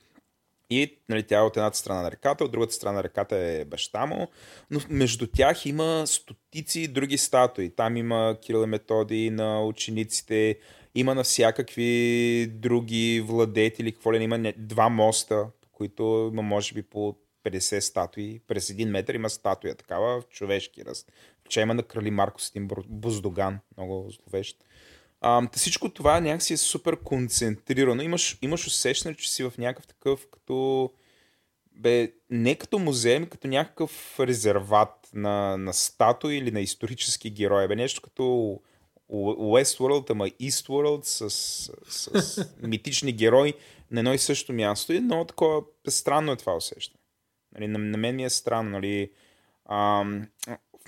[SPEAKER 2] И нали, тя е от едната страна на реката, от другата страна на реката е баща му, но между тях има стотици други статуи. Там има Кирил Методи на учениците, има на всякакви други владетели, какво ли има два моста, по които има може би по 50 статуи. През един метър има статуя такава в човешки ръст. Че има на крали Марко с един буздоган, много зловещ. А, всичко това някакси е супер концентрирано. Имаш, имаш усещане, че си в някакъв такъв като... Бе, не като музей, ами като някакъв резерват на, на статуи или на исторически герои. Бе, нещо като Westworld, ама Eastworld с, с, с [LAUGHS] митични герои на едно и също място. И много такова странно е това усещане. Нали, на, на мен ми е странно. Нали, а,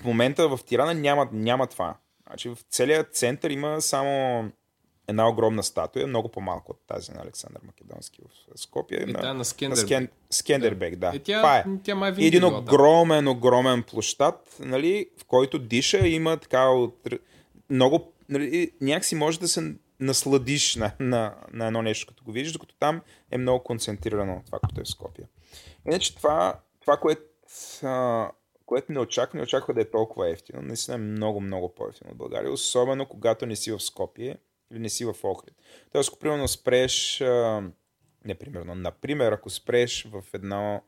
[SPEAKER 2] в момента в Тирана няма, няма това. Значи в целия център има само една огромна статуя, много по-малко от тази на Александър Македонски в Скопия.
[SPEAKER 1] И
[SPEAKER 2] на,
[SPEAKER 1] на Скендербек. На Скен,
[SPEAKER 2] Скендербек, да.
[SPEAKER 1] И тя, това е. Тя май
[SPEAKER 2] Един била, огромен, да. огромен площад, нали, в който диша има така от... Много, нали, някакси може да се насладиш на, на, на едно нещо, като го видиш, докато там е много концентрирано това, което е в Скопия. Иначе това, това което което не очаква, не очаква да е толкова ефтино. Наистина е много, много по-ефтино от България, особено когато не си в Скопие или не си в Охрид. Тоест, ако примерно спреш, не примерно, например, ако спреш в едно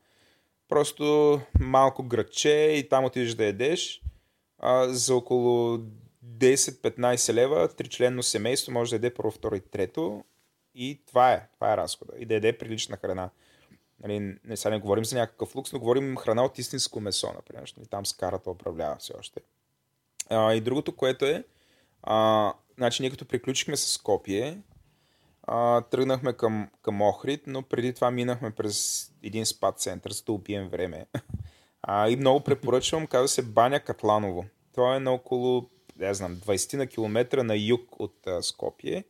[SPEAKER 2] просто малко градче и там отидеш да едеш, а, за около 10-15 лева, тричленно семейство може да яде първо, второ и трето и това е, това е разхода. И да яде прилична храна. Нали, не, сега не говорим за някакъв лукс, но говорим храна от истинско месо, например. Нали, там скарата управлява все още. А, и другото, което е, а, значи ние като приключихме с Скопие, а, тръгнахме към, към Охрид, но преди това минахме през един спад център, за да убием време. [LAUGHS] А, и много препоръчвам, казва се Баня Катланово. Това е на около, не знам, 20 на километра на юг от а, Скопие,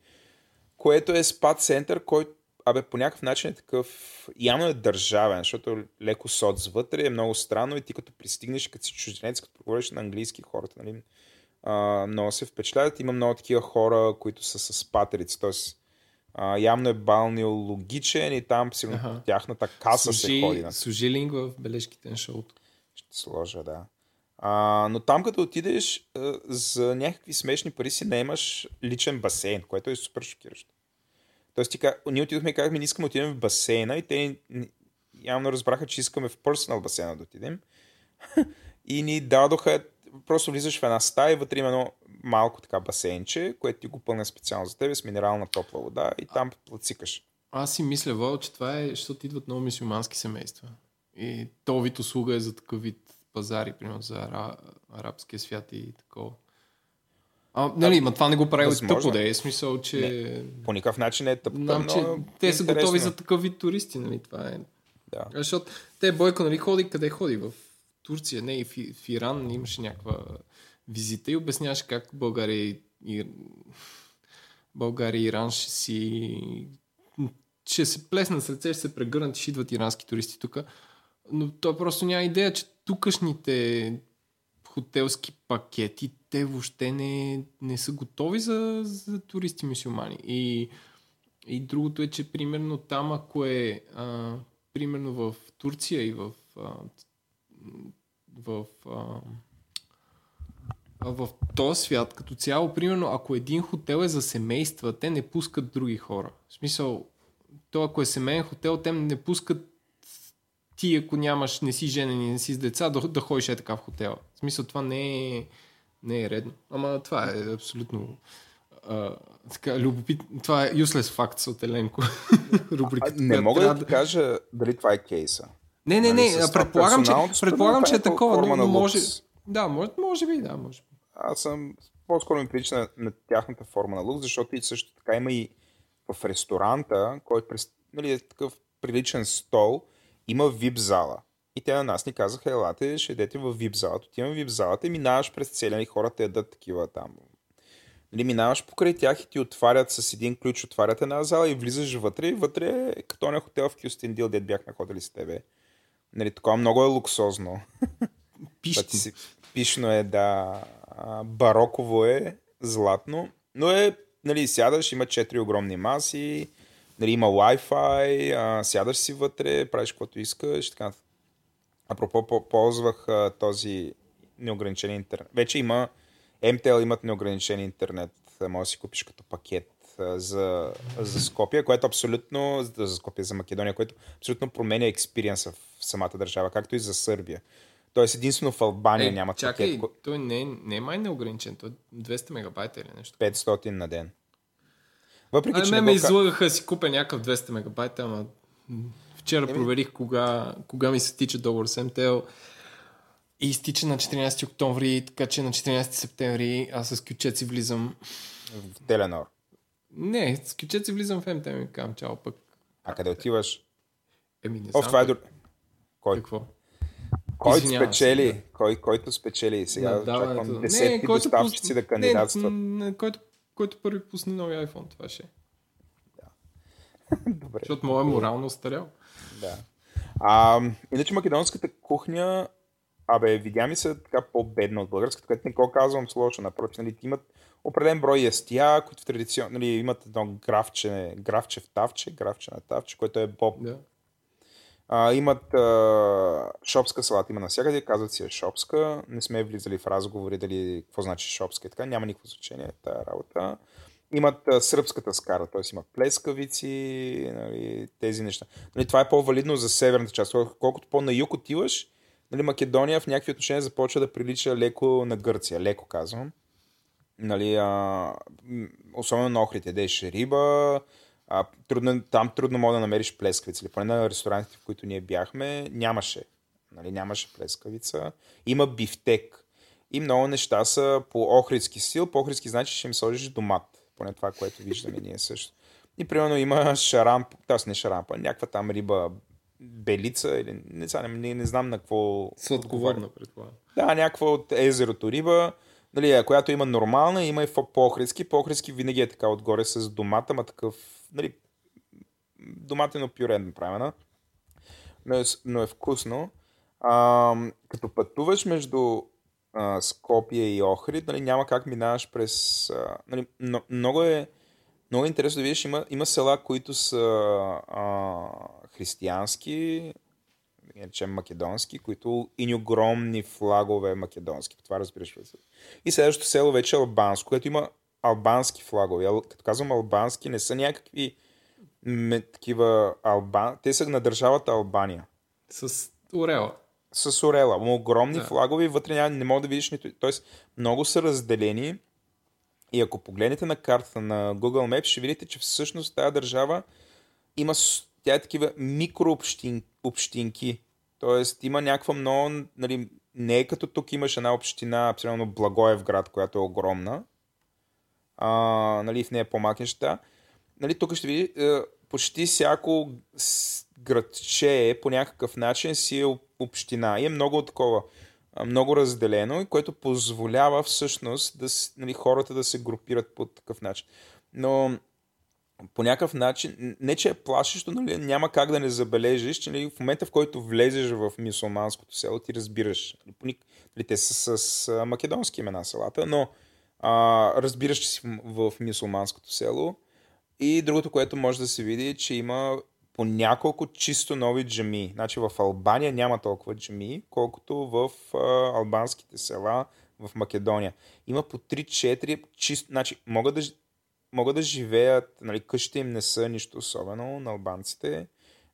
[SPEAKER 2] което е спад център, който абе, по някакъв начин е такъв, явно е държавен, защото леко соц вътре е много странно и ти като пристигнеш, като си чужденец, като говориш на английски хората, нали, а, много се впечатляват. Има много такива хора, които са с патерици, т.е. явно е балнеологичен и там си ага. тяхната каса Сужи, се ходи.
[SPEAKER 1] Служи линк в бележките на шоуто.
[SPEAKER 2] Ще сложа, да. А, но там като отидеш, за някакви смешни пари си не имаш личен басейн, което е супер шокиращо. Тоест, ти, ние отидохме и казахме, не искаме да отидем в басейна и те явно разбраха, че искаме в персонал басейна да отидем. [LAUGHS] и ни дадоха, просто влизаш в една стая и вътре има едно малко така басейнче, което ти го пълня специално за тебе с минерална топла вода и там плацикаш.
[SPEAKER 1] Аз си мисля, Вол, че това е, защото идват много мисюмански семейства. И то вид услуга е за такъв вид пазари, примерно за арабския свят и такова. А, нали, ма това не го прави от тъпо да е, смисъл, че...
[SPEAKER 2] Не, по никакъв начин не е тъпо.
[SPEAKER 1] Знам, че те са интересно. готови за такъв вид туристи, нали, това е. Да. Защото те Бойко, нали, ходи къде ходи? В Турция, не и в, в Иран имаше някаква визита и обясняваш как България и, България и Иран ще си ще се плеснат с ръце, ще се прегърнат и ще идват ирански туристи тук. Но той просто няма идея, че тукашните хотелски пакети, те въобще не, не са готови за, за туристи мусулмани. И, и другото е, че примерно там, ако е а, примерно в Турция и в, а, в а, в този свят като цяло, примерно, ако един хотел е за семейства, те не пускат други хора. В смисъл, то ако е семейен хотел, те не пускат ти, ако нямаш, не си женен и не си с деца, да, да ходиш е така в хотела. В смисъл, това не е, не е редно. Ама това е абсолютно а, така, любопит... Това е useless facts от Еленко. [LAUGHS]
[SPEAKER 2] Рубрика. Не мога да ти кажа дали това е кейса.
[SPEAKER 1] Не, не, не, нали, предполагам, че, предполагам, че е такова, но може... Да, може, може би, да, може би.
[SPEAKER 2] Аз съм по-скоро ми прилича на, на тяхната форма на лукс, защото и също така има и в ресторанта, който нали, е такъв приличен стол, има VIP зала. И те на нас ни казаха, елате, ще идете в VIP залата. Отивам в VIP залата и минаваш през целия и хората ядат такива там. Нали, минаваш покрай тях и ти отварят с един ключ, отварят една зала и влизаш вътре. И вътре като на хотел в Кюстендил, дед бяхме ходили с тебе. Нали, такова много е луксозно. [LAUGHS]
[SPEAKER 1] Пишно.
[SPEAKER 2] Пишно е, да. Бароково е, златно. Но е, нали, сядаш, има четири огромни маси, нали, има Wi-Fi, а, сядаш си вътре, правиш каквото искаш. Така. Апропо, ползвах а, този неограничен интернет. Вече има, MTL имат неограничен интернет, може да си купиш като пакет за, за Скопия, което абсолютно, за Скопия, за Македония, което абсолютно променя експириенса в самата държава, както и за Сърбия. Тоест единствено в Албания е, няма
[SPEAKER 1] чакай, пакет. той не, не е май неограничен, той е 200 мегабайта или нещо.
[SPEAKER 2] 500 на ден. Въпреки,
[SPEAKER 1] а, че ме, ме излагаха си купя някакъв 200 мегабайта, ама вчера Еми... проверих кога, кога ми се тича договор с МТЛ и изтича на 14 октомври, така че на 14 септември аз с кючеци влизам
[SPEAKER 2] в Теленор.
[SPEAKER 1] Не, с кючеци влизам в МТЛ и казвам чао пък.
[SPEAKER 2] А къде отиваш?
[SPEAKER 1] Еми не знам. О,
[SPEAKER 2] това е... Кой?
[SPEAKER 1] Какво?
[SPEAKER 2] Който спечели, да. кой, който спечели сега, чакам десетки доставчици да кандидатстват.
[SPEAKER 1] Не, не, който, който първи пусне нови iPhone, това ще е.
[SPEAKER 2] Да. [LAUGHS] Добре.
[SPEAKER 1] Защото моят е морално устарял.
[SPEAKER 2] Да. А, иначе македонската кухня, абе, видя ми се така по-бедна от българската, което не го казвам с лошо, напротив, нали, имат определен брой ястия, които традиционно нали, имат едно графче, графче в тавче, графче на тавче, което е боб,
[SPEAKER 1] да.
[SPEAKER 2] А, имат а, шопска салата, има навсякъде, казват си е шопска. Не сме влизали в разговори дали какво значи шопска и така, няма никакво значение тая работа. Имат а, сръбската скара, т.е. имат плескавици, нали, тези неща. Нали, това е по-валидно за северната част. Колкото по-на юг отиваш, нали, Македония в някакви отношения започва да прилича леко на Гърция. Леко казвам. Нали, а, особено на охрите. Деш риба, а, трудно, там трудно мога да намериш плескавица. Или поне на ресторантите, в които ние бяхме, нямаше. Нали, нямаше плескавица. Има бифтек. И много неща са по охридски стил. По охридски значи ще им сложиш домат. Поне това, което виждаме ние също. И примерно има шарамп, т.е. не шарампа, някаква там риба белица или не, не, не, не знам на какво...
[SPEAKER 1] Сладководна, предполагам.
[SPEAKER 2] Да, някаква от езерото риба, нали, която има нормална, има и по-охридски. По-охридски винаги е така отгоре с домата, ма такъв нали, доматено пюре направена, но е, но е вкусно. А, като пътуваш между а, Скопия и Охрид, нали, няма как минаваш през... А, нали, но, много е много е интересно да видиш, има, има села, които са а, християнски, речем македонски, които и огромни флагове македонски. Това разбираш. И следващото село вече е албанско, което има албански флагове. Като казвам албански, не са някакви ме, такива албан... Те са на държавата Албания.
[SPEAKER 1] С орела.
[SPEAKER 2] С орела. Ма огромни да. флагове вътре няма, не мога да видиш нито... Тоест, много са разделени и ако погледнете на картата на Google Maps, ще видите, че всъщност тази държава има тя е такива микрообщинки. Тоест има някаква много, нали, не е като тук имаш една община, примерно Благоев град, която е огромна, а, нали, в нея по-малки неща. Нали, тук ще види, е, почти всяко градче по някакъв начин си е община. И е много такова много разделено и което позволява всъщност да, нали, хората да се групират по такъв начин. Но по някакъв начин, не че е плашещо, нали, няма как да не забележиш, че нали, в момента в който влезеш в мисулманското село, ти разбираш, нали, нали, те са с, македонски имена селата, но а, разбираш, че си в, в мисулманското село. И другото, което може да се види, е, че има по няколко чисто нови джами. Значи в Албания няма толкова джами, колкото в а, албанските села в Македония. Има по 3-4 чисто... Значи могат да, могат да живеят, нали, къщите им не са нищо особено на албанците.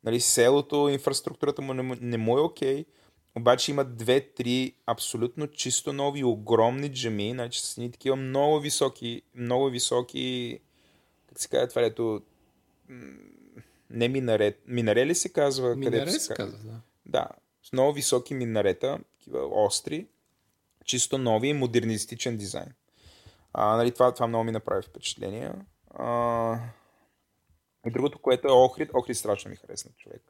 [SPEAKER 2] Нали, селото, инфраструктурата му не, не му е окей. Обаче има две-три абсолютно чисто нови, огромни джами, значи с едни такива много високи, много високи, как се казва това, ето, м, не минарет, минаре ли се казва?
[SPEAKER 1] Минаре се казва, да.
[SPEAKER 2] Да, с много високи минарета, такива остри, чисто нови и модернистичен дизайн. А, нали, това, това много ми направи впечатление. А, и другото, което е Охрид. Охрид страшно ми хареса човек.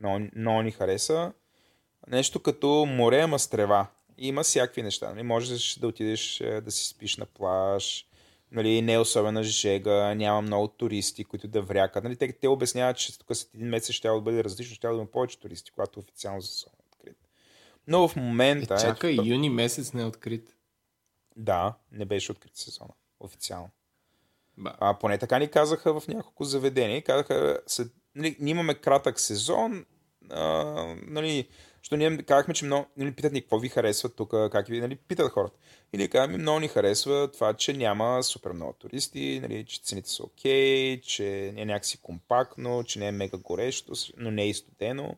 [SPEAKER 2] Много, много ни хареса. Нещо като море, ама с трева. Има всякакви неща. Нали? Можеш да отидеш е, да си спиш на плаж. Нали, не е особена жега, няма много туристи, които да врякат. Нали, те, те обясняват, че тук след един месец ще да бъде различно, ще да има повече туристи, когато официално са открит. Но в
[SPEAKER 1] Е,
[SPEAKER 2] момента...
[SPEAKER 1] чакай,
[SPEAKER 2] ето,
[SPEAKER 1] юни месец не е открит.
[SPEAKER 2] Да, не беше открит сезона. Официално.
[SPEAKER 1] Ба.
[SPEAKER 2] А, поне така ни казаха в няколко заведения. Казаха, след, нали, ние имаме кратък сезон, а, нали, защото ние казахме, че много, нали, питат ни какво ви харесва тук, как ви, нали, питат хората. И ние казваме, много ни харесва това, че няма супер много туристи, нали, че цените са окей, че е някакси компактно, че не е мега горещо, но не е и студено.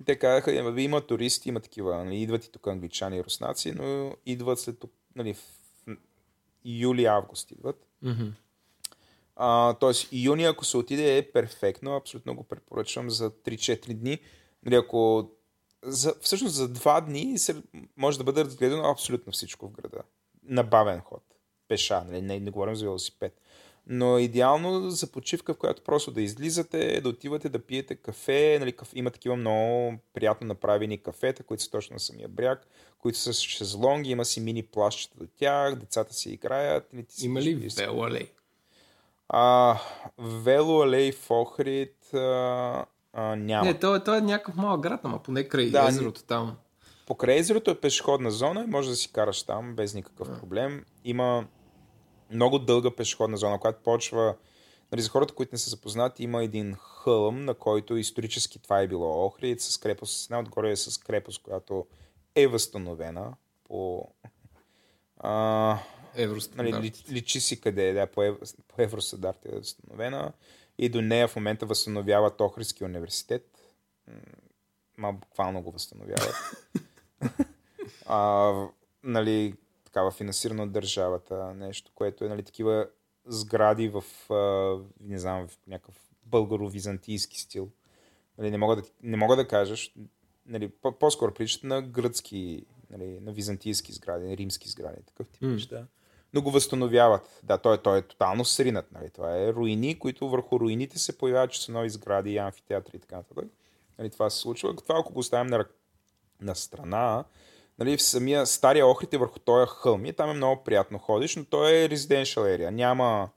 [SPEAKER 2] И Те казаха, «Е, има туристи, има такива, нали, идват и тук англичани и руснаци, но идват след нали, в юли-август идват. А, тоест, юни, ако се отиде, е перфектно. Абсолютно го препоръчвам за 3-4 дни. Нали, ако за, всъщност за 2 дни се, може да бъде разгледано абсолютно всичко в града. На бавен ход. Пеша, нали? не, не говорим за велосипед. Но идеално за почивка, в която просто да излизате, да отивате да пиете кафе. Нали, кафе има такива много приятно направени кафета, които са точно на самия бряг, които са с шезлонги, има си мини плащчета до тях, децата си играят. Нали, ти си
[SPEAKER 1] Има ли велоалей?
[SPEAKER 2] А, Вело Алей в Охрид а, а, няма.
[SPEAKER 1] Не, то, е- то е някакъв малък град, ама поне край
[SPEAKER 2] Да,
[SPEAKER 1] езерото там.
[SPEAKER 2] Покрай езерото е пешеходна зона и може да си караш там без никакъв проблем. Има много дълга пешеходна зона, която почва... Нали, за хората, които не са запознати, има един хълм, на който исторически това е било Охрид, с крепост, една отгоре е с крепост, която е възстановена по... А, нали,
[SPEAKER 1] Евростандарт.
[SPEAKER 2] ли, личи си къде е, да, по, ев, по евростандарт е възстановена и до нея в момента възстановяват Охридския университет. Ма буквално го възстановяват. [LAUGHS] а, нали, такава финансирано от държавата нещо, което е нали, такива сгради в, а, не знам, в някакъв българо-византийски стил. Нали, не, мога да, не мога да кажа, щ- нали, по- по-скоро приличат на гръцки, нали, на византийски сгради, на римски сгради, такъв тип неща. Но го възстановяват. Да, той, той е тотално сринат. Нали. Това е руини, които върху руините се появяват, че са нови сгради, амфитеатри и така нататък. Нали, това се случва. Това, ако го оставим на, на страна, нали, в самия стария Охрид е върху този хълм и там е много приятно ходиш, но той е residential area. Няма,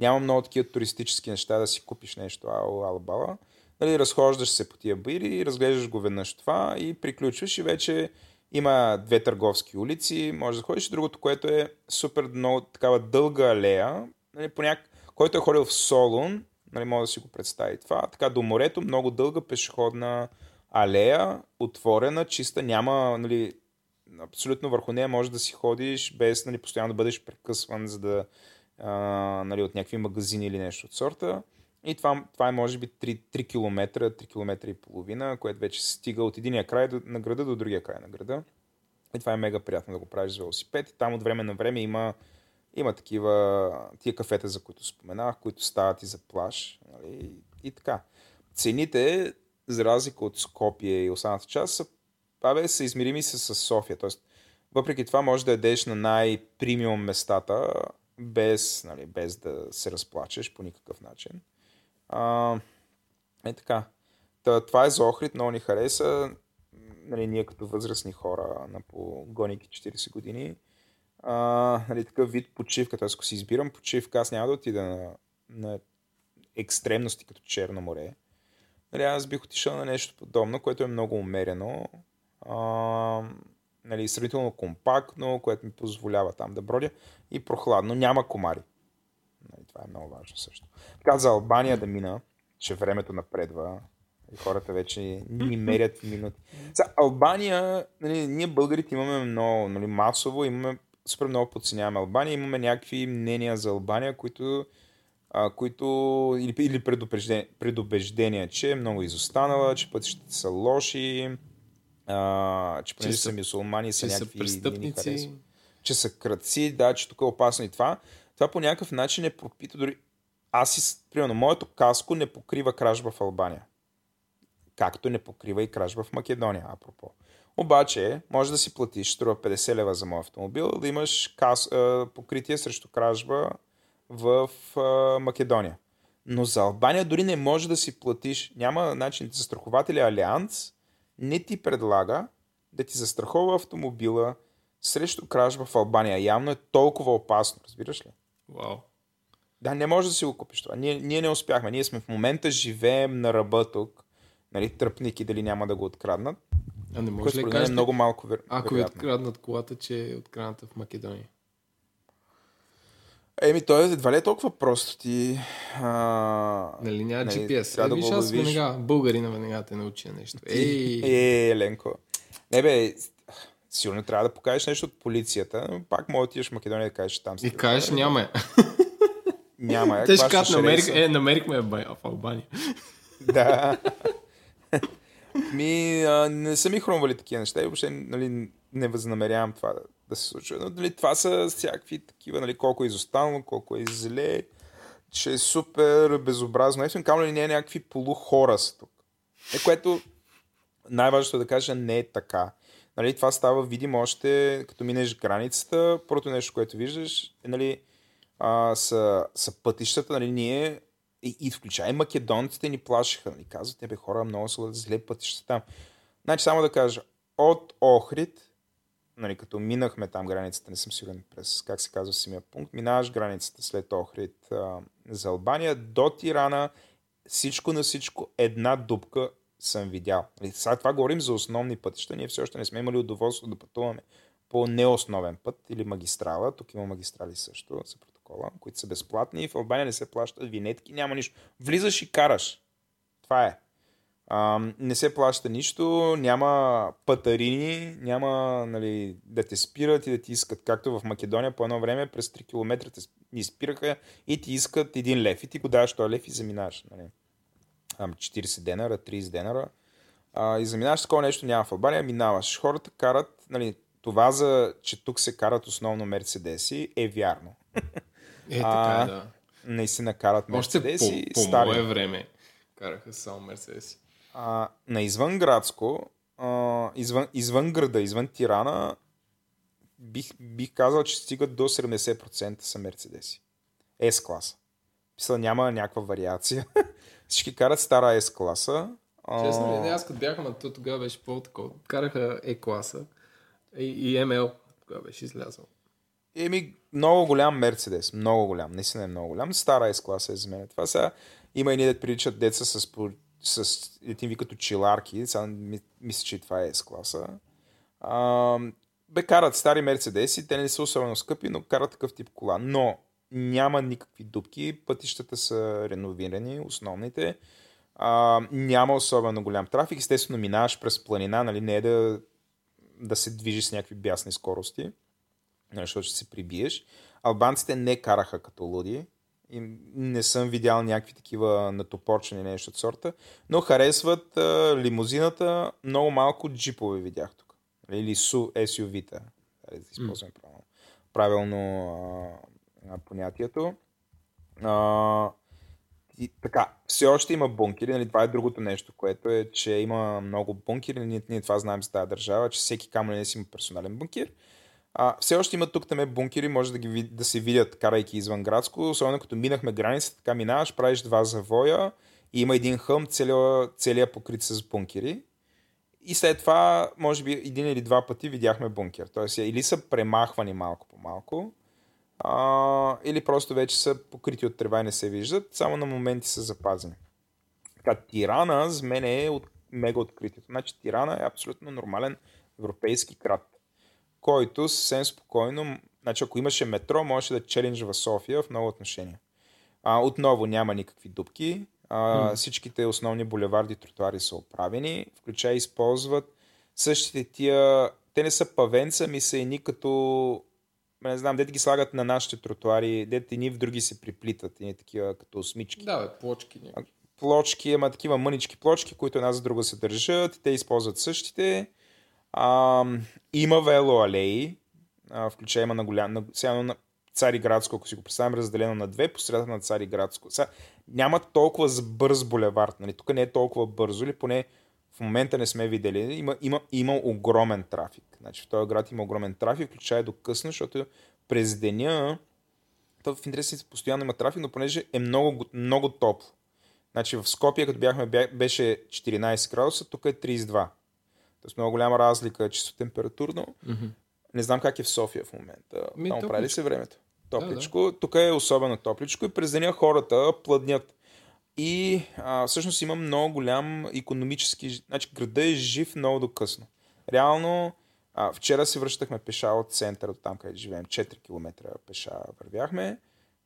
[SPEAKER 2] няма много такива туристически неща да си купиш нещо ало, ало бала. Нали, разхождаш се по тия бири, разглеждаш го веднъж това и приключваш и вече има две търговски улици, може да ходиш. Другото, което е супер много такава дълга алея, нали, по няк... който е ходил в Солун, нали, може да си го представи това. Така до морето, много дълга пешеходна алея, отворена, чиста, няма, нали, абсолютно върху нея може да си ходиш без нали, постоянно да бъдеш прекъсван, за да, а, нали, от някакви магазини или нещо от сорта. И това, това е може би 3, 3 км, 3 км и половина, което вече стига от единия край до- на града до другия край на града. И това е мега приятно да го правиш с велосипед. И там от време на време има, има такива тия кафета, за които споменах, които стават и за плаж. Нали? И, и така. Цените, за разлика от Скопие и останалата част, са, абе, са измерими с, с София. Тоест, въпреки това може да ядеш на най-премиум местата, без, нали, без да се разплачеш по никакъв начин. А, е така. Та, това е за Охрид, много ни хареса. Нали, ние като възрастни хора на по гоники 40 години, а, нали, такъв вид почивка, т.е. ако си избирам почивка, аз няма да отида на, на екстремности като Черно море. Нали, аз бих отишъл на нещо подобно, което е много умерено, а, нали, сравнително компактно, което ми позволява там да бродя и прохладно. Няма комари. Нали, това е много важно също. Така за Албания да мина, че времето напредва и хората вече ни мерят минути. За Албания, нали, ние българите имаме много нали, масово, имаме супер много подценяваме Албания, имаме някакви мнения за Албания, които а, които или, или предубеждения, предубеждения, че е много изостанала, че пътищата са лоши, а, че понеже са мусулмани, са някакви
[SPEAKER 1] са престъпници.
[SPEAKER 2] че са кръци, да, че тук е опасно и това. Това по някакъв начин е пропита дори... Аз примерно, моето каско не покрива кражба в Албания. Както не покрива и кражба в Македония, апропо. Обаче, може да си платиш, струва 50 лева за мой автомобил, да имаш кас, покритие срещу кражба в а, Македония. Но за Албания дори не може да си платиш. Няма начин. Застрахователя Алианс не ти предлага да ти застрахова автомобила срещу кражба в Албания. Явно е толкова опасно, разбираш ли?
[SPEAKER 1] Вау.
[SPEAKER 2] Да, не може да си го купиш това. Ние, ние не успяхме. Ние сме в момента живеем на ръба тук. Нали, тръпники дали няма да го откраднат.
[SPEAKER 1] А не може ли
[SPEAKER 2] кажете, е много малко вер...
[SPEAKER 1] ако ви откраднат колата, че е открадната в Македония?
[SPEAKER 2] Еми, той едва ли е толкова просто ти... А...
[SPEAKER 1] Нали няма нали, GPS? Е, да виж, аз веднага, българина веднага те научи нещо.
[SPEAKER 2] Ей, е, Еленко. Не бе, сигурно трябва да покажеш нещо от полицията, пак може да отидеш в Македония да кажеш там.
[SPEAKER 1] И кажеш, няма [LAUGHS]
[SPEAKER 2] Няма
[SPEAKER 1] я. Те ще кажат, намерих, е, намерихме в Албания.
[SPEAKER 2] да. [LAUGHS] Ми, а, не са ми хрумвали такива неща и въобще нали, не възнамерявам това да, да се случва. Но нали, това са всякакви такива, нали, колко е изостанало, колко е зле, че е супер безобразно. Ето, камо ли не е някакви полухора са тук. Е, което най-важното е да кажа не е така. Нали, това става видимо още като минеш границата. Първото нещо, което виждаш е, нали, а, са, са пътищата. Нали, ние и, и включай македонците ни плашиха. Нали, казват, тебе хора много са зле пътища там. Значи само да кажа, от Охрид нали, като минахме там границата, не съм сигурен през как се казва самия пункт, минаваш границата след Охрид а, за Албания до Тирана, всичко на всичко една дупка съм видял. Сега това говорим за основни пътища, ние все още не сме имали удоволствие да пътуваме по неосновен път или магистрала, тук има магистрали също за протокола, които са безплатни и в Албания не се плащат винетки, няма нищо. Влизаш и караш. Това е. А, не се плаща нищо, няма пътарини, няма нали, да те спират и да ти искат, както в Македония по едно време през 3 км ни спираха и ти искат един лев и ти го даваш този лев и заминаш. Нали. 40 денара, 30 денара. А, и заминаваш такова нещо няма в Албания, минаваш. Хората карат, нали, това за, че тук се карат основно мерцедеси е вярно.
[SPEAKER 1] Е, така е, да.
[SPEAKER 2] Наистина карат мерцедеси.
[SPEAKER 1] Още по, по мое време караха само мерцедеси
[SPEAKER 2] а, на извънградско, а, извън, извън града, извън Тирана, бих, бих казал, че стигат до 70% са Мерцедеси. Писал, няма някаква вариация. [LAUGHS] Всички карат стара S-класа.
[SPEAKER 1] Честно ли, не, аз като бях, но то тогава беше по-такова. Караха E-класа и, и ML тогава беше излязъл.
[SPEAKER 2] Еми, много голям Мерцедес, много голям, наистина е много голям. Стара S-класа е за мен. Това сега има и ние да приличат деца с по с един ви като чиларки, сега мисля, че това е S-класа. А, бе, карат стари Мерцедеси, те не са особено скъпи, но карат такъв тип кола. Но няма никакви дупки, пътищата са реновирани, основните. А, няма особено голям трафик. Естествено, минаваш през планина, нали, не е да, да се движиш с някакви бясни скорости, нали, защото ще се прибиеш. Албанците не караха като луди, и не съм видял някакви такива натопорчени нещо от сорта, но харесват а, лимузината, много малко джипове видях тук. Или су, SUV-та, да използвам mm. правилно, правилно а, понятието. А, и, така, все още има бункери, нали, това е другото нещо, което е, че има много бункери, ние, ние това знаем за тази държава, че всеки камън си има персонален бункер. А, все още има тук там бункери, може да, ги, да се видят, карайки извън градско, особено като минахме границата, така минаваш, правиш два завоя и има един хъм, целия, целия покрит с бункери. и след това, може би един или два пъти видяхме бункер. Тоест, или са премахвани малко по малко, а, или просто вече са покрити от трева и не се виждат, само на моменти са запазени. Така, Тирана за мен е от мега откритието. Значи Тирана е абсолютно нормален европейски град, който съвсем спокойно, значи ако имаше метро, можеше да челенджва София в много отношения. А, отново няма никакви дупки, а, mm. всичките основни булеварди и тротуари са оправени, включая използват същите тия, те не са павенца, ми са едни като не знам, дете ги слагат на нашите тротуари, дете ни в други се приплитат, и такива като смички.
[SPEAKER 1] Да, бе, плочки. Някакви.
[SPEAKER 2] Плочки, ама такива мънички плочки, които една за друга се държат, и те използват същите. А, има велоалеи, включая на голям, на, сега на Цариградско, ако си го представим разделено на две, посредата на Цариградско. Сега, няма толкова бърз булевард, нали? тук не е толкова бързо, или поне в момента не сме видели. Има, има, има огромен трафик. Значи в този град има огромен трафик, включая до късно, защото през деня то в интерес постоянно има трафик, но понеже е много, много топло. Значи в Скопия, като бяхме, беше 14 градуса, тук е 32. Тоест много голяма разлика чисто температурно. Mm-hmm. Не знам как е в София в момента. Ми, Там прави се времето? Топличко. Да, да. Тук е особено топличко и през деня хората плъднят. И а, всъщност има много голям економически... Значи града е жив много до късно. Реално а, вчера се връщахме пеша от центъра, от там където живеем. 4 км пеша вървяхме,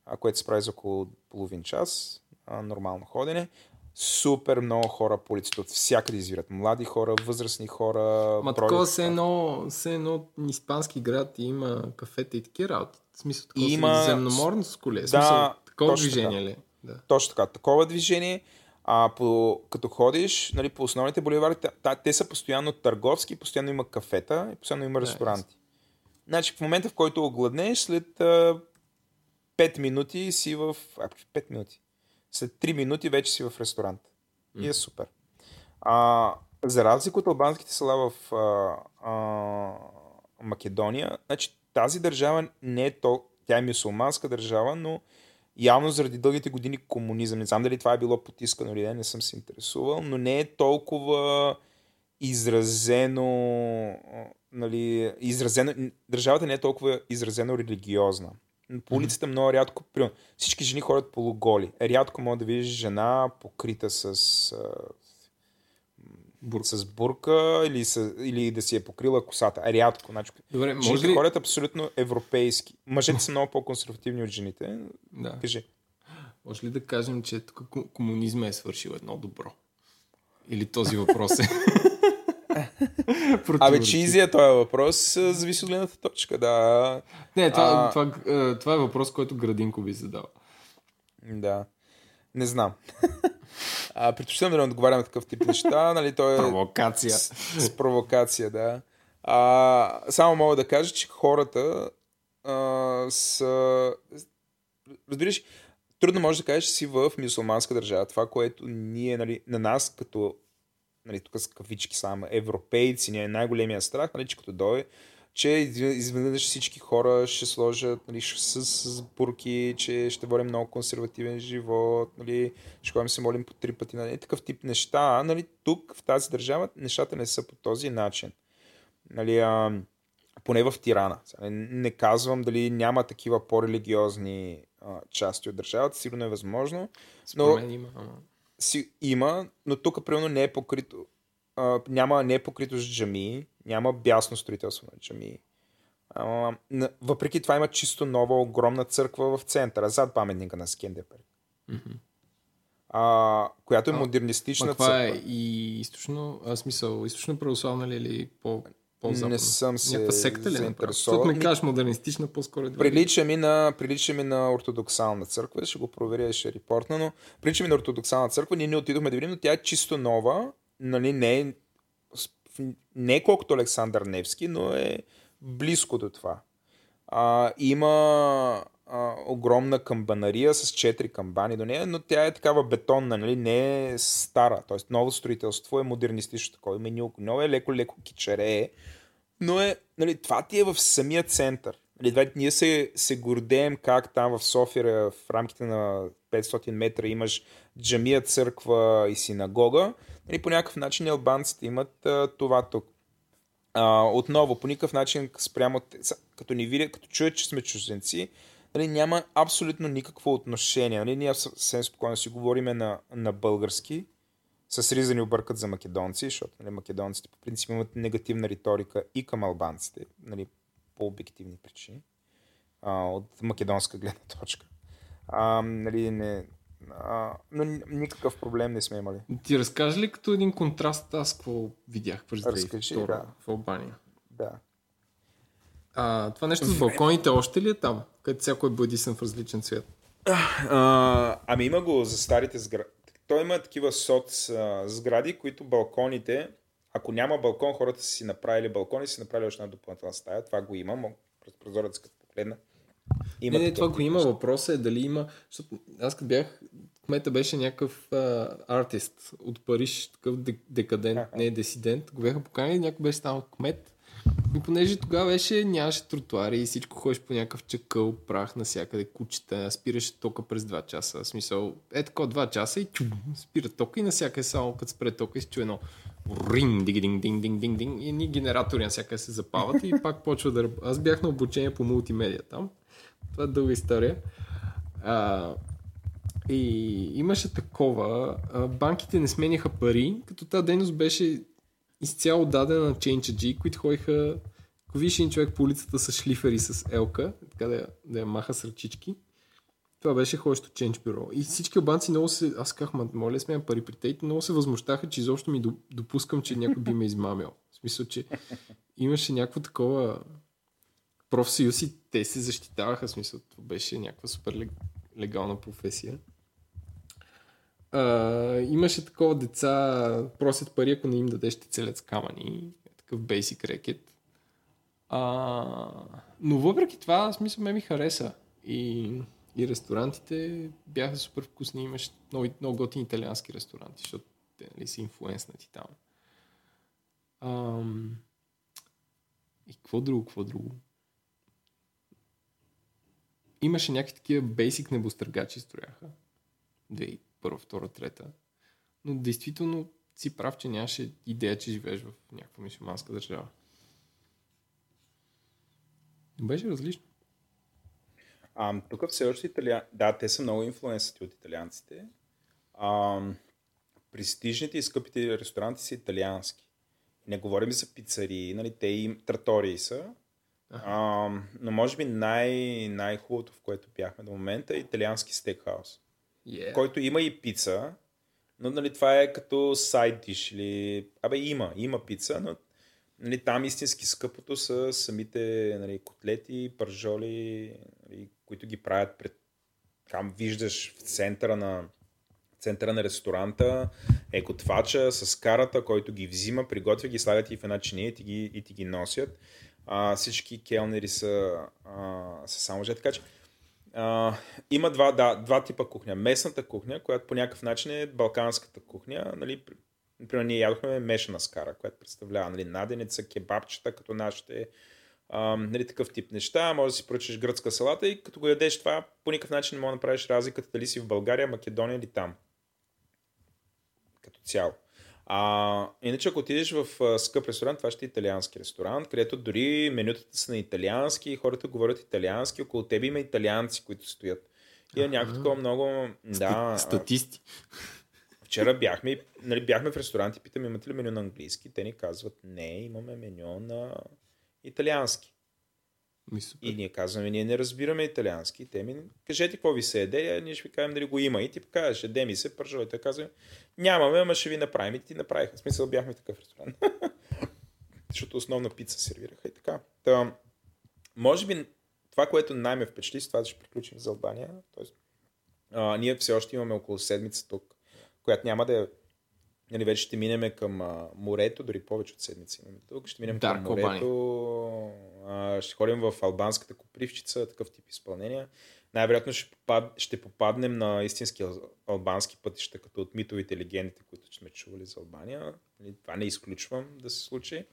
[SPEAKER 2] а, което се прави за около половин час. А, нормално ходене. Супер много хора по улицата, от всякъде извират. Млади хора, възрастни хора.
[SPEAKER 1] Ма такова се едно, се едно испански град и има кафета и такива работи. В смисъл, такова има... земноморно с коле. Да, смисъл, такова движение ли? Да.
[SPEAKER 2] Точно така. Такова движение. А по, като ходиш нали, по основните боливари, та, те са постоянно търговски, постоянно има кафета и постоянно има ресторанти. Значи в момента, в който огладнеш, след а, 5 минути си в... А, 5 минути. След 3 минути вече си в ресторант. Mm. И е супер. А, за разлика от албанските села в а, а, Македония, значи тази държава не е то... Тя е мюсулманска държава, но Явно заради дългите години комунизъм, не знам дали това е било потискано или не, не съм се интересувал, но не е толкова изразено, нали, изразено, държавата не е толкова изразено религиозна. По улицата mm-hmm. много рядко, примерно, всички жени ходят полуголи. Рядко може да видиш жена покрита с, Бурка. с бурка или, с, или да си е покрила косата. Рядко. Значи, Добре, може ли... ходят абсолютно европейски. Мъжете са много по-консервативни от жените. Да. Кажи.
[SPEAKER 1] Може ли да кажем, че тук комунизма е свършил едно добро? Или този въпрос е... [LAUGHS]
[SPEAKER 2] Абе, чизи е този въпрос, зависи от гледната точка, да.
[SPEAKER 1] Не, това, а... това, това, това е въпрос, който Градинко би задал.
[SPEAKER 2] Да. Не знам. [LAUGHS] А, предпочитам да не отговарям на такъв тип неща. Нали, той е
[SPEAKER 1] провокация.
[SPEAKER 2] С, с провокация, да. А, само мога да кажа, че хората а, са... Разбираш, трудно може да кажеш, че си в мюсулманска държава. Това, което ние, нали, на нас, като нали, тук с кавички само европейци, ни е най-големия страх, нали, че като дойде че изведнъж всички хора ще сложат нали, с, с бурки, че ще водим много консервативен живот, нали, ще ходим се молим по три пъти, нали, такъв тип неща. Нали, тук, в тази държава, нещата не са по този начин. Нали, а, поне в Тирана. Не, не казвам дали няма такива по-религиозни а, части от държавата, сигурно е възможно.
[SPEAKER 1] Но, има, ама...
[SPEAKER 2] си, има, но тук примерно не е покрито а, няма, не е покрито с джами, няма бясно строителство на джами. А, въпреки това има чисто нова огромна църква в центъра, зад паметника на Скендерберг. Mm-hmm. А, която е модернистична а,
[SPEAKER 1] това е и източно, а, смисъл, източно православна ли или по по-западно?
[SPEAKER 2] Не съм се Някаква
[SPEAKER 1] секта ли е Защото не кажеш модернистична, по-скоро е
[SPEAKER 2] прилича ми, на, прилича ми на ортодоксална църква, ще го проверя, ще репортна, но прилича ми на ортодоксална църква, ние не отидохме да видим, но тя е чисто нова, нали, не е не е колкото Александър Невски, но е близко до това. А, има а, огромна камбанария с 4 камбани до нея, но тя е такава бетонна, нали? не е стара. Тоест ново строителство е модернистично такова. Има много е леко-леко кичерее, но е, нали, това ти е в самия център. Нали, ние се, се гордеем как там в София в рамките на 500 метра имаш джамия, църква и синагога. Нали, по някакъв начин албанците имат а, това тук. А, отново, по никакъв начин спрямо, като ни видят, като чуят, че сме чужденци, нали, няма абсолютно никакво отношение. Нали, ние съвсем спокойно си говориме на, на български, с ризани объркат за македонци, защото нали, македонците по принцип имат негативна риторика и към албанците, нали, по обективни причини, а, от македонска гледна точка. А, нали, не, а, но никакъв проблем не сме имали.
[SPEAKER 1] Ти разкажи ли като един контраст аз какво видях през 2002 да. в Албания?
[SPEAKER 2] Да.
[SPEAKER 1] А, това нещо с балконите още ли е там? Където всяко е бъдисен в различен цвет?
[SPEAKER 2] А, ами има го за старите сгради. Той има такива соц а, сгради, които балконите, ако няма балкон, хората са си направили балкон и си направили още една допълнителна стая. Това го има, през прозорец като погледна.
[SPEAKER 1] Има не, не, това го има. Въпросът е дали има... Защото аз като бях... Кмета беше някакъв артист от Париж, такъв декадент, не е дисидент. Го бяха поканили, някой беше станал кмет и понеже тогава беше, нямаше тротуари и всичко ходиш по някакъв чакъл, прах навсякъде, кучета, спираше тока през 2 часа. В смисъл, е така 2 часа и чу, спира тока и навсякъде само като спре тока и се чуе едно рин, динг, динг, динг, динг, динг, динг, и ни генератори навсякъде се запават и пак почва да Аз бях на обучение по мултимедия там. Това е дълга история. А, и имаше такова. Банките не сменяха пари, като тази дейност беше изцяло дадена на ChangeG, които ходиха, ако видиш един човек по улицата с шлифери с елка, така да я, да я маха с ръчички, това беше ходещо Change бюро. И всички албанци много се... Аз казах, моля сме пари при те, много се възмущаха, че изобщо ми допускам, че някой би ме измамил. В смисъл, че имаше някакво такова профсъюз и те се защитаваха. Смисъл, това беше някаква супер легална професия. А, имаше такова деца, просят пари, ако не им дадеш, ще целят с камъни. Такъв basic рекет. А, но въпреки това, смисъл, ме ми хареса. И, и ресторантите бяха супер вкусни. Имаше много, много готини италиански ресторанти, защото те нали, са инфлуенснати там. А, и какво друго, какво друго? Имаше някакви такива basic небостъргачи строяха първа, втора, трета. Но действително си прав, че нямаше идея, че живееш в някаква мисюманска държава. Беше различно.
[SPEAKER 2] А, тук все още италия... Да, те са много инфлуенсати от италианците. А, престижните и скъпите ресторанти са италиански. Не говорим за пицари, нали, те и тратории са. А, но може би най- най-хубавото, в което бяхме до момента е италиански стейкхаус yeah. който има и пица, но нали, това е като сайд диш или... Абе има, има пица, но нали, там истински скъпото са самите нали, котлети, пържоли, нали, които ги правят пред... Там виждаш в центъра на центъра на ресторанта е котвача с карата, който ги взима, приготвя ги, слагат и в една чиния и ти ги, и ти ги носят. А, всички келнери са, а, са само же. Така че а, има два, да, два типа кухня. Местната кухня, която по някакъв начин е балканската кухня. Нали, например, ние ядохме мешана скара, която представлява нали, наденица, кебабчета, като нашите а, нали, такъв тип неща. Може да си поръчаш гръцка салата и като го ядеш това, по никакъв начин не можеш да направиш разликата дали си в България, Македония или там. Като цяло. А, иначе, ако отидеш в а, скъп ресторант, това ще е италиански ресторант, където дори менютата са на италиански, хората говорят италиански, около тебе има италианци, които стоят. И е някакво такова много... Да,
[SPEAKER 1] Статисти.
[SPEAKER 2] Вчера бяхме, нали, бяхме в ресторант и питаме, имате ли меню на английски? Те ни казват, не, имаме меню на италиански.
[SPEAKER 1] Ми,
[SPEAKER 2] и ние казваме, ние не разбираме италиански. Те ми, кажете какво ви се еде, ние ще ви кажем дали го има. И ти кажеш, еде ми се, пържо. И те казваме, нямаме, ама ще ви направим. И ти направиха. В смисъл бяхме в такъв ресторант. [LAUGHS] Защото основна пица сервираха и така. Та, може би това, което най-ме впечатли, с това да ще приключим за Албания. Тоест, а, ние все още имаме около седмица тук, която няма да е Нали, вече ще минеме към а, морето, дори повече от седмици имаме тук. Ще минем Dark към морето. Ще ходим в албанската копривчица, такъв тип изпълнения. Най-вероятно ще, попад, ще попаднем на истински албански пътища, като от митовите легендите, които сме чували за Албания. Нали, това не изключвам да се случи.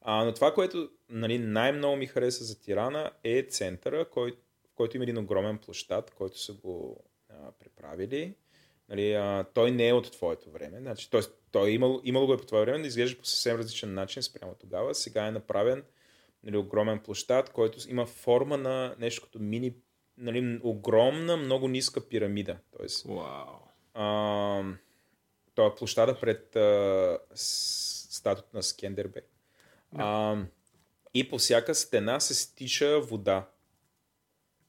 [SPEAKER 2] А, но това, което нали, най-много ми хареса за Тирана е центъра, кой, в който има един огромен площад, който са го а, преправили. Нали, а, той не е от твоето време. Значи, той, той е имал, имало го е по това време, да изглежда по съвсем различен начин спрямо тогава. Сега е направен нали, огромен площад, който има форма на нещо като мини, нали, огромна, много ниска пирамида. Тоест,
[SPEAKER 1] Вау.
[SPEAKER 2] а, това е площада пред а, на Скендербек. А, и по всяка стена се стича вода.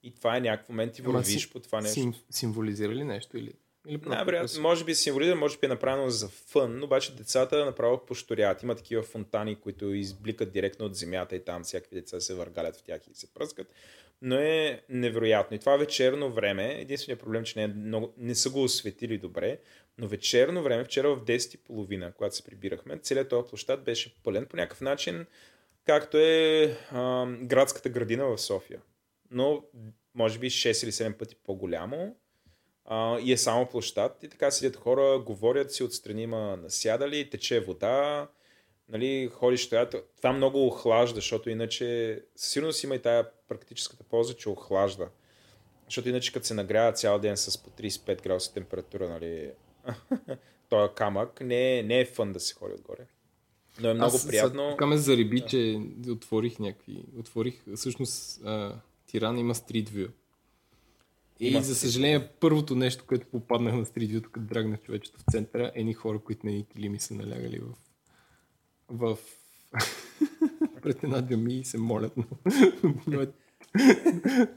[SPEAKER 2] И това е някакъв момент
[SPEAKER 1] Ама
[SPEAKER 2] вървиш по това нещо.
[SPEAKER 1] Сим, символизира ли нещо или? Или
[SPEAKER 2] Най-вероятно, може би символизира, може би е направено за фън, но обаче децата направо пошторяват. Има такива фонтани, които избликат директно от земята и там всякакви деца се въргалят в тях и се пръскат. Но е невероятно. И това вечерно време, единственият проблем, че не, е много, не са го осветили добре, но вечерно време, вчера в 10.30, когато се прибирахме, целият този площад беше пълен по някакъв начин, както е а, градската градина в София. Но може би 6 или 7 пъти по-голямо а, и е само площад. И така седят хора, говорят си, отстрани има насядали, тече вода, нали, ходиш, стоят. Това много охлажда, защото иначе със сигурност има и тая практическата полза, че охлажда. Защото иначе като се нагрява цял ден с по 35 градуса температура, нали, [LAUGHS] този камък, не е, не е фън да се ходи отгоре. Но е много
[SPEAKER 1] Аз
[SPEAKER 2] приятно.
[SPEAKER 1] Така ме зариби, че отворих някакви. Отворих, всъщност, а, Тирана има Street View. И
[SPEAKER 2] Има
[SPEAKER 1] за съжаление, първото нещо, което попаднах на Street View, като драгнах човечето в центъра, е ни хора, които на едни килими са налягали в... в... [LAUGHS] пред една джами и се молят. Но, но, е,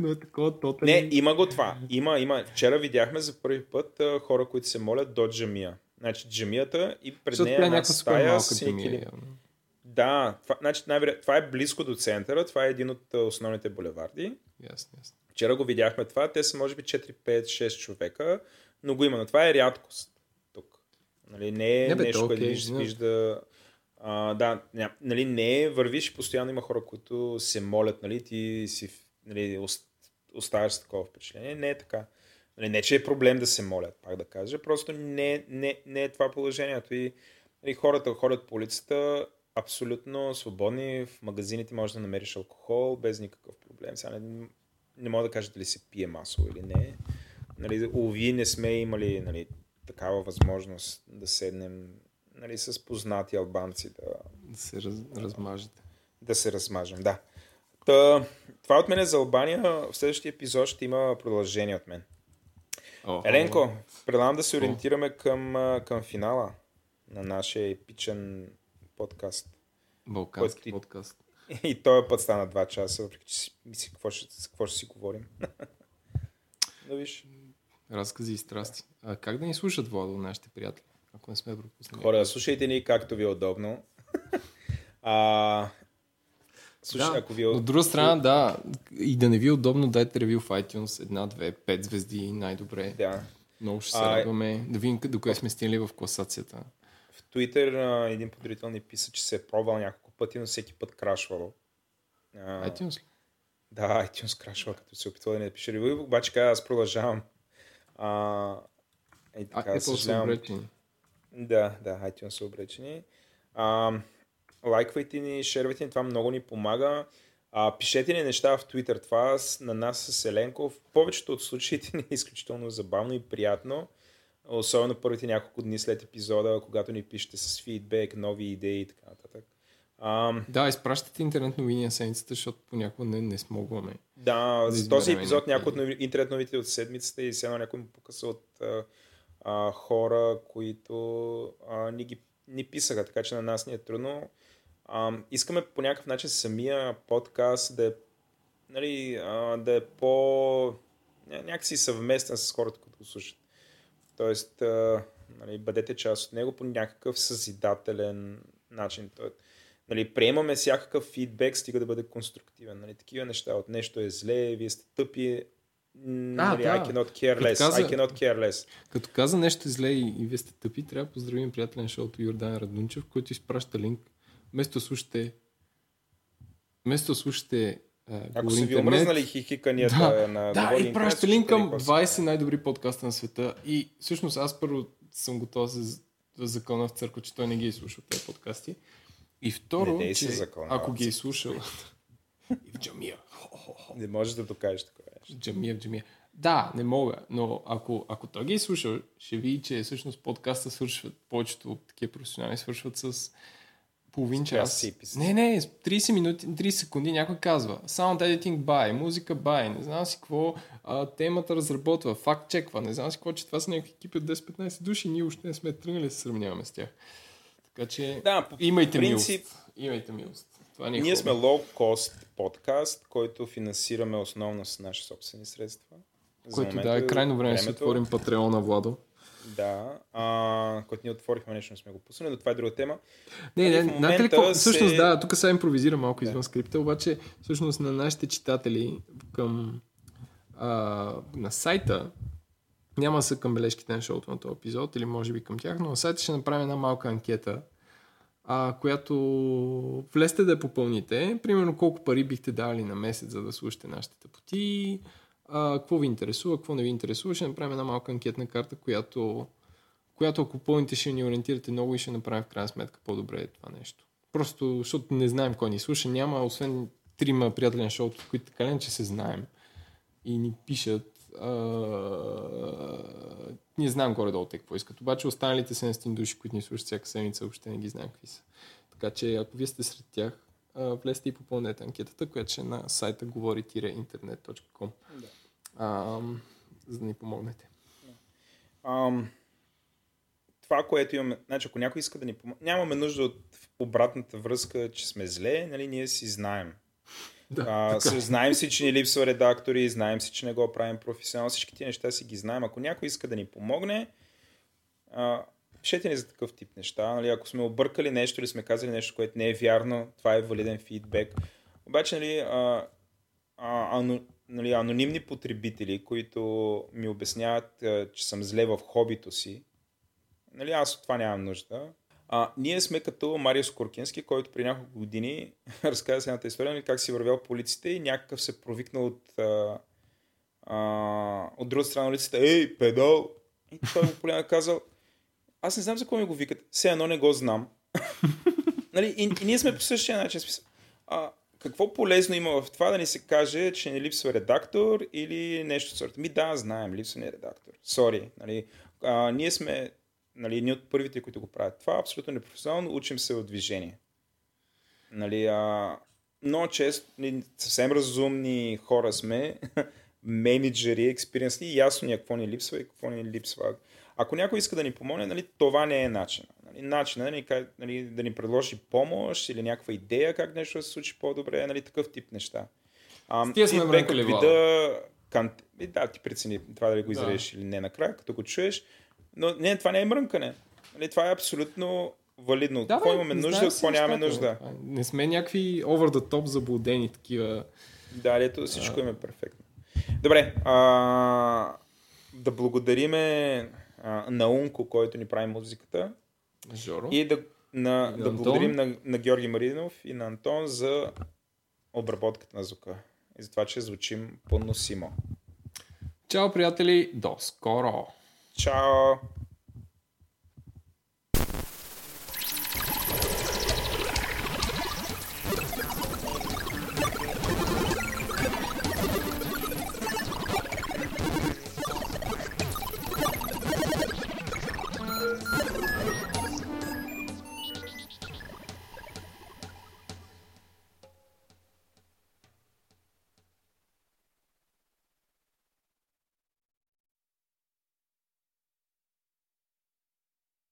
[SPEAKER 1] но е такова тотали...
[SPEAKER 2] Не, има го това. Има, има. Вчера видяхме за първи път а, хора, които се молят до джамия. Значи джамията и пред
[SPEAKER 1] Защото
[SPEAKER 2] нея
[SPEAKER 1] е
[SPEAKER 2] една стая с
[SPEAKER 1] явно.
[SPEAKER 2] Да, това, значи, най-вероятно, това е близко до центъра, това е един от основните булеварди.
[SPEAKER 1] Ясно, ясно.
[SPEAKER 2] Вчера го видяхме това, те са може би 4, 5, 6 човека, но го има, но това е рядкост тук. Нали, не е
[SPEAKER 1] Не, бе,
[SPEAKER 2] нещо,
[SPEAKER 1] то
[SPEAKER 2] което
[SPEAKER 1] окей,
[SPEAKER 2] виж, вижда... А, да, нали, не е, вървиш и постоянно има хора, които се молят, нали, ти си нали, ост- оставяш с такова впечатление. Не е така. Нали, не, че е проблем да се молят, пак да кажа, просто не, не, не е това положението и нали, хората ходят по улицата абсолютно свободни, в магазините можеш да намериш алкохол без никакъв проблем. Сега не, не мога да кажа дали се пие масово или не. Нали, уви, не сме имали нали, такава възможност да седнем нали, с познати албанци да,
[SPEAKER 1] Да се раз, размажете.
[SPEAKER 2] да се размажем. Да. Та, това от мен е за Албания. В следващия епизод ще има продължение от мен.
[SPEAKER 1] О,
[SPEAKER 2] Еленко, предлагам да се ориентираме към, към финала на нашия епичен подкаст.
[SPEAKER 1] Балкански
[SPEAKER 2] ти-
[SPEAKER 1] подкаст. [LAUGHS]
[SPEAKER 2] И този път стана 2 часа, въпреки че си какво ще, какво ще си говорим. [LAUGHS] да виж.
[SPEAKER 1] Разкази и страсти. А как да ни слушат, Владо, нашите приятели, ако не сме пропуснали?
[SPEAKER 2] Хора, слушайте ни както ви е удобно. [LAUGHS] А, слушай,
[SPEAKER 1] да,
[SPEAKER 2] ако ви е...
[SPEAKER 1] От друга страна, да, и да не ви е удобно, дайте ревю в iTunes, една, две, пет звезди, най-добре.
[SPEAKER 2] Да.
[SPEAKER 1] Много ще се
[SPEAKER 2] А,
[SPEAKER 1] радваме да видим къде- докъде сме стигнали в класацията.
[SPEAKER 2] В Twitter един подрител ни писа, че се е пробвал няколко пъти, но всеки път крашвало. А,
[SPEAKER 1] iTunes ли?
[SPEAKER 2] Да, iTunes крашва, като се опитва да не напише ревю, обаче каза, аз продължавам. А,
[SPEAKER 1] А,
[SPEAKER 2] така,
[SPEAKER 1] са
[SPEAKER 2] съжалявам.
[SPEAKER 1] обречени.
[SPEAKER 2] Да, да, iTunes са обречени. А, лайквайте ни, шервайте ни, това много ни помага. А, пишете ни неща в Twitter, това на нас с Еленко. В повечето от случаите ни е изключително забавно и приятно. Особено първите няколко дни след епизода, когато ни пишете с фидбек, нови идеи и така нататък. А,
[SPEAKER 1] Да, изпращате интернет новини на седмицата, защото понякога не, не смогваме.
[SPEAKER 2] Да,
[SPEAKER 1] Да
[SPEAKER 2] за този епизод някои от нови, интернет новите от седмицата и едно някой му покъса от а, а, хора, които а, ни, ги, ни писаха, така че на нас ни е трудно. А, искаме по някакъв начин самия подкаст да е, нали, а, да е по ня- някакси съвместен с хората, които го слушат. Тоест, а, нали, бъдете част от него по някакъв съзидателен начин. Той, нали, приемаме всякакъв фидбек, стига да бъде конструктивен. Нали, такива неща. От нещо е зле, вие сте тъпи. Нали,
[SPEAKER 1] да.
[SPEAKER 2] I cannot care
[SPEAKER 1] Като
[SPEAKER 2] less.
[SPEAKER 1] каза-
[SPEAKER 2] I cannot care less.
[SPEAKER 1] Като каза нещо зле и, и вие сте тъпи, трябва да поздравим приятеля на шоуто Йордан Радунчев, който изпраща линк. Вместо да слушате вместо да слушате а,
[SPEAKER 2] Ако са ви омръзнали хихиканията
[SPEAKER 1] Да,
[SPEAKER 2] на
[SPEAKER 1] Да, и праща линк към
[SPEAKER 2] слушайте ни
[SPEAKER 1] 20 най-добри подкаста на света. И всъщност аз първо съм готов се закона в църква, че той не ги е слушал тези подкасти. И второ,
[SPEAKER 2] Не
[SPEAKER 1] че
[SPEAKER 2] закълнявам.
[SPEAKER 1] ако ги е слушал [LAUGHS] и в джамия,
[SPEAKER 2] Не можеш да докажеш такова нещо.
[SPEAKER 1] джамия, в джамия. Да, не мога, но ако, ако той ги е слушал, ще види, че всъщност подкаста свършват, повечето такива професионали свършват с половин час. Не, не, с 30 минути, 30 секунди някой казва Sound editing by, музика by, не знам си какво, а, темата разработва, факт чеква, не знам си какво, че това са някакви екипи от 10-15 души, ние още не сме тръгнали да се сравняваме с тях. Така че
[SPEAKER 2] Да, по
[SPEAKER 1] имайте
[SPEAKER 2] принцип,
[SPEAKER 1] милост. Имайте милост. Това ни е
[SPEAKER 2] Ние
[SPEAKER 1] хубаво.
[SPEAKER 2] сме low-cost подкаст, който финансираме основно с наши собствени средства. За момента
[SPEAKER 1] да е крайно време да си
[SPEAKER 2] времето-
[SPEAKER 1] отворим Патреона, Владо.
[SPEAKER 2] Да, а, който ние отворихме нещо, не сме го пуснали, но това е друга тема.
[SPEAKER 1] Не,
[SPEAKER 2] Нали,
[SPEAKER 1] не, знаете ли какво? Всъщност,
[SPEAKER 2] се-
[SPEAKER 1] да, тук сега импровизирам малко извън скрипта, обаче всъщност на нашите читатели към а, на сайта няма са към бележките на шоуто на този епизод или може би към тях, но на сайта ще направим една малка анкета, а, която влезте да я попълните. Примерно колко пари бихте дали на месец, за да слушате нашите тъпоти, а, какво ви интересува, какво не ви интересува. Ще направим една малка анкетна карта, която, която ако пълните ще ни ориентирате много и ще направим в крайна сметка по-добре това нещо. Просто, защото не знаем кой ни слуша, няма, освен трима приятели на шоуто, които така че се знаем и ни пишат. А, ние знаем горе-долу те какво искат. Обаче останалите 700 души, които ни слушат всяка седмица, въобще не ги знаем какви са. Така че ако вие сте сред тях, а, влезте и попълнете анкетата, която ще е на сайта говори-интерnet.com.
[SPEAKER 2] Да.
[SPEAKER 1] За да ни помогнете.
[SPEAKER 2] Ам, това, което имаме, значи ако някой иска да ни помогне, нямаме нужда от обратната връзка, че сме зле, нали, ние си знаем.
[SPEAKER 1] Да,
[SPEAKER 2] А, с- знаем си, че ни липсва редактори, знаем си, че не го правим професионално, всички тези неща си ги знаем. Ако някой иска да ни помогне, а, пишете ни за такъв тип неща. Нали, ако сме объркали нещо или сме казали нещо, което не е вярно, това е валиден фидбек. Обаче, нали, а, а, ано, нали, анонимни потребители, които ми обясняват, а, че съм зле в хобито си, нали, аз от това нямам нужда. А, ние сме като Марио Скоркински, който при няколко години [LAUGHS] разказа се едната история, нали, как си вървял по улиците и някакъв се провикнал от, а, а, от друга страна на улицата, ей, педал! И той му поляна казал, аз не знам за кой ми го викат, все едно не го знам. [LAUGHS] нали, и, и, ние сме по същия начин. А, какво полезно има в това да ни се каже, че не липсва редактор или нещо от сорта? Ми да, знаем, липсва ни редактор. Сори. Нали, а, ние сме нали, ние от първите, които го правят. Това е абсолютно непрофесионално, учим се от движение. Нали, а, много често нали, съвсем разумни хора сме, [LAUGHS] менеджери, експириенсни, и ясно ни е какво ни липсва и какво ни липсва. Ако някой иска да ни помогне, нали, това не е начин. Нали, начинът е да ни, ка- нали, да ни предложи помощ или някаква идея как нещо да се случи по-добре, нали, такъв тип неща. А,
[SPEAKER 1] С тия сме Владо.
[SPEAKER 2] вида, кан... и да, ти прецени това дали го
[SPEAKER 1] Да.
[SPEAKER 2] изрежеш или не накрая, като го чуеш. Но не, това не е мрънкане. Нали, това е абсолютно валидно.
[SPEAKER 1] Да,
[SPEAKER 2] какво имаме нужда, какво нямаме нужда.
[SPEAKER 1] Не сме някакви over the top заблудени такива.
[SPEAKER 2] Да, ето всичко им е перфектно. Добре, а, да благодариме а, на Унко, който ни прави музиката
[SPEAKER 1] Жоро.
[SPEAKER 2] и да, на,
[SPEAKER 1] И
[SPEAKER 2] да благодарим на, на Георги Маринов и на Антон за обработката на звука и за това, че звучим поносимо.
[SPEAKER 1] Чао, приятели. До скоро.
[SPEAKER 2] Чао!